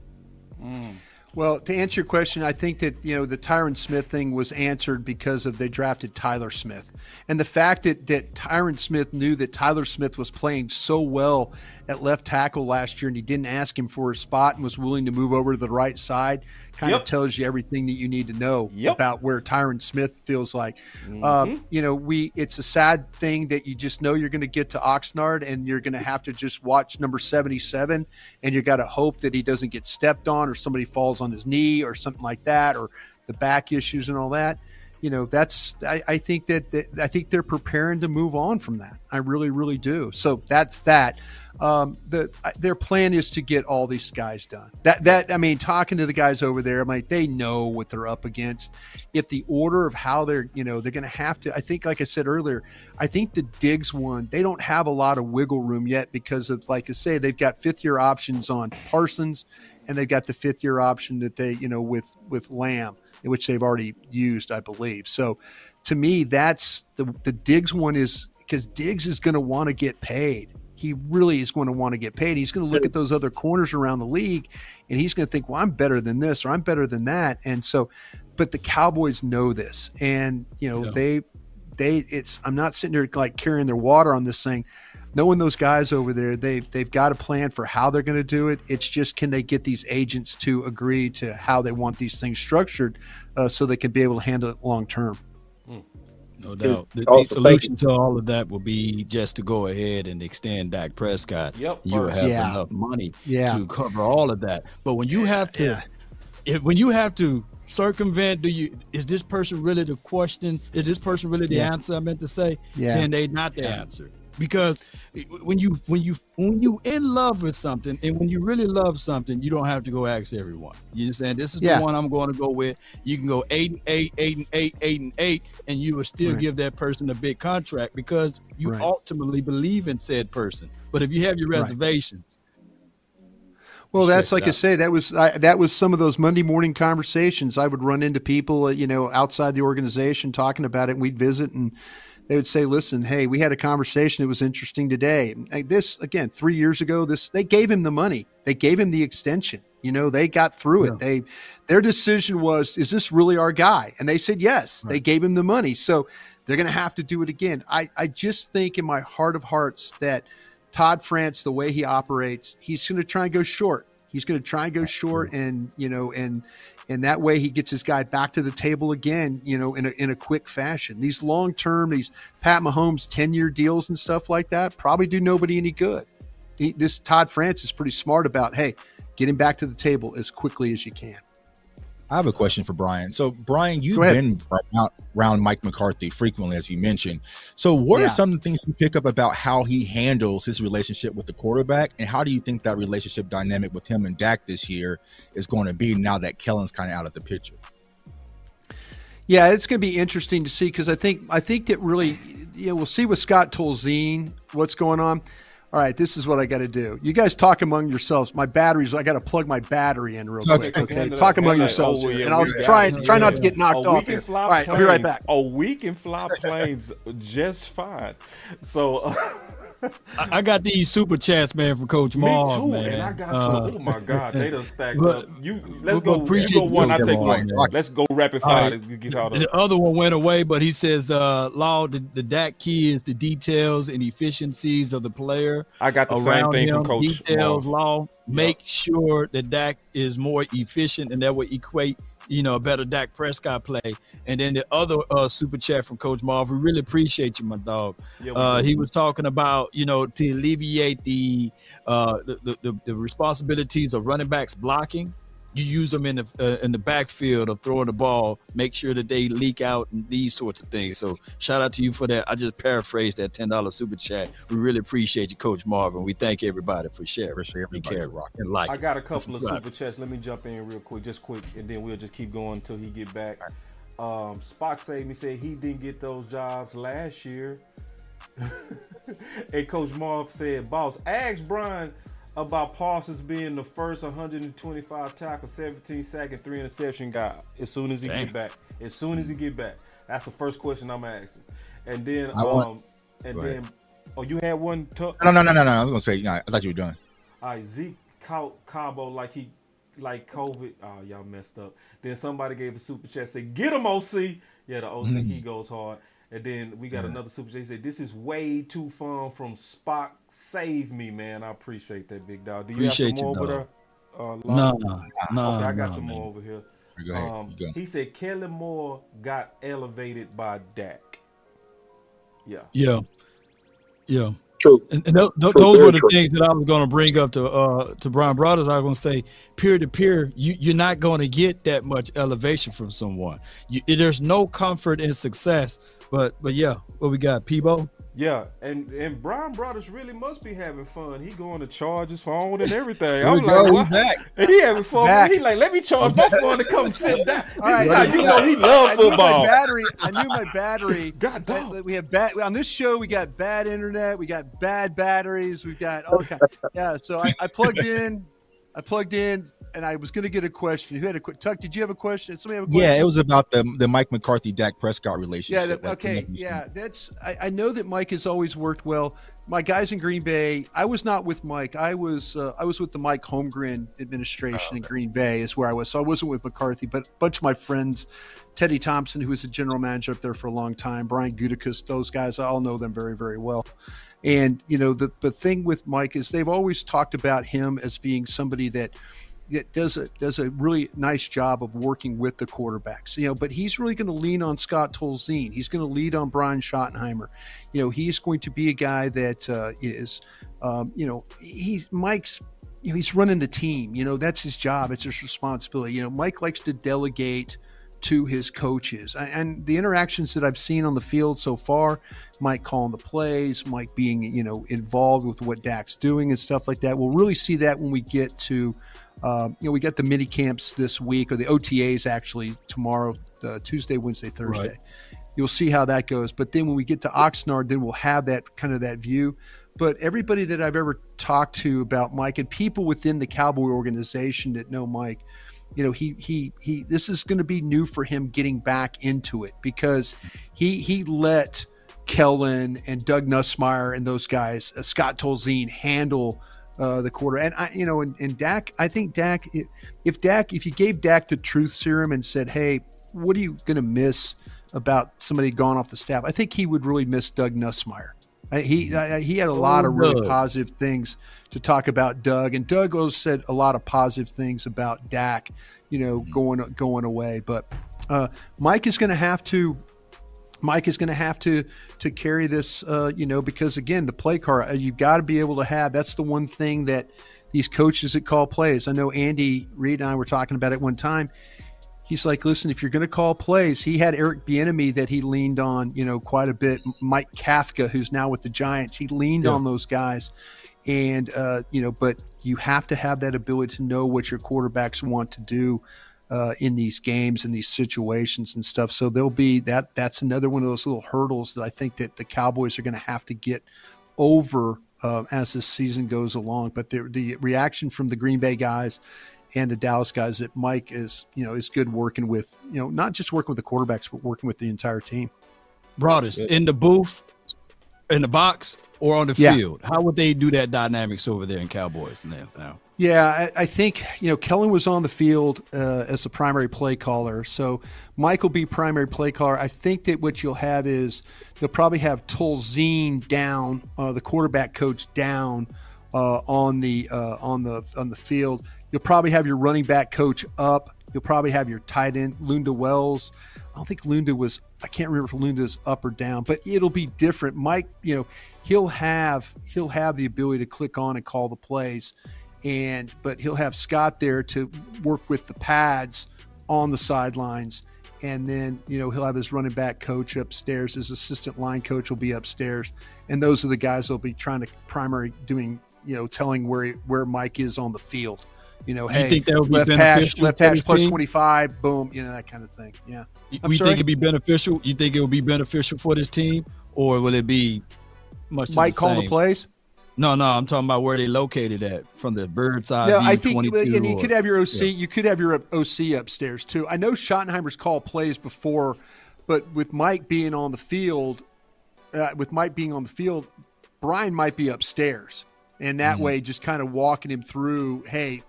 Mm. Well, to answer your question, I think that you know the Tyron Smith thing was answered because of they drafted Tyler Smith, and the fact that that Tyron Smith knew that Tyler Smith was playing so well at left tackle last year, and he didn't ask him for a spot and was willing to move over to the right side, kind Yep. of tells you everything that you need to know Yep. about where Tyron Smith feels like. Mhm. Um, you know, we it's a sad thing that you just know you're going to get to Oxnard and you're going to have to just watch number 77 and you got to hope that he doesn't get stepped on or somebody falls on his knee or something like that or the back issues and all that. You know, that's I, I think that, that I think they're preparing to move on from that. I really, really do. So that's that. Um, the their plan is to get all these guys done. That that I mean, talking to the guys over there, I'm they know what they're up against. If the order of how they're, you know, they're going to have to. I think, like I said earlier, I think the Diggs one, they don't have a lot of wiggle room yet because of, like I say, they've got fifth year options on Parsons, and they've got the fifth year option that they, you know, with with Lamb, which they've already used, I believe. So, to me, that's the the Diggs one is because Diggs is going to want to get paid. He really is going to want to get paid. He's going to look at those other corners around the league, and he's going to think, "Well, I'm better than this, or I'm better than that." And so, but the Cowboys know this, and you know they they it's. I'm not sitting there like carrying their water on this thing. Knowing those guys over there, they they've got a plan for how they're going to do it. It's just can they get these agents to agree to how they want these things structured, uh, so they can be able to handle it long term. No doubt. The, the solution to all of that will be just to go ahead and extend Dak Prescott. Yep. You will have Yeah. enough money Yeah. to cover all of that. But when you have to, if, when you have to circumvent, do you is this person really the question? Is this person really the Yeah. answer? I meant to say, Yeah. then they not the answer. Because when you when you when you in love with something and when you really love something, you don't have to go ask everyone. You understand? This is Yeah. the one I'm going to go with. You can go eight and eight, eight and eight, eight and eight, and you will still Right. give that person a big contract because you Right. ultimately believe in said person. But if you have your reservations, Well, that's like I say. That was I, that was some of those Monday morning conversations. I would run into people, uh, you know, outside the organization talking about it. and We'd visit, and they would say, "Listen, hey, we had a conversation that was interesting today. This again, three years ago. This they gave him the money. They gave him the extension. You know, they got through it. They their decision was, is this really our guy? And they said yes. They gave him the money. So they're going to have to do it again. I I just think in my heart of hearts that Todd France, the way he operates, he's going to try and go short. He's going to try and go short, and you know, and and that way he gets his guy back to the table again, you know, in a in a quick fashion. These long term, these Pat Mahomes ten year deals and stuff like that probably do nobody any good. He, this Todd France is pretty smart about, hey, get him back to the table as quickly as you can. I have a question for Brian. So, Brian, you've been around, around Mike McCarthy frequently, as you mentioned. So, what Yeah. are some of the things you pick up about how he handles his relationship with the quarterback, and how do you think that relationship dynamic with him and Dak this year is going to be now that Kellen's kind of out of the picture? Yeah, it's going to be interesting to see because I think I think that really, you know, we'll see with Scott Tolzien what's going on. All right, this is what I got to do. You guys talk among yourselves. My batteries. I got to plug my battery in real quick. Okay. Talk among yourselves. Oh, yeah, and I'll try and try not to get knocked Oh, we off can here. All right, I'll be right planes. back. Oh, we can fly planes just fine. So uh, I, got these super chats, man, from Coach me Marv, too, man. and I got Uh, some. Oh my God, they done stacked but- up. You let's go. You appreciate go one. I take one. man. Let's go rapid fire. right. Get out The other one went away, but he says, uh, Law, the, the Dak key is the details and efficiencies of the player. I got the same thing from him. Coach Details, Marv. Law. Make sure that Dak is more efficient and that will equate, you know, a better Dak Prescott play. And then the other uh, super chat from Coach Marv, we really appreciate you, my dog. Yeah, uh, he was talking about, you know, to alleviate the, uh, the, the, the, the responsibilities of running backs blocking you use them in the uh, in the backfield of throwing the ball. Make sure that they leak out and these sorts of things. So shout out to you for that. I just paraphrased that ten dollar super chat. We really appreciate you, Coach Marvin. We thank everybody for sharing. For sure, we care, rock and like. I got a couple of super chats. Let me jump in real quick, just quick, and then we'll just keep going until he get back. Um, Spock saved me. Said he didn't get those jobs last year. and Coach Marv said, "Boss, ask Brian about Parsons being the first 125 tackle, 17 sack, and three interception guy. As soon as he Dang. get back, as soon as he get back, that's the first question I'm asking. And then, I um, want- and Go then, ahead. oh, you had one. T- No, no, no, no, no. I was gonna say, you know, I thought you were done. all right, Zeke Ca- Cabo like he like COVID. Oh, y'all messed up. Then somebody gave a super chat say, "Get him, OC." Yeah, the OC Mhm. he goes hard. And then we got Yeah. another super chat. He said, "This is way too fun from Spock. Save me, man. I appreciate that, big dog. Do you Appreciate have some you, more over dog. there? Uh, No, no, no, Okay, I got no, some man. more over here. Go ahead, Um, you go. He said Kellen Moore got elevated by Dak. Yeah. Yeah, yeah. True. And, and tho- tho- True, those were the true. things that I was going to bring up to uh to Brian Broaddus. I was going to say peer to peer, you you're not going to get that much elevation from someone. You, there's no comfort in success. But but yeah, what we got, Peebo? Yeah, and and Brian Broaddus really must be having fun. He going to charge his phone and everything. I'm like, he what? back. He having fun. Back. He like, let me charge my phone to come sit down. This All right. is how you know he loves I knew football. my battery. I knew my battery. God I- we have bad on this show. We got bad internet. We got bad batteries. We've got all kind. Yeah. So I, I plugged in. I plugged in, and I was going to get a question. Who had a quick? Tuck, did you have a question? Somebody have a question? Yeah, it was about the the Mike McCarthy Dak Prescott Yeah. relationship. That, like, okay. Yeah. That's. I, I know that Mike has always worked well. My guys in Green Bay. I was not with Mike. I was. Uh, I was with the Mike Holmgren administration in Green Bay. Is where I was. So I wasn't with McCarthy, but a bunch of my friends, Teddy Thompson, who was the general manager up there for a long time, Brian Gutekunst, those guys. I all know them very, very well. And you know the the thing with Mike is they've always talked about him as being somebody that that does a does a really nice job of working with the quarterbacks. You know, but he's really going to lean on Scott Tolzien. He's going to lead on Brian Schottenheimer. You know, he's going to be a guy that uh, is, um, you know, he's Mike's. You know, he's running the team. You know, that's his job. It's his responsibility. You know, Mike likes to delegate to his coaches and- the interactions that I've seen on the field so far. Mike calling the plays, Mike being you know involved with what Dak's doing and stuff like that. We'll really see that when we get to um, you know, we got the mini camps this week, or the OTAs actually tomorrow, uh, Tuesday, Wednesday, Thursday. Right. You'll see how that goes. But then when we get to Oxnard, then we'll have that kind of that view. But everybody that I've ever talked to about Mike and people within the Cowboy organization that know Mike, you know, he he he. This is going to be new for him getting back into it because he he let Kellen and Doug Nussmeier and those guys, uh, Scott Tolzien, handle uh, the quarter. And I, you know, and, and Dak, I think Dak, if, Dak, if you gave Dak the truth serum and said, "Hey, what are you going to miss about somebody gone off the staff?" I think he would really miss Doug Nussmeier. I, he I, he had a lot of really Doug. positive things to talk about Doug, and Doug also said a lot of positive things about Dak. You know, going going away, but uh, Mike is going to have to Mike is going to have to to carry this, uh, you know, because again, the play car uh, you've got to be able to have. That's the one thing that these coaches that call plays. I know Andy Reid and I were talking about it one time. He's like, listen, if you're going to call plays, he had Eric Bieniemy that he leaned on, you know, quite a bit. Mike Kafka, who's now with the Giants, he leaned Yeah. on those guys, and uh, you know, but you have to have that ability to know what your quarterbacks want to do uh, in these games and these situations and stuff. So there'll be that. That's another one of those little hurdles that I think that the Cowboys are going to have to get over uh, as this season goes along. But the the reaction from the Green Bay guys and the Dallas guys that Mike is you know is good working with you know not just working with the quarterbacks but working with the entire team. Broaddus in the booth, in the box, or on the Yeah. field. How would they do that dynamics over there in Cowboys now? Yeah, I, I think you know Kellen was on the field uh, as the primary play caller, so Mike will be primary play caller. I think that what you'll have is they'll probably have Tolzien down, uh, the quarterback coach down uh, on the uh, on the on the field. You'll probably have your running back coach up. You'll probably have your tight end Lunda Wells. I don't think Lunda was. I can't remember if Lunda's up or down, but it'll be different. Mike, you know, he'll have he'll have the ability to click on and call the plays and but he'll have Scott there to work with the pads on the sidelines and then you know he'll have his running back coach upstairs his assistant line coach will be upstairs and those are the guys that'll be trying to primary doing you know telling where he, where Mike is on the field you know You hey think that would be left hash left for hash his plus team? 25 boom you know that kind of thing yeah You I'm you sorry? think it'd be beneficial? You think it would be beneficial for this team, or will it be much? Mike the call the same? plays No, no, I'm talking about where they located at from the bird's eye No. I think, and you or- could have your OC. Yeah. You could have your OC upstairs too. I know Schottenheimer's call plays before, but with Mike being on the field, uh, with Mike being on the field, Brian might be upstairs, and that Mm-hmm. way, just kind of walking him through. Hey,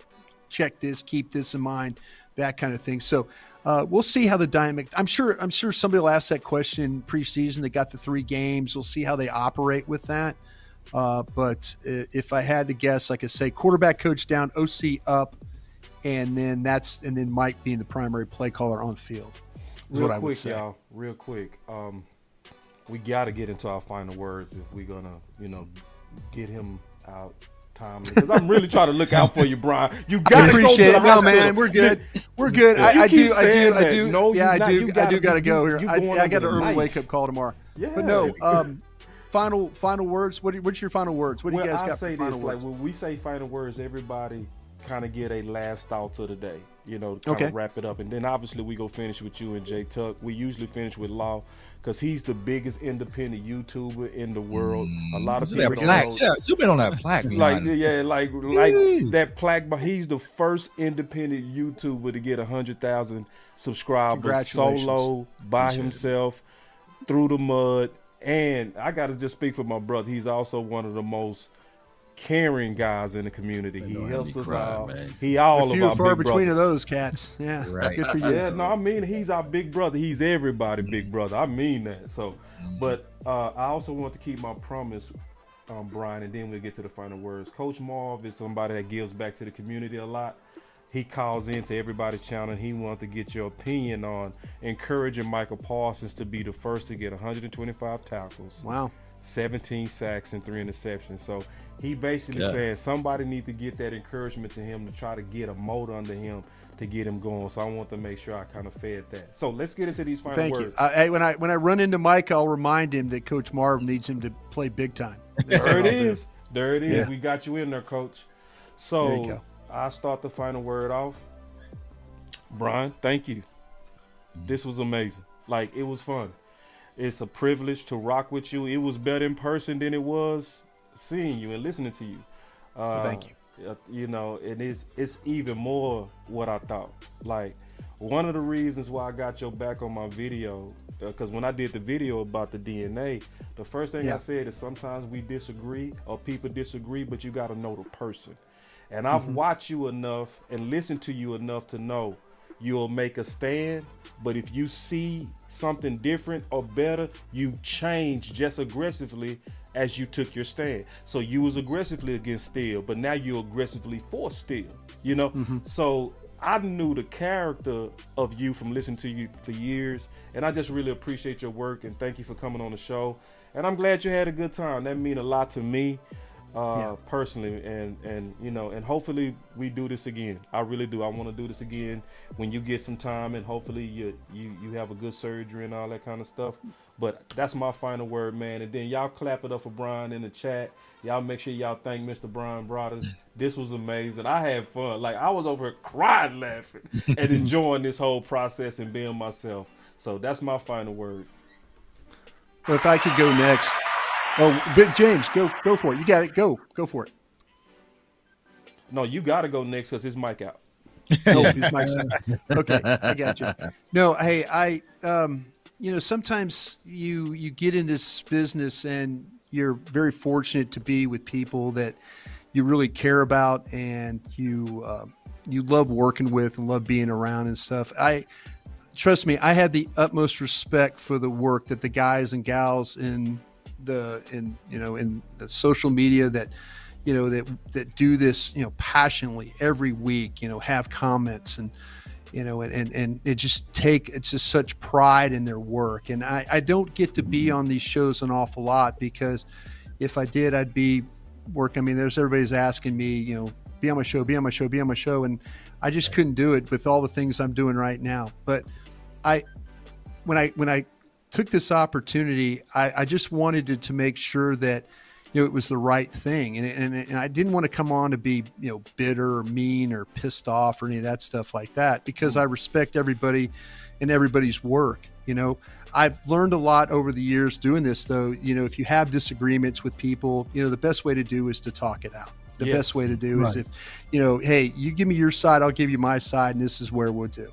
check this, keep this in mind, that kind of thing. So. Uh, we'll see how the dynamic. I'm sure. I'm sure somebody will ask that question preseason. They got the three games. We'll see how they operate with that. Uh, but if I had to guess, like I say, quarterback coach down, OC up, and then that's and then Mike being the primary play caller on field. Real I quick, y'all. Real quick. Um, we got to get into our final words if we're gonna, you know, get him out timely. Because I'm really trying to look out for you, Brian. You got to appreciate it. No, man, we're good. We're good. I, I do. I do. I do. No, yeah, I not. do. I do gotta got to go here. I, I got an early wake up call tomorrow. Yeah. But no. Um, final final words. What what's your final words? What do well, you guys I got say for final this: words? like when we say final words, everybody kind of get a last thoughts of the day. You know, kind Okay. wrap it up, and then obviously we go finish with you and Jay Tuck. We usually finish with Law because he's the biggest independent YouTuber in the world. a lot of So people that don't plaque, know. yeah, zoom been on that plaque. like yeah, like like that plaque. But he's the first independent YouTuber to get a hundred thousand subscribers solo by Appreciate it. himself through the mud. And I got to just speak for my brother. He's also one of the most caring guys in the community. He helps had me us cry, all. man. He all a few of our far big between brothers. of those cats. Yeah. Right. Good for you. Yeah, no, I mean he's our big brother. He's everybody big brother. I mean that. So, but uh, I also want to keep my promise, um, Brian, and then we'll get to the final words. Coach Marv is somebody that gives back to the community a lot. He calls into everybody's channel. and He wants to get your opinion on encouraging Micah Parsons to be the first to get 125 tackles. Wow. 17 sacks and three interceptions. So he basically Yeah. said somebody need to get that encouragement to him to try to get a mold under him to get him going. So I want to make sure I kind of fed that. So let's get into these final Thank words. you. I, I, when I when I run into Mike, I'll remind him that Coach Marv needs him to play big time. There what it I'll do. is. There it is. Yeah. We got you in there, coach. There you So go. I start the final word off. Brian, thank you. This was amazing. Like it was fun. It's a privilege to rock with you. It was better in person than it was seeing you and listening to you. Uh, thank you. Uh, you know, and it's it's even more what I thought. Like one of the reasons why I got your back on my video, because when I did the video about the DNA, the first thing Yeah. I said is sometimes we disagree or people disagree, but you got to know the person. And I've Mm-hmm. watched you enough and listened to you enough to know you'll make a stand, but if you see something different or better, you change just aggressively as you took your stand. So you was aggressively against Steele, but now you're aggressively for Steele. You know? So I knew the character of you from listening to you for years, and I just really appreciate your work and thank you for coming on the show. And I'm glad you had a good time. That mean a lot to me uh, Yeah. personally, and and you know, and hopefully we do this again. I really do. I want to do this again when you get some time, and hopefully you you you have a good surgery and all that kind of stuff. But that's my final word, man. And then y'all clap it up for Brian in the chat. Y'all make sure y'all thank Mr. Brian Broaddus. This was amazing. I had fun. Like I was over here crying, laughing, and enjoying this whole process and being myself. So that's my final word. Well, if I could go next, Oh, Big James, go go for it. You got it. Go go for it. No, you got to go next because his mic out. Oh, his mic's out. Okay, I got you. No, hey, I um, you know, sometimes you you get in this business and you're very fortunate to be with people that you really care about and you uh, you love working with and love being around and stuff. I trust me, I have the utmost respect for the work that the guys and gals in the in you know in the social media that you know that that do this you know passionately every week you know have comments and you know and and, it just take it's just such pride in their work. And I, I don't get to be on these shows an awful lot because if i did i'd be working. I mean there's everybody's asking me you know be on my show be on my show be on my show. And i just couldn't do it with all the things i'm doing right now. But i when i when i took this opportunity i, I just wanted to, to make sure that you know it was the right thing. And, and, and i didn't want to come on to be you know bitter or mean or pissed off or any of that stuff like that because i respect everybody and everybody's work you know. I've learned a lot over the years doing this though. You know if you have disagreements with people you know the best way to do is to talk it out. The Yes. best way to do is if you know hey you give me your side i'll give you my side and this is where we'll do.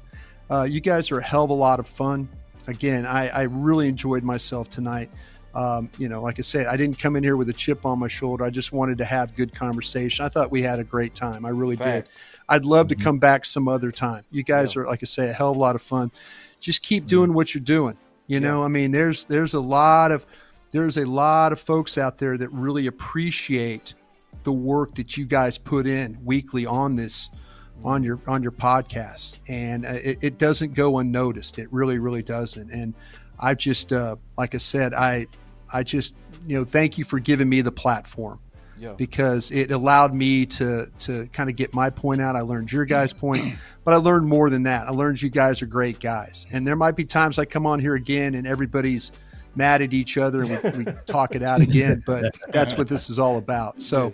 Uh, you guys are a hell of a lot of fun again i, I really enjoyed myself tonight um, you know, like I said, I didn't come in here with a chip on my shoulder. I just wanted to have good conversation. I thought we had a great time. I really did. I'd love to come back some other time. You guys are, like I say, a hell of a lot of fun. Just keep doing what you're doing. You know, I mean, there's there's a lot of there's a lot of folks out there that really appreciate the work that you guys put in weekly on this on your on your podcast and uh, it, it doesn't go unnoticed. It really really doesn't. And i've just uh, like i said i i just you know thank you for giving me the platform Yeah. because it allowed me to to kind of get my point out. I learned your guys point but i learned more than that. I learned you guys are great guys. And there might be times i come on here again and everybody's mad at each other and we, we talk it out again but that's what this is all about. So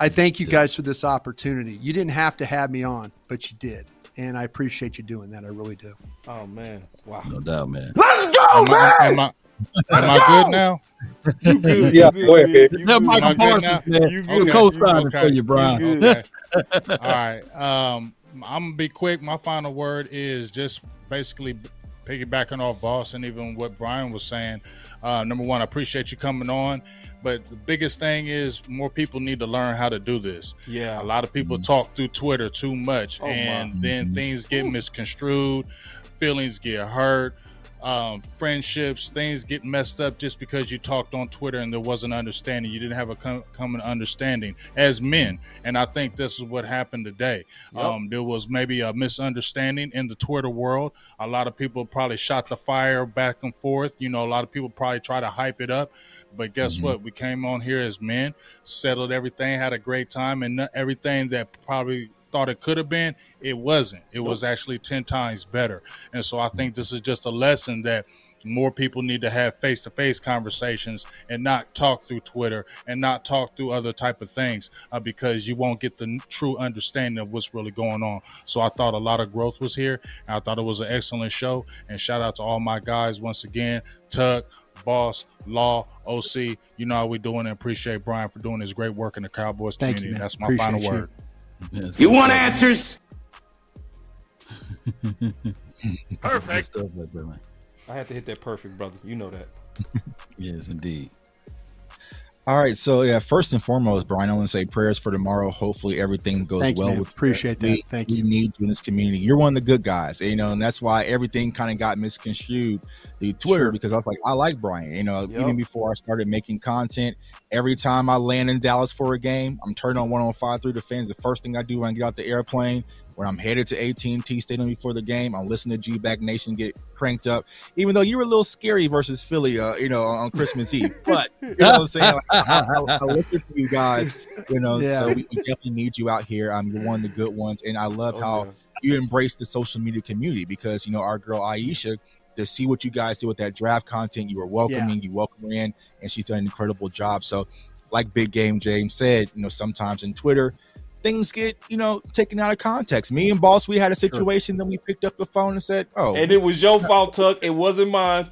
I thank you guys for this opportunity. You didn't have to have me on, but you did. And I appreciate you doing that. I really do. Oh man, wow. No doubt, man. Let's go, Am I, man! am I, am I good now? You good? Yeah, you go ahead, good, Big. you That good. Micah Am I good Parsons, now? man. You We're good. co-signing Okay. for you, Brian. You good. Okay. All right. Um, I'm gonna be quick. My final word is just basically piggybacking off Boss and even what Brian was saying. Uh, number one, I appreciate you coming on, but the biggest thing is more people need to learn how to do this. Yeah. A lot of people talk through Twitter too much, Oh, my. and then things get misconstrued, feelings get hurt, um, friendships, things get messed up just because you talked on Twitter and there wasn't understanding. You didn't have a com- common understanding as men, and I think this is what happened today. Yep. Um, there was maybe a misunderstanding in the Twitter world. A lot of people probably shot the fire back and forth. You know, a lot of people probably try to hype it up. But guess what? We came on here as men, settled everything, had a great time, and everything that probably thought it could have been, it wasn't. It was actually 10 times better. And so I think this is just a lesson that more people need to have face-to-face conversations and not talk through Twitter and not talk through other type of things uh, because you won't get the true understanding of what's really going on. So I thought a lot of growth was here. And I thought it was an excellent show. And shout out to all my guys once again, Tuck, Boss, Law, OC. You know how we doing and appreciate Brian for doing his great work in the Cowboys Thank community. man. That's my Appreciate final you. word. Yes, You want stuff. answers? Perfect. stuff right there, man. I had to hit that perfect, brother. You know that. Yes, indeed. All right, so yeah, first and foremost, Brian, I want to say prayers for tomorrow. Hopefully, everything goes Thank well man. with. Appreciate that. We, Thank we you. need you in this community. You're one of the good guys, you know, and that's why everything kind of got misconstrued through Twitter Sure. because I was like, I like Brian. You know, Yep. even before I started making content, every time I land in Dallas for a game, I'm turning on 105 through the fans. The first thing I do when I get out the airplane, when I'm headed to AT&T Stadium before the game, I'm listening to G-Bag Nation get cranked up. Even though you were a little scary versus Philly, uh, you know, on Christmas Eve, but you know what I'm saying. Like, I, I, I listen to you guys, you know. Yeah. So we, we definitely need you out here. Um, you're one of the good ones, and I love Oh, how yeah. you embrace the social media community because you know our girl Aisha. To see what you guys did with that draft content, you were welcoming, you welcome her in, and she's done an incredible job. So, like Big Game James said, you know, sometimes in Twitter, things get you know taken out of context. Me and Boss, we had a situation, then we picked up the phone and said, "Oh, And it was your fault, Tuck. It wasn't mine.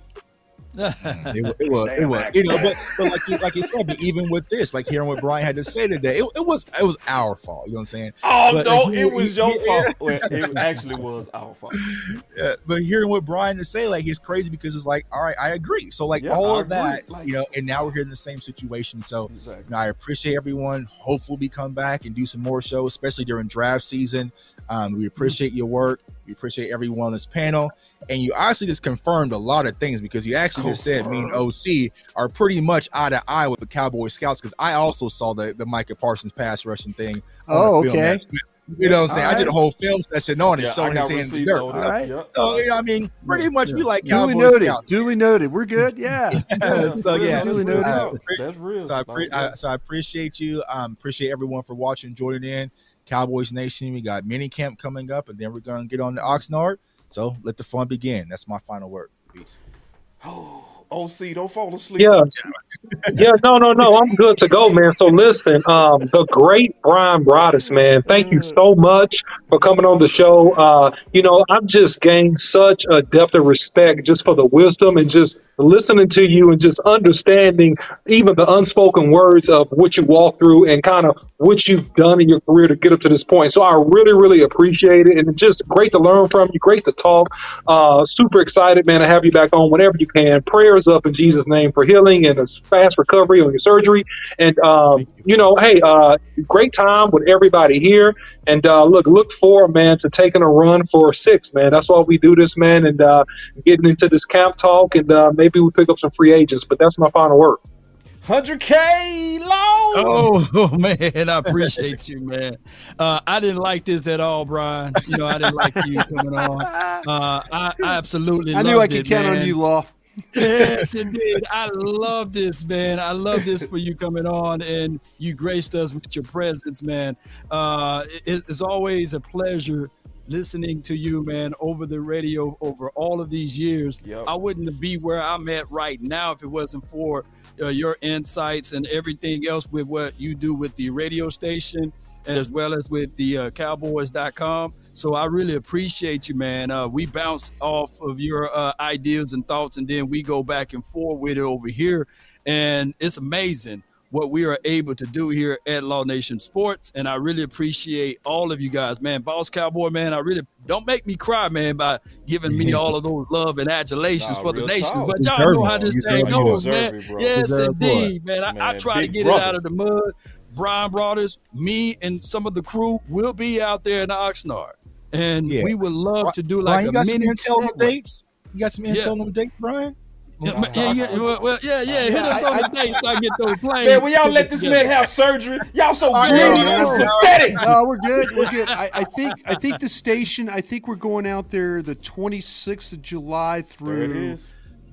it, wa- it was, it was, you know, but, but like, you- like you said, but even with this, like hearing what Brian had to say today, it, it was, it was our fault. You know what I'm saying? Oh But- no, it was your fault. Well, it actually was our fault. Yeah, but hearing what Brian to say, like, it's crazy because it's like, all right, I agree. So, like, Yeah, all I of that. Like- you know, and now we're here in the same situation. So, Exactly. you know, I appreciate everyone. Hopefully, we come back and do some more shows, especially during draft season. Um, we appreciate your work. We appreciate everyone on this panel. And you actually just confirmed a lot of things because you actually just said me and OC are pretty much eye to eye with the Cowboy Scouts because I also saw the, the Micah Parsons pass rushing thing. Oh, the film okay. You know what I'm saying? All I did a whole film session on it, Yeah, I showing got his hands in receipts dirt. on All that. right. Yep. So you know, I mean, pretty much we like Duly Cowboy noted. Scouts. Duly noted. We're good. Yeah. so yeah, Duly noted. I That's real. So I, pre- I, so I appreciate you. Um, appreciate everyone for watching, joining in. Cowboys Nation. We got mini camp coming up, and then we're gonna get on the Oxnard. So let the fun begin. That's my final word. Peace. Oh. OC, don't fall asleep. Yeah. Yeah, no, no, no. I'm good to go, man. So listen, um, the great Brian Broaddus, man, thank you so much for coming on the show. Uh, you know, I've just gained such a depth of respect just for the wisdom and just listening to you and just understanding even the unspoken words of what you walk through and kind of what you've done in your career to get up to this point. So I really, really appreciate it. And just great to learn from you. Great to talk. Uh, super excited, man, to have you back on whenever you can. Prayers up in Jesus' name for healing and a fast recovery on your surgery. And, um, you know, hey, uh, great time with everybody here. And uh, look, look forward, man, to taking a run for six, man. That's why we do this, man, and uh, getting into this camp talk. And uh, maybe we pick up some free agents. But that's my final word. 100K low. Oh, man, I appreciate you, man. Uh, I didn't like this at all, Brian. You know, I didn't like you coming on. Uh, I, I absolutely. I knew I could it, count on you, Law. Yes, indeed. I love this, man. I love this for you coming on and you graced us with your presence, man. Uh, it- it's always a pleasure listening to you, man, over the radio over all of these years. Yep. I wouldn't be where I'm at right now if it wasn't for uh, your insights and everything else with what you do with the radio station as well as with the uh, cowboys.com. So I really appreciate you, man. Uh, we bounce off of your uh, ideas and thoughts, and then we go back and forth with it over here. And it's amazing what we are able to do here at Law Nation Sports. And I really appreciate all of you guys, man. Boss Cowboy, man, I really don't make me cry, man, by giving me all of those love and adulations Nah, for the nation. talk. But You y'all know how this You thing it. goes, You man. it. Yes, Deserve it. indeed, man. I, I try to get brother. it out of the mud. Brian Broaddus, me and some of the crew will be out there in Oxnard. And Yeah. we would love to do Brian, like you a mini intel dates? You got some intel Yeah. on dates, Brian? Yeah, yeah, yeah, well, well, yeah, yeah. Hit us I- on the date so I get those planes. Man, will y'all let this man have surgery? Y'all so know. It's pathetic. No, we're good. We're good. I, I think I think the station. I think we're going out there the 26th of July through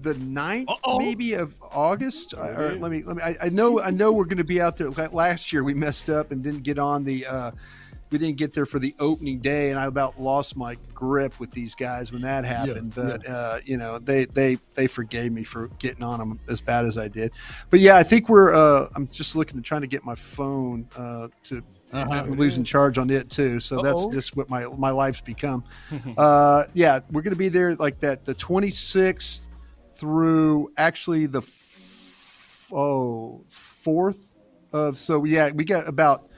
the 9th Uh-oh. maybe of August. Or let me let me. I, I know I know we're going to be out there. Last year we messed up and didn't get on the. Uh, we didn't get there for the opening day, and I about lost my grip with these guys when that happened. but uh, you know, they they they forgave me for getting on them as bad as I did. But yeah, I think we're. Uh, I'm just looking to trying to get my phone uh, to. I'm losing charge on it too, so that's Uh-oh. just what my my life's become. uh, yeah, we're going to be there like that the 26th through actually the f- oh fourth of so yeah we got about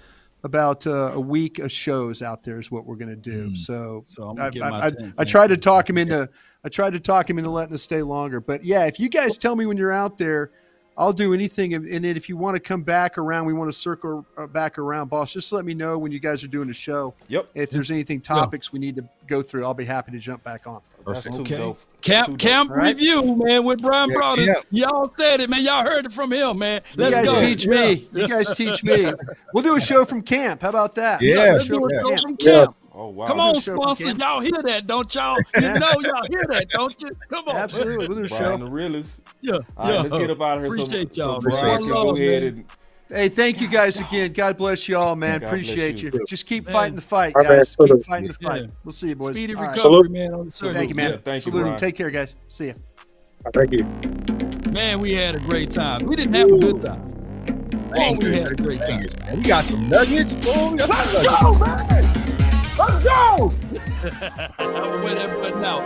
about uh, a week of shows out there is what we're going to do. So, So I'm I, I, I, I tried to talk him into I tried to talk him into letting us stay longer. But yeah, if you guys tell me when you're out there, I'll do anything. And if you want to come back around, we want to circle uh, back around, boss. Just let me know when you guys are doing a show. Yep. If there's anything topics we need to go through, I'll be happy to jump back on. That's Perfect. too Okay. dope. Camp dope. camp All right. review, man, with Brian Yeah, Brothers. yeah. Y'all said it, man. Y'all heard it from him, man. Let's guys go. teach Yeah. me. You guys teach me. We'll do a show from camp. How about that? Yeah, Let's Show do a show camp. from camp. Oh wow. Come on, a sponsors. Y'all hear that, don't y'all? You know y'all hear that, don't you? Come on. Absolutely. We'll do a Brian the realist. Yeah. All right, yeah. let's get up out of here. Appreciate so, y'all, So. Brian Appreciate you. go ahead man. and Hey, thank you guys again. God bless you all, man. God Appreciate you. you. Just keep Man. fighting the fight, guys. so Keep the- fighting the fight. Yeah. We'll see you, boys. Speedy All right. recovery, man, on the surgery. Thank you, man. Yeah, thank you, Brian. Take care, guys. See ya. Thank you. Man, we had a great time. We didn't have a good time. Dang, we we, had a great time. man. we got some nuggets. Boy. We got some nuggets. Go, man! Let's go! Wear that button out.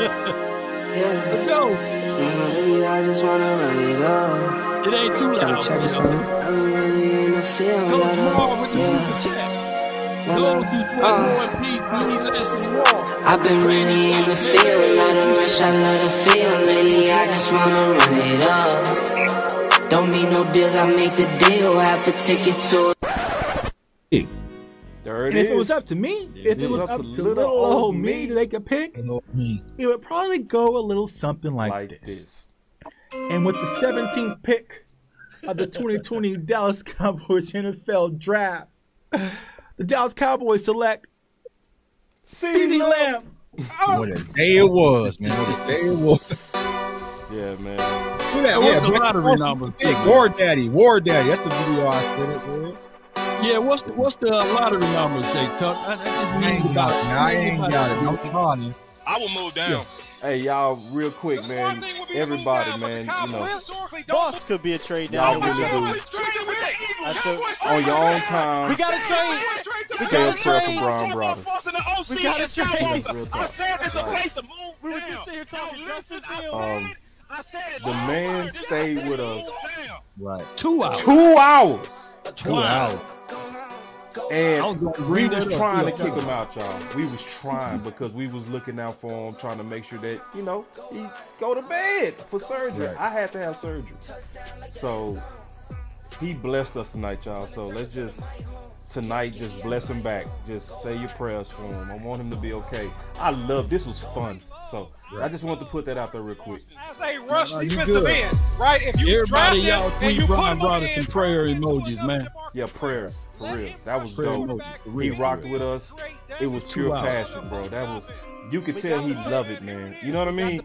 Yeah. Let's go. Lately, I just wanna run it up. It ain't too Gotta loud. check or something. I've been really in the field. Coach but, uh, Moore with the yeah. super chat. Well, Those uh, who sweat peace, be less than war. I've been really in the field, lot of rush, I love the feel. Lately, I just wanna run it up. Don't need no deals, I make the deal. Have to take it to There it and if it is. was up to me, if it is was up up to to little little old old me. me to make a pick, it would probably go a little something like, like this. this. And with the 17th pick of the 2020 Dallas Cowboys NFL draft, the Dallas Cowboys select CeeDee Lamb. What a day it was, man. What a day it was. Yeah, man. Who that? What's the Black lottery numbers? Big War Daddy, War Daddy. That's the video I said it, man. Yeah, what's the what's the lottery numbers, J Tuck? I, I just I need ain't got it, man. I ain't got it. I'm honest. I will move down. Hey, y'all, real quick, man. Everybody, man, you know, Boss could be a trade y'all down. really do That's a, on your own time. we got to trade. We Say a got to trade. for Brown Brothers. We got to trade. I said it's the place to move. We were just sitting here talking Justin Fields. Um, the man stayed with us Right. two hours. two hours, Two hours. and I was gonna we bring was that trying to kick him out, y'all. We was trying because we was looking out for him, trying to make sure that you know he go to bed for surgery. Right. I had to have surgery, so he blessed us tonight, y'all. So let's just tonight just bless him back. Just say your prayers for him. I want him to be okay. I love this was fun. So I just wanted to put that out there real quick. As a rush No, you defensive good. end, right? If you draft Everybody, him y'all and tweet you put Brian him on some prayer emojis, man. Yeah, prayers for real. That was Prayer dope. emojis, for He rocked for with us. It was pure passion, bro. That was you could tell he loved it, man. You know what I mean?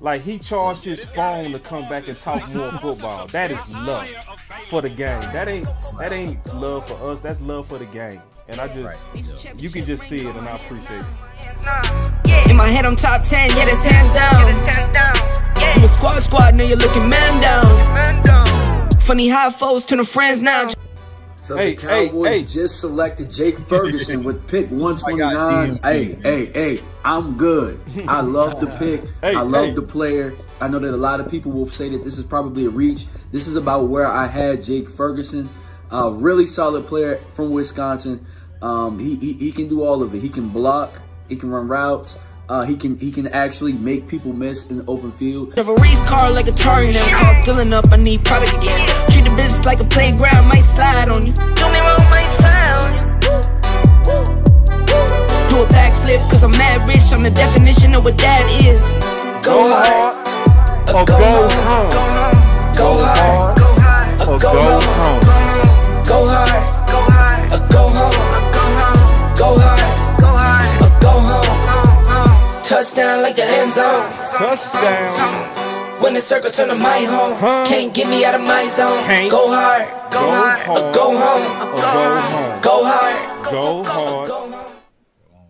Like he charged his phone to come back and talk more football. That is love for the game. That ain't that ain't love for us. That's love for the game. And I just you can just see it, and I appreciate it. In my head, I'm top 10, yeah, that's hands down. You a squad squad, now you're looking man down. Funny how foes turn to the friends now. So Hey, the Cowboys hey. just selected Jake Ferguson with pick 129. Hey, hey, hey, I'm good. I love the pick. Hey, I love hey. the player. I know that a lot of people will say that this is probably a reach. This is about where I had Jake Ferguson. A really solid player from Wisconsin. Um, he, he he can do all of it. He can block. He can run routes. Uh, he can he can actually make people miss in the open field. Of a race car like a Atari now. Call filling up, I need product again. Treat the business like a playground, might slide on you. Do me wrong, might slide on you. Do a backflip, cause I'm mad rich. I'm the definition of what that is. Go hard. Or go home. Go hard. Go hard. Or go home. Go hard. Go hard. Or go home. Go hard. Go hard. Go. Touchdown like the end zone. Touchdown. When the circle turn to my home, can't get me out of my zone. Can't. Go hard, go, Go hard, hard. or go home, Or go home. go hard, Go hard. go